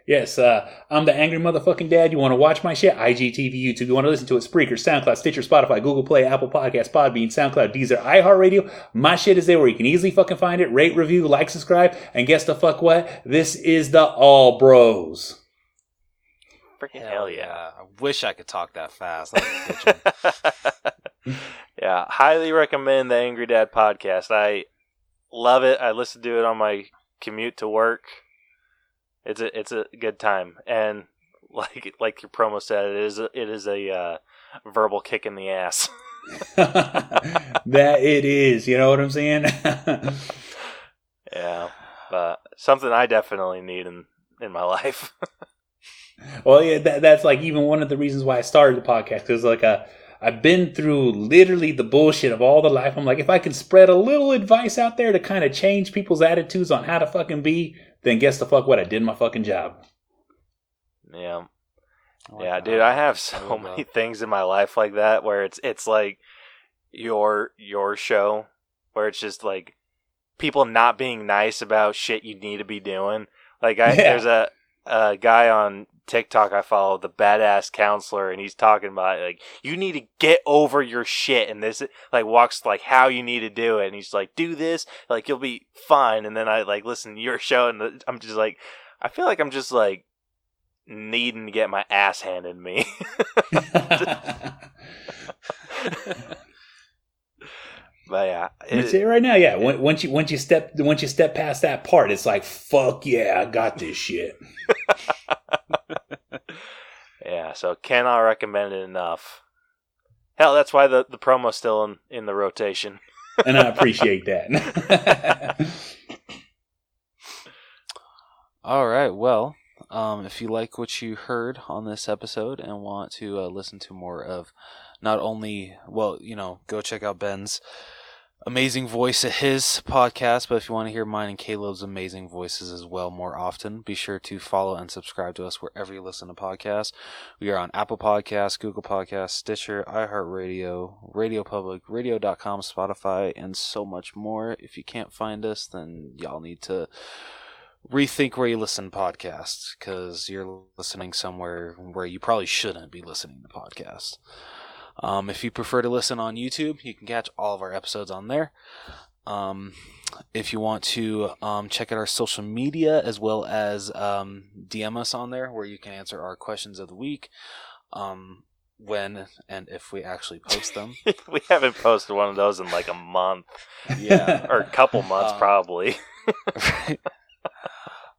Yes, uh, I'm the angry motherfucking dad. You want to watch my shit? IGTV, YouTube. You want to listen to it? Spreaker, SoundCloud, Stitcher, Spotify, Google Play, Apple Podcasts, Podbean, SoundCloud, Deezer, iHeartRadio. My shit is there where you can easily fucking find it. Rate, review, like, subscribe, and guess the fuck what? This is the All Bros. Freaking hell yeah. I wish I could talk that fast. That was bitchin'. yeah, highly recommend the Angry Dad podcast. I love it. I listen to it on my commute to work. It's a it's a good time, and like like your promo said, it is a, it is a uh, verbal kick in the ass. that it is. You know what I'm saying? yeah, but something I definitely need in in my life. Well, yeah, that, that's like even one of the reasons why I started the podcast because like uh, I've been through literally the bullshit of all the life. I'm like, if I can spread a little advice out there to kind of change people's attitudes on how to fucking be, then guess the fuck what? I did my fucking job. yeah. I like Yeah, that. dude, I have so love many that. things in my life like that where it's it's like your your show where it's just like people not being nice about shit you need to be doing. Like I Yeah. there's a a guy on TikTok I follow, the badass counselor, and he's talking about like you need to get over your shit, and this like walks like how you need to do it, and he's like do this, like you'll be fine. And then I like listen to your show, and the, I'm just like, I feel like I'm just like needing to get my ass handed me. but yeah, it, it right now. Yeah, When- once you once you step once you step past that part, it's like fuck yeah, I got this shit. yeah. So cannot recommend it enough. Hell, that's why the the promo's still in in the rotation. and I appreciate that. All right. Well, um, if you like what you heard on this episode and want to uh, listen to more of not only, well, you know, go check out Ben's amazing voice at his podcast, but if you want to hear mine and Caleb's amazing voices as well more often, be sure to follow and subscribe to us wherever you listen to podcasts. We are on Apple Podcasts, Google Podcasts, Stitcher, iHeartRadio, Radio Public, Radio.com, Spotify, and so much more. If you can't find us, then y'all need to rethink where you listen to podcasts because you're listening somewhere where you probably shouldn't be listening to podcasts. Um, if you prefer to listen on YouTube, you can catch all of our episodes on there. Um, if you want to um, check out our social media as well as um, DM us on there, where you can answer our questions of the week, um, when and if we actually post them. we haven't posted one of those in like a month yeah. or a couple months, Um, probably. Right.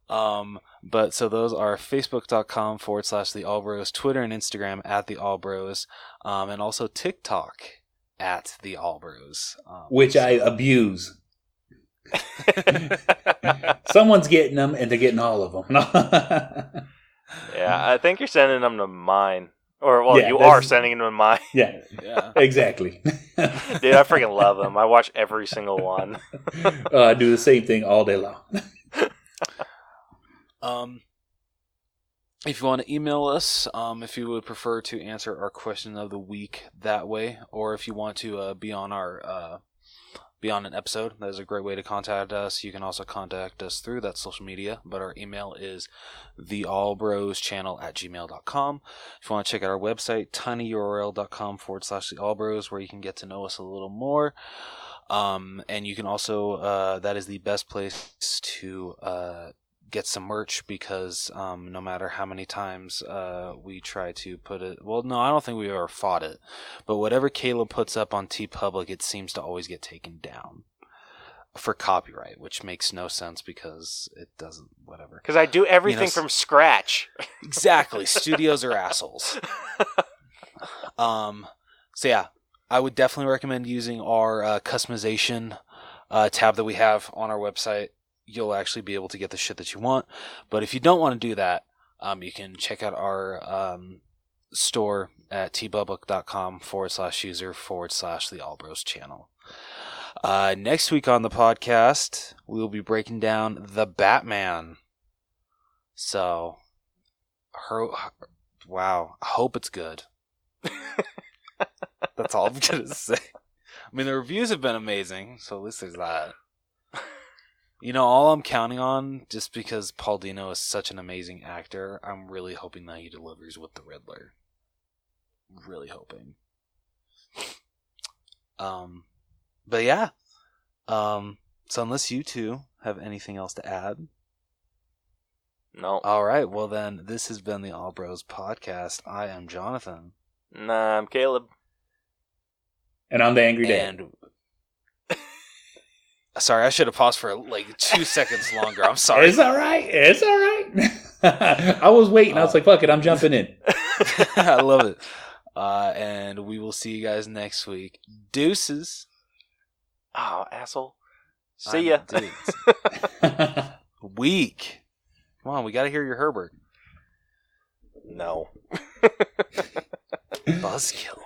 um, but so those are facebook.com forward slash the All Bros, Twitter and Instagram at the All Bros, um, and also TikTok at the All Bros. Um, Which I abuse. Someone's getting them, and they're getting all of them. yeah, I think you're sending them to mine, or well, Yeah, you are sending them to mine. yeah, yeah. exactly. Dude, I freaking love them. I watch every single one. uh, I do the same thing all day long. Um, if you want to email us, um, if you would prefer to answer our question of the week that way, or if you want to uh, be on our uh, be on an episode, that is a great way to contact us. You can also contact us through that social media, but our email is theallbroschannel at gmail.com. If you want to check out our website, tinyurl.com forward slash the allbros, where you can get to know us a little more. Um, and you can also, uh, that is the best place to, uh, get some merch because um, no matter how many times uh, we try to put it well no i don't think we ever fought it but whatever caleb puts up on TeePublic it seems to always get taken down for copyright, which makes no sense because it doesn't. Whatever. Because I do everything s- from scratch. Exactly. Studios are assholes. Um, so yeah, I would definitely recommend using our uh, customization uh, tab that we have on our website. You'll actually be able to get the shit that you want. But if you don't want to do that, um, you can check out our um, store at teepublic.com forward slash user forward slash the Allbros channel. Uh, next week on the podcast, we will be breaking down the Batman. So, her, wow, I hope it's good. That's all I'm gonna say. I mean, the reviews have been amazing, so at least there's that. You know, all I'm counting on, just because Paul Dano is such an amazing actor, I'm really hoping that he delivers with the Riddler. Really hoping. Um, but yeah. Um, so unless you two have anything else to add, no. all right. Well, then this has been the All Bros podcast. I am Jonathan, Nah, I'm Caleb. And I'm the angry dad. And sorry, I should have paused for like two seconds longer. I'm sorry. It's all right. It's all right. I was waiting. I was like, fuck it. I'm jumping in. I love it. Uh, and we will see you guys next week. Deuces. Oh, asshole. I See ya. Weak. Come on, we got to hear your Herbert. no. Buzzkill.